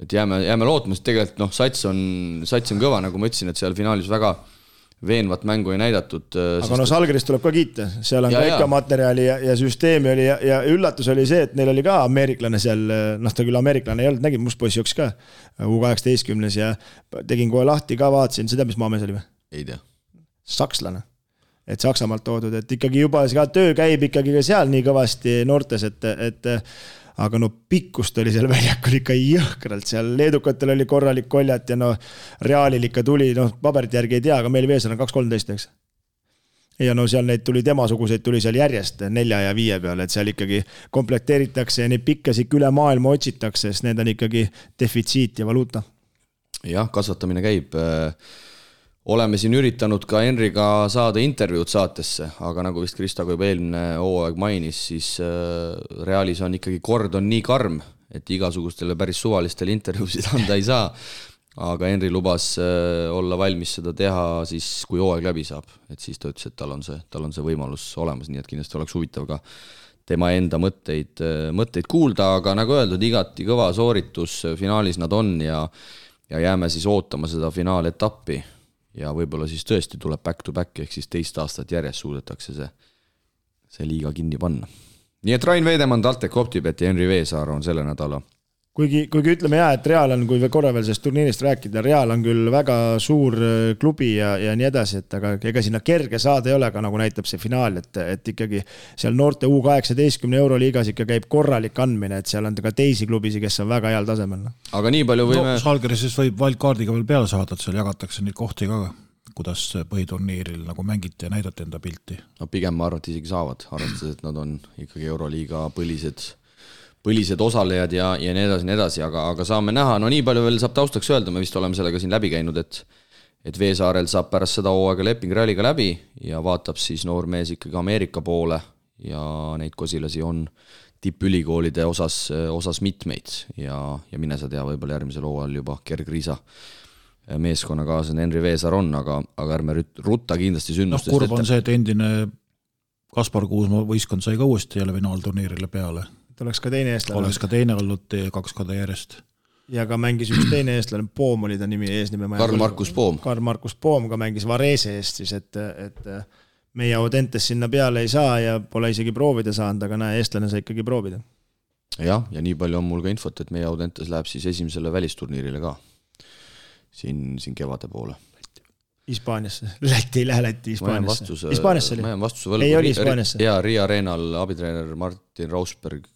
Et jääme, jääme lootma, sest tegelikult noh, sats on, sats on kõva, nagu ma ütlesin, et seal finaalis väga veenvat mängu ei näidatud. aga no Salgerist tuleb ka kiita, seal on Ja, ka ja. ikka materjali ja, ja süsteemi oli ja, ja üllatus oli see, et neil oli ka ameeriklane seal, noh, ta küll ameeriklane ei olnud, nägin, must poiss jooksis ka U kaheksateistkümnes ja tegin kohe lahti ka, vaatasin seda, mis maamees oli või? ei tea. sakslane. et Saksamaalt toodud, et ikkagi juba ka töö käib ikkagi ka seal nii kõvasti noortes, et, et aga no pikkust oli seal väljakul ikka jõhkralt, seal leedukatel oli korralik koljat ja no Realil ikka tuli, noh, paberite järgi ei tea, aga meil Veesaar on kaks kolmteist, eks. ja no seal neid tuli temasuguseid tuli seal järjest nelja ja viie peale, et seal ikkagi komplekteeritakse ja neid pikkasid ikka üle maailma otsitakse, sest need on ikkagi defitsiit ja valuuta. jah, kasvatamine käib. Oleme siin üritanud ka Henriga saada intervjuud saatesse, aga nagu vist Krista ka juba eelmine hooaeg mainis, siis äh, Realis on ikkagi kord on nii karm, et igasugustele päris suvalistele intervjuusid anda ei saa. aga Henri lubas äh, olla valmis seda teha siis, kui hooaeg läbi saab, et siis ta ütles, et tal on see, tal on see võimalus olemas, nii et kindlasti oleks huvitav ka tema enda mõtteid, mõtteid kuulda, aga nagu öeldud, igati kõva sooritus, finaalis nad on ja ja jääme siis ootama seda finaaletappi ja võib-olla siis tõesti tuleb back to back ehk siis teist aastat järjest suudetakse see, see liiga kinni panna. nii et Rain Veidemann, TalTech Optibet ja Henri Veesaar on selle nädala kuigi, kuigi ütleme jaa, et Real on, kui korra veel sellest turniirist rääkida, Real on küll väga suur äh, klubi ja, ja nii edasi, et aga ega sinna kerge saada ei ole, aga nagu näitab see finaal, et, et ikkagi seal noorte U kaheksateistkümne euroliigas ikka käib korralik andmine, et seal on ka teisi klubisid, kes on väga heal tasemel. noh. aga nii palju võime no Žalgirisest võib wildcardiga veel peale saada, et seal jagatakse neid kohti ka, kuidas põhiturniiril nagu mängiti ja näidati enda pilti. no pigem ma arvan, et isegi saavad, arvestades, et nad on ikkagi Euroliiga põlised, põhilised osalejad ja, ja nii edasi, nii edasi, aga, aga saame näha, no nii palju veel saab taustaks öelda, me vist oleme sellega siin läbi käinud, et et Veesaarel saab pärast seda hooaega leping ralliga läbi ja vaatab siis noor mees ikkagi Ameerika poole ja neid kosilasi on tippülikoolide osas, osas mitmeid. Ja, ja mine sa tea, võib-olla järgmisel hooajal juba kergriisa meeskonnakaaslane Henri Veesaar on, aga, aga ärme rutta kindlasti noh, sündmustest kurb on see, et endine Kaspar Kuusmaa võistkond sai ka uuesti jälle finaalturniirile peale. Et oleks ka teine eestlane. oleks ka teine olnud kaks korda järjest. ja ka mängis üks teine eestlane, Poom oli ta nimi, eesnime. Karl-Markus Poom. Karl-Markus Poom ka mängis Varese eest siis, et, et meie Audentes sinna peale ei saa ja pole isegi proovida saanud, aga näe, eestlane sai ikkagi proovida. jah, ja nii palju on mul ka infot, et meie Audentes läheb siis esimesele välisturniirile ka siin, siin kevade poole Hispaaniasse, Läti ei lähe Lätti, Hispaaniasse. Hispaaniasse oli? ma jään vastuse võlgu. ei, oli Hispaaniasse. jaa, Riia Reenal abitreener Martin Rausberg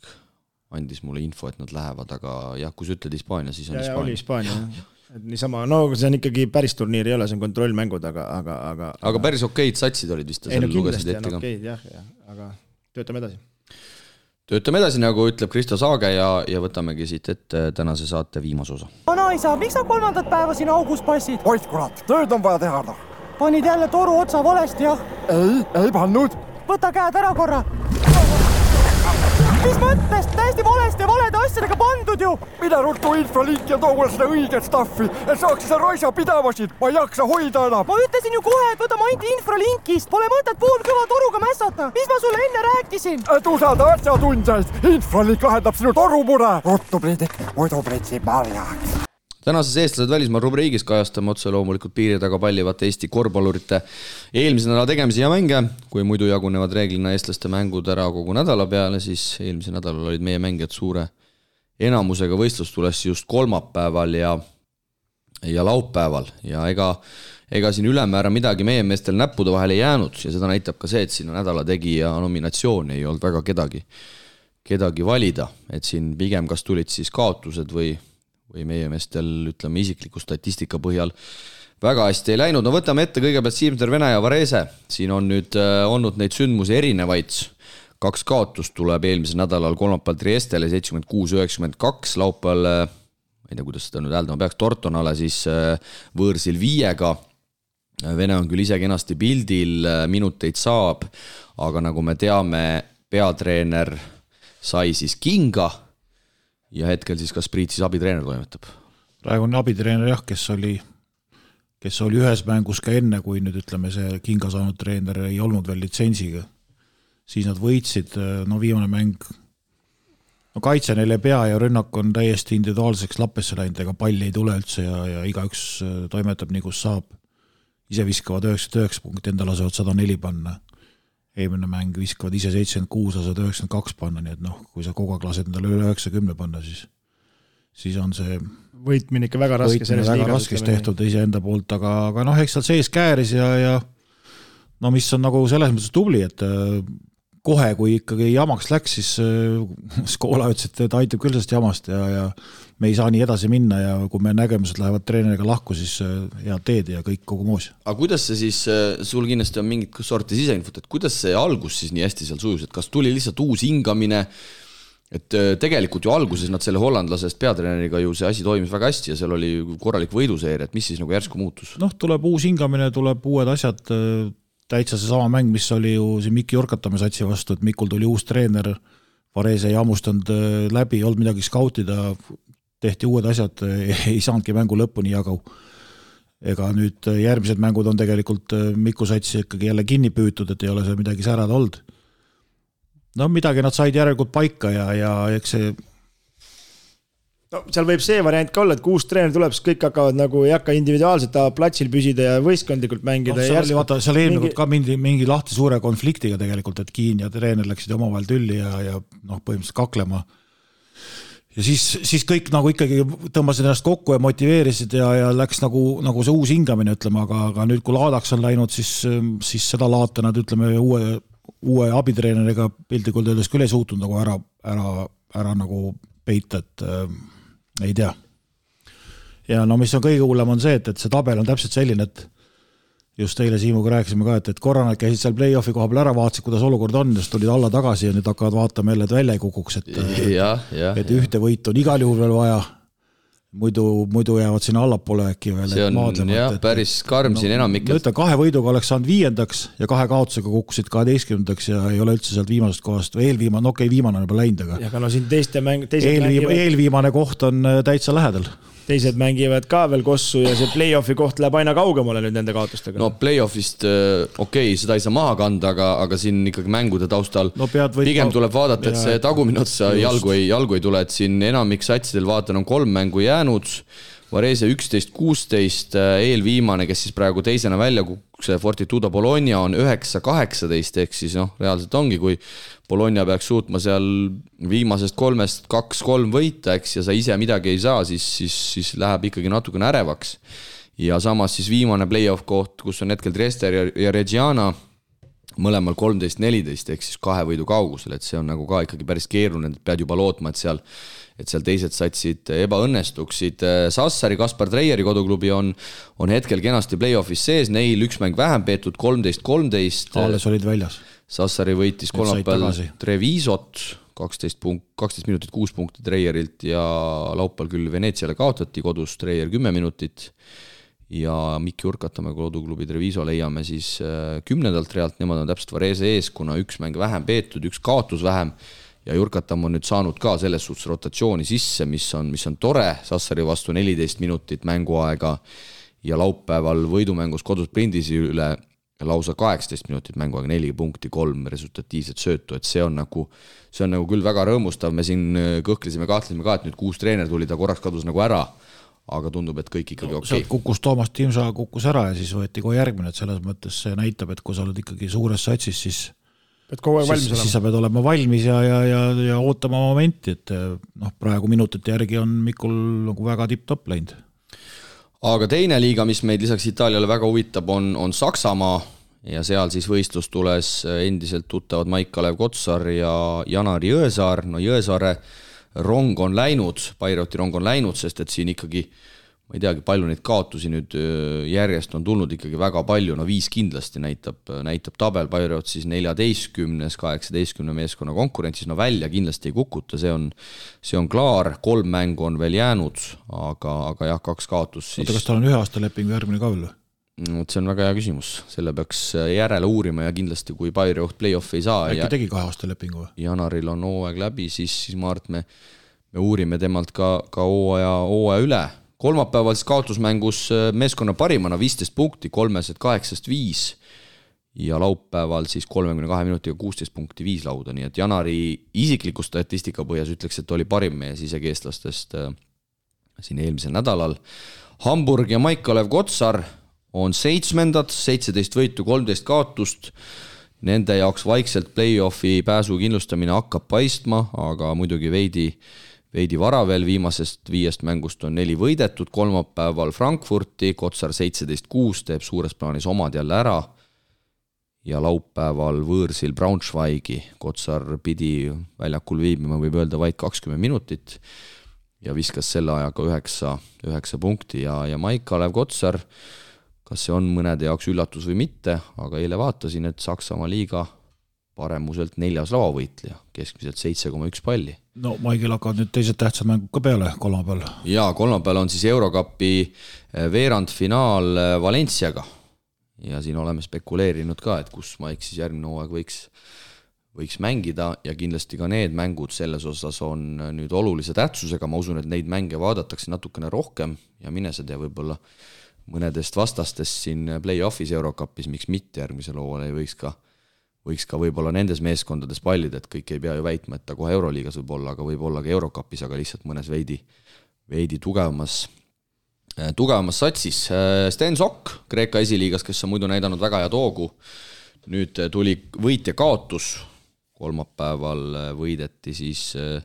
andis mulle info, et nad lähevad, aga jah, kui sa ütled Hispaania, siis on Hispaania. oli Hispaania, jah. et niisama, no see on ikkagi päris turniir ei ole, see on kontrollmängud, aga, aga, aga aga päris okeid satsid olid vist, ei no kindlasti on okeid jah, jah, aga töötame edasi töötame edasi, nagu ütleb Kristo Saage ja, ja võtamegi siit ette tänase saate viimase osa. vanaisa, miks sa kolmandat päeva siin augus passid? oih kurat, tööd on vaja teha noh. panid jälle toru otsa valesti, jah? ei, ei pannud. võta käed ära korra mis mõttes, täiesti valesti ja valede asjadega pandud ju. mine ruttu infolinki ja too mulle seda õiget stuff'i, et saaks seda raisa pidama siin, ma ei jaksa hoida enam. ma ütlesin ju kohe, et võta Manti infralinkist, pole mõtet poolkõva toruga mässata, mis ma sulle enne rääkisin? et usalda asjatundjaid, infralink lahendab sinu torumure. ruttu, Priidik, muidu pritsib marjaks tänases Eestlased välismaal rubriigis kajastame otse loomulikult piiri taga pallivate Eesti korvpallurite eelmise nädala tegemisi ja mänge. kui muidu jagunevad reeglina eestlaste mängud ära kogu nädala peale, siis eelmisel nädalal olid meie mängijad suure enamusega võistlustules just kolmapäeval ja, ja laupäeval ja ega, ega siin ülemäära midagi meie meestel näppude vahele ei jäänud ja seda näitab ka see, et sinna nädala tegija nominatsiooni ei olnud väga kedagi, kedagi valida, et siin pigem kas tulid siis kaotused või või meie meestel, ütleme isikliku statistika põhjal väga hästi ei läinud, no võtame ette kõigepealt Siimter, Vene ja Varese, siin on nüüd äh, olnud neid sündmusi erinevaid, kaks kaotust tuleb eelmisel nädalal kolmapäeval Triestele seitsekümmend kuus, üheksakümmend kaks, laupäeval äh, ma ei tea, kuidas seda nüüd hääldama peaks, Tortonale siis äh, võõrsil viiega. Vene on küll ise kenasti pildil, minuteid saab, aga nagu me teame, peatreener sai siis kinga ja hetkel siis kas Priit siis abitreener toimetab? praegune abitreener jah, kes oli, kes oli ühes mängus ka enne, kui nüüd ütleme, see kinga saanud treener ei olnud veel litsentsiga. siis nad võitsid, no viimane mäng, no kaitse neil ei pea ja rünnak on täiesti individuaalseks lappesse läinud, ega palli ei tule üldse ja, ja igaüks toimetab nii, kus saab. ise viskavad üheksakümmend üheksa punkti, enda lasevad sada neli panna eelmine mäng viskavad ise seitsekümmend kuus, lased üheksakümmend kaks panna, nii et noh, kui sa kogu aeg lased endale üle üheksakümne panna, siis siis on see võitmine ikka väga raske võitmine väga raskeks tehtud iseenda poolt, aga, aga noh, eks seal sees kääris ja, ja no mis on nagu selles mõttes tubli, et kohe, kui ikkagi jamaks läks, siis äh, Skola ütles, et ta aitab küll sellest jamast ja, ja me ei saa nii edasi minna ja kui me nägemused lähevad treeneriga lahku, siis äh, head teed ja kõik kogu moos. aga kuidas see siis, äh, sul kindlasti on mingit sorti siseinfot, et kuidas see algus siis nii hästi seal sujus, et kas tuli lihtsalt uus hingamine, et tegelikult ju alguses nad selle hollandlasest peatreeneriga ju see asi toimis väga hästi ja seal oli korralik võiduseeria, et mis siis nagu järsku muutus? noh, tuleb uus hingamine, tuleb uued asjad, täitsa seesama mäng, mis oli ju siin Mikki Urkatamäe satsi vastu, et Mikul tuli uus treener, Varese ei hammustanud läbi, ei olnud midagi skautida, tehti uued asjad, ei saanudki mängu lõpuni jagu. ega nüüd järgmised mängud on tegelikult Miku satsi ikkagi jälle kinni püütud, et ei ole seal midagi särada olnud. no midagi nad said järelikult paika ja, ja eks see no seal võib see variant ka olla, et kui uus treener tuleb, siis kõik hakkavad nagu ei hakka individuaalselt platsil püsida ja võistkondlikult mängida no,. seal oli vaata, seal eelmine kord mingi... ka mingi, mingi lahti suure konfliktiga tegelikult, et Kiin ja treener läksid omavahel tülli ja, ja noh, põhimõtteliselt kaklema ja siis, siis kõik nagu ikkagi tõmbasid ennast kokku ja motiveerisid ja, ja läks nagu, nagu see uus hingamine, ütleme, aga, aga nüüd, kui laadaks on läinud, siis, siis seda laata nad ütleme uue, uue abitreeneriga piltlikult öeldes küll ei suutnud nagu ära, ära, ära nagu peita, et ei tea. ja no mis on kõige hullem, on see, et, et see tabel on täpselt selline, et just eile Siimuga rääkisime ka, et, et korra nad käisid seal play-off'i koha peal ära, vaatasid, kuidas olukord on, siis tulid alla tagasi ja nüüd hakkavad vaatama jälle, et välja ei kukuks, et jah, jah. et ühte võitu on igal juhul veel vaja muidu, muidu jäävad sinna allapoole äkki veel. see on jah, päris karm no, siin enamikelt. ma ütlen, kahe võiduga oleks saanud viiendaks ja kahe kaotusega kukkusid kaheteistkümnendaks ja ei ole üldse sealt viimasest kohast või eelviimane, no okei okay,, viimane on juba läinud, aga. aga no siin teiste mäng, teised eelviim, mängivad. eelviimane koht on äh, täitsa lähedal teised mängivad ka veel kossu ja see play-off'i koht läheb aina kaugemale nüüd nende kaotustega. no play-off'ist äh, okei okay,, seda ei saa maha kanda, aga, aga siin ikkagi mängude taustal no, pigem tuleb vaadata, et see tagumine otsa jalgu ei, jalgu ei tule, et siin enamik satsidel vaatan, on kolm mängu jäänud Varese üksteist, kuusteist, äh, eelviimane, kes siis praegu teisena välja kukkus, Fortitudo Bologna on üheksa, kaheksateist, ehk siis noh, reaalselt ongi, kui Bologna peaks suutma seal viimasest kolmest kaks-kolm võita, eks, ja sa ise midagi ei saa, siis, siis, siis läheb ikkagi natukene ärevaks. ja samas siis viimane play-off koht, kus on hetkel Dresder ja, ja Reggiana, mõlemal kolmteist, neliteist ehk siis kahe võidu kaugusel, et see on nagu ka ikkagi päris keeruline, et pead juba lootma, et seal et seal teised satsid ebaõnnestuksid. Sassari, Kaspar Treieri koduklubi on, on hetkel kenasti play-off'is sees, neil üks mäng vähem peetud, kolmteist, kolmteist. alles olid väljas. Sassari võitis kolmapäeval Trevisot, kaksteist punkt, kaksteist minutit, kuus punkti Treierilt ja laupäeval küll Venetsiale kaotati kodus, Treier kümme minutit. Ja Mikki Urkatamäe koduklubi Treviso leiame siis äh, kümnendalt realt, nemad on täpselt Varese ees, kuna üks mäng vähem peetud, üks kaotus vähem. Ja Jurkatam on nüüd saanud ka selles suhtes rotatsiooni sisse, mis on, mis on tore, Sassari vastu neliteist minutit mänguaega. Ja laupäeval võidumängus kodus Prindisi üle lausa kaheksateist minutit mänguaega, neli punkti, kolm resultatiivset söötu, et see on nagu, see on nagu küll väga rõõmustav, me siin kõhklesime, kahtlesime ka, et nüüd kui uus treener tuli, ta korraks kadus nagu ära, aga tundub, et kõik ikkagi no, okei. okay.. kukkus Toomas Timsa, kukkus ära ja siis võeti kohe järgmine, et selles mõttes see näitab, et kui sa oled ikkagi suures satsis, siis pead kogu aeg valmis olema. siis sa pead olema valmis ja, ja, ja, ja ootama momenti, et noh, praegu minutite järgi on Mikul nagu väga tipp-topp läinud. Aga teine liiga, mis meid lisaks Itaaliale väga huvitab, on, on Saksamaa. Ja seal siis võistlustules endiselt tuttavad Maik-Kalev Kotsar ja Janar Jõesaar, no Jõesaare rong on läinud, Bayreuthi rong on läinud, sest et siin ikkagi äh, ma ei teagi, palju neid kaotusi nüüd järjest on tulnud ikkagi väga palju, no viis kindlasti näitab, näitab tabel, Bayreuth siis neljateistkümnes, kaheksateistkümne meeskonna konkurentsis, no välja kindlasti ei kukuta, see on, see on klaar, kolm mängu on veel jäänud, aga, aga jah, kaks kaotust siis. oota, kas tal on ühe aasta leping järgmine ka veel või? vot see on väga hea küsimus, selle peaks järele uurima ja kindlasti, kui Bayreuth play-off'i ei saa. äkki ja... tegi kahe aasta lepingu või? jaanuaril on hooaeg läbi, siis, siis ma arvan, et me, me uurime temalt ka, ka hooaja, hooaja üle kolmapäeval siis kaotusmängus äh, meeskonna parimana viisteist punkti, kolmesed kaheksast viis ja laupäeval siis kolmekümne kahe minutiga kuusteist punkti, viis lauda, nii et Janari isikliku statistika põhjas ütleks, et oli parim mees isegi eestlastest äh, siin eelmisel nädalal. Hamburg ja Maik-Kalev Kotsar on seitsmendad, seitseteist võitu, kolmteist kaotust. Nende jaoks vaikselt play-off'i pääsu kindlustamine hakkab paistma, aga muidugi veidi veidi vara veel, viimasest viiest mängust on neli võidetud, kolmapäeval Frankfurti, Kotsar seitseteist kuus teeb suures plaanis omad jälle ära ja laupäeval võõrsil Braunschweigi, Kotsar pidi väljakul viibima, võib öelda, vaid kakskümmend minutit ja viskas selle ajaga üheksa, üheksa punkti ja, ja Maik-Kalev Kotsar, kas see on mõnede jaoks üllatus või mitte, aga eile vaatasin, et Saksamaa liiga paremuselt neljas lauavõitleja, keskmiselt seitse koma üks palli. no Maigil hakkavad nüüd teised tähtsad mängud ka peale kolmapäeval. jaa, kolmapäeval on siis Eurokapi eh, veerandfinaal eh, Valenciaga. ja siin oleme spekuleerinud ka, et kus Maik siis järgmine hooaeg võiks, võiks mängida ja kindlasti ka need mängud selles osas on eh, nüüd olulise tähtsusega, ma usun, et neid mänge vaadatakse natukene rohkem ja mine sa tea, võib-olla mõnedest vastastest siin play-off'is Eurokapis, miks mitte järgmisel hooajal ei võiks ka võiks ka võib-olla nendes meeskondades pallida, et kõik ei pea ju väitma, et ta kohe Euroliigas võib olla, aga võib olla ka Eurokapis, aga lihtsalt mõnes veidi, veidi tugevamas, äh, tugevamas satsis. Äh, Sten Sokk Kreeka esiliigas, kes on muidu näidanud väga head hoogu, nüüd tuli võit ja kaotus, kolmapäeval võideti siis äh,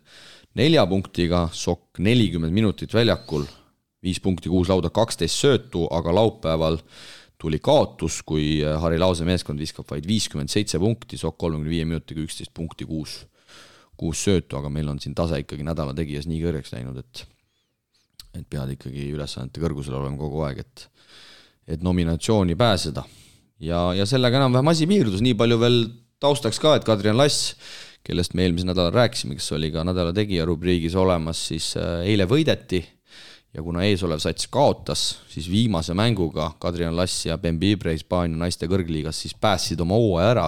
nelja punktiga, Sokk nelikümmend minutit väljakul, viis punkti, kuus lauda, kaksteist söötu, aga laupäeval äh, tuli kaotus, kui äh, Harri Lause meeskond viskab vaid viiskümmend seitse punkti, Sokk kolmekümne viie minutiga üksteist punkti, kuus, kuus söötu, aga meil on siin tase ikkagi nädala tegijas nii kõrgeks läinud, et et pead ikkagi ülesannete kõrgusel olema kogu aeg, et et nominatsiooni pääseda. ja, ja sellega enam-vähem asi piirdus, nii palju veel taustaks ka, et Kadri Lass, kellest me eelmisel nädalal rääkisime, kes oli ka nädala tegija rubriigis olemas, siis äh, eile võideti ja kuna eesolev sats kaotas, siis viimase mänguga Kadrian Lass ja Bembibre Hispaania naiste kõrgliigas siis päästsid oma hooaja ära,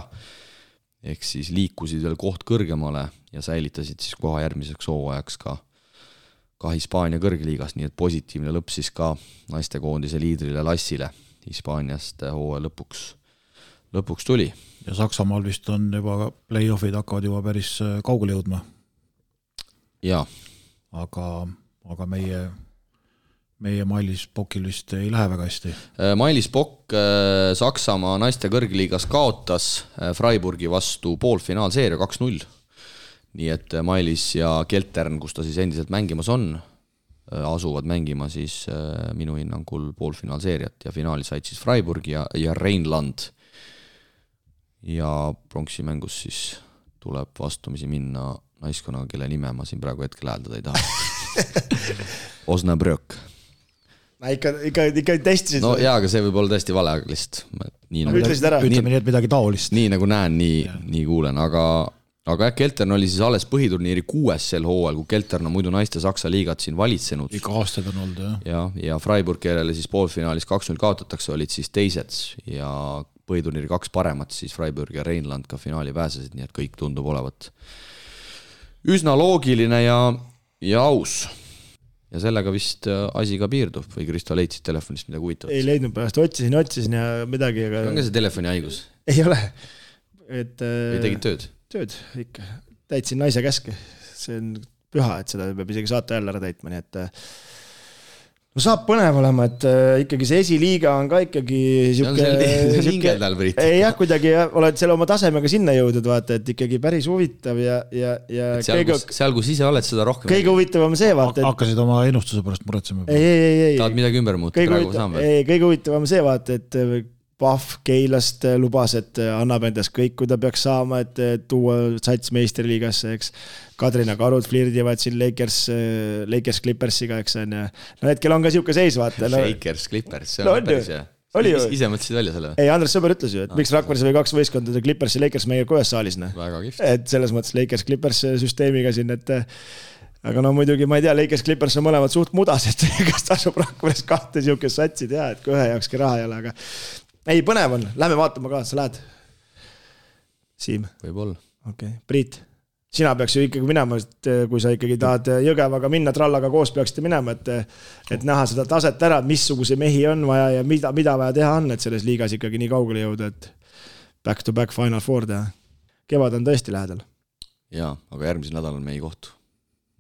ehk siis liikusid veel koht kõrgemale ja säilitasid siis koha järgmiseks hooajaks ka, ka Hispaania kõrgliigas, nii et positiivne lõpp siis ka naistekoondise liidrile Lassile Hispaaniast hooaja lõpuks, lõpuks tuli. ja Saksamaal vist on juba play-off'id hakkavad juba päris äh, kaugele jõudma. jaa. aga, aga meie meie Mailis Pokil vist ei lähe väga hästi. Äh, Mailis Pokk äh, Saksamaa naiste kõrgliigas kaotas äh, Freiburgi vastu poolfinaalseeria kaks-null. nii et Mailis ja Keltern, kus ta siis endiselt mängimas on, asuvad mängima siis minu hinnangul poolfinaalseeriat ja finaali said siis Freiburg ja, ja Rheinland. ja pronksi mängus siis tuleb vastumisi minna naiskonnaga, kelle nime ma siin praegu hetkel hääldada ei taha Osnabrück ikka, ikka, ikka testisid. no jaa, aga see võib olla täiesti vale, aga lihtsalt nii nagu ütlesid ära. ütleme nii, et midagi taolist. nii nagu näen, nii, nii kuulen, aga aga jah, Keltern oli siis alles põhiturniiri kuues sel hooajal, kui Keltern on muidu naiste Saksa liigat siin valitsenud. ikka aastaid on olnud, jah. ja, ja Freiburg, kellele siis poolfinaalis kaks-null kaotatakse, olid siis teised ja põhiturniiri kaks paremat, siis Freiburg ja Rheinland ka finaali pääsesid, nii et kõik tundub olevat üsna loogiline ja, ja aus ja sellega vist äh, asi ka piirdub või Kristo, leidsid telefonist midagi huvitavat? ei leidnud pärast, otsisin, otsisin ja midagi, aga. on ka see telefoni haigus? ei ole, et. või äh, tegid tööd? tööd ikka, täitsin naise käske, see on püha, et seda peab isegi saate ajal ära täitma, nii et äh, no saab põnev olema, et äh, ikkagi see esiliiga on ka ikkagi sihuke. hingeldal, Priit. jah, kuidagi jah, oled selle oma tasemega sinna jõudnud, vaata, et ikkagi päris huvitav ja, ja, ja. seal kõige..., kus, seal, kus ise oled, seda rohkem. kõige huvitavam see, vaata et.... hakkasid oma ennustuse pärast muretsema. ei, ei, ei, ei. tahad midagi ümber muuta praegu saame? ei, kõige huvitavam see, vaata, et äh, Pahv Keilast äh, lubas, et annab endast kõik, kui ta peaks saama, et tuua sats meistriliigasse, eks. Kadrina karud flirdivad siin Lakers, Lakers Clippersiga, eks on ju. no hetkel on ka sihuke seis, vaata no.. Lakers Clippers, see on no, päris hea oli ju. ise mõtlesid välja selle? ei, Andres Sõber ütles ju, et miks Rakveres oli kaks võistkonda, Clippers ja Lakers ka ühes saalis, noh. et selles mõttes Lakers Clippers süsteemiga siin, et aga no muidugi ma ei tea, Lakers Clippers on mõlemad suht mudased kas tasub Rakveres kahte sihukest satsi teha, et kui ühe jaokski raha ei ole, aga ei, põnev on, lähme vaatama ka, sa lähed? Siim? võib-olla. okei okay., Priit sina peaks ju ikkagi minema, et eh, kui sa ikkagi tahad eh, Jõgevaga minna, trallaga koos peaksite minema, et eh, et näha seda taset ära, missuguseid mehi on vaja ja mida, mida vaja teha on, et selles liigas ikkagi nii kaugele jõuda, et back to back final four teha. kevad on tõesti lähedal. jaa, aga järgmisel nädalal me ei kohtu.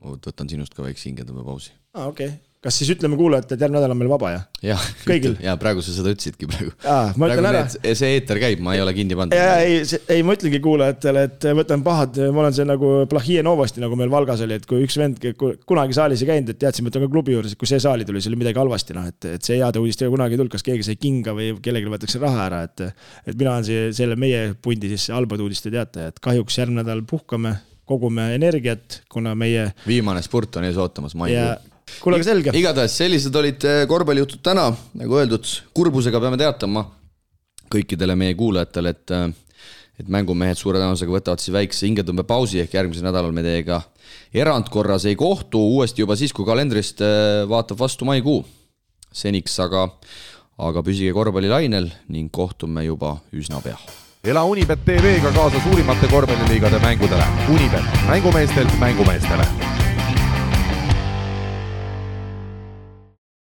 ma võtan sinust ka väikse hingetõmbepausi. aa, okei okay kas siis ütleme kuulajatele, et järgmine nädal on meil vaba, jah? jah, kõigil. ja praegu sa seda ütlesidki praegu. ütlen ära. see eeter käib, ma ei ole kinni pannud. ei, ei, ma ütlengi kuulajatele, et võtan pahad, ma olen see nagu Plahhie Novosti, nagu meil Valgas oli, et kui üks vend kunagi saalis ei käinud, et teadsime, et on ka klubi juures, et kui see saali tuli, siis oli midagi halvasti, noh, et, et see heade uudistega kunagi ei tulnud, kas keegi sai kinga või kellelgi võetakse raha ära, et. et mina olen see, selle meie pundi siis halbade uudiste teataja, et kahjuks järgmine nädal puhkame kogume energiat, kuna meie. viimane spurt on ees ootamas maikuu kuule, aga selge. igatahes sellised olid äh, korvpallijutud täna, nagu öeldud, kurbusega peame teatama kõikidele meie kuulajatele, et äh, et mängumehed suure tõenäosusega võtavad siis väikse hingetõmbepausi ehk järgmisel nädalal me teiega erandkorras ei kohtu, uuesti juba siis, kui kalendrist äh, vaatab vastu maikuu. seniks aga, aga püsige korvpallilainel ning kohtume juba üsna pea. ela Unibet tv-ga kaasa suurimate korvpalliliigade mängudele. Unibet, mängumeestelt mängumeestele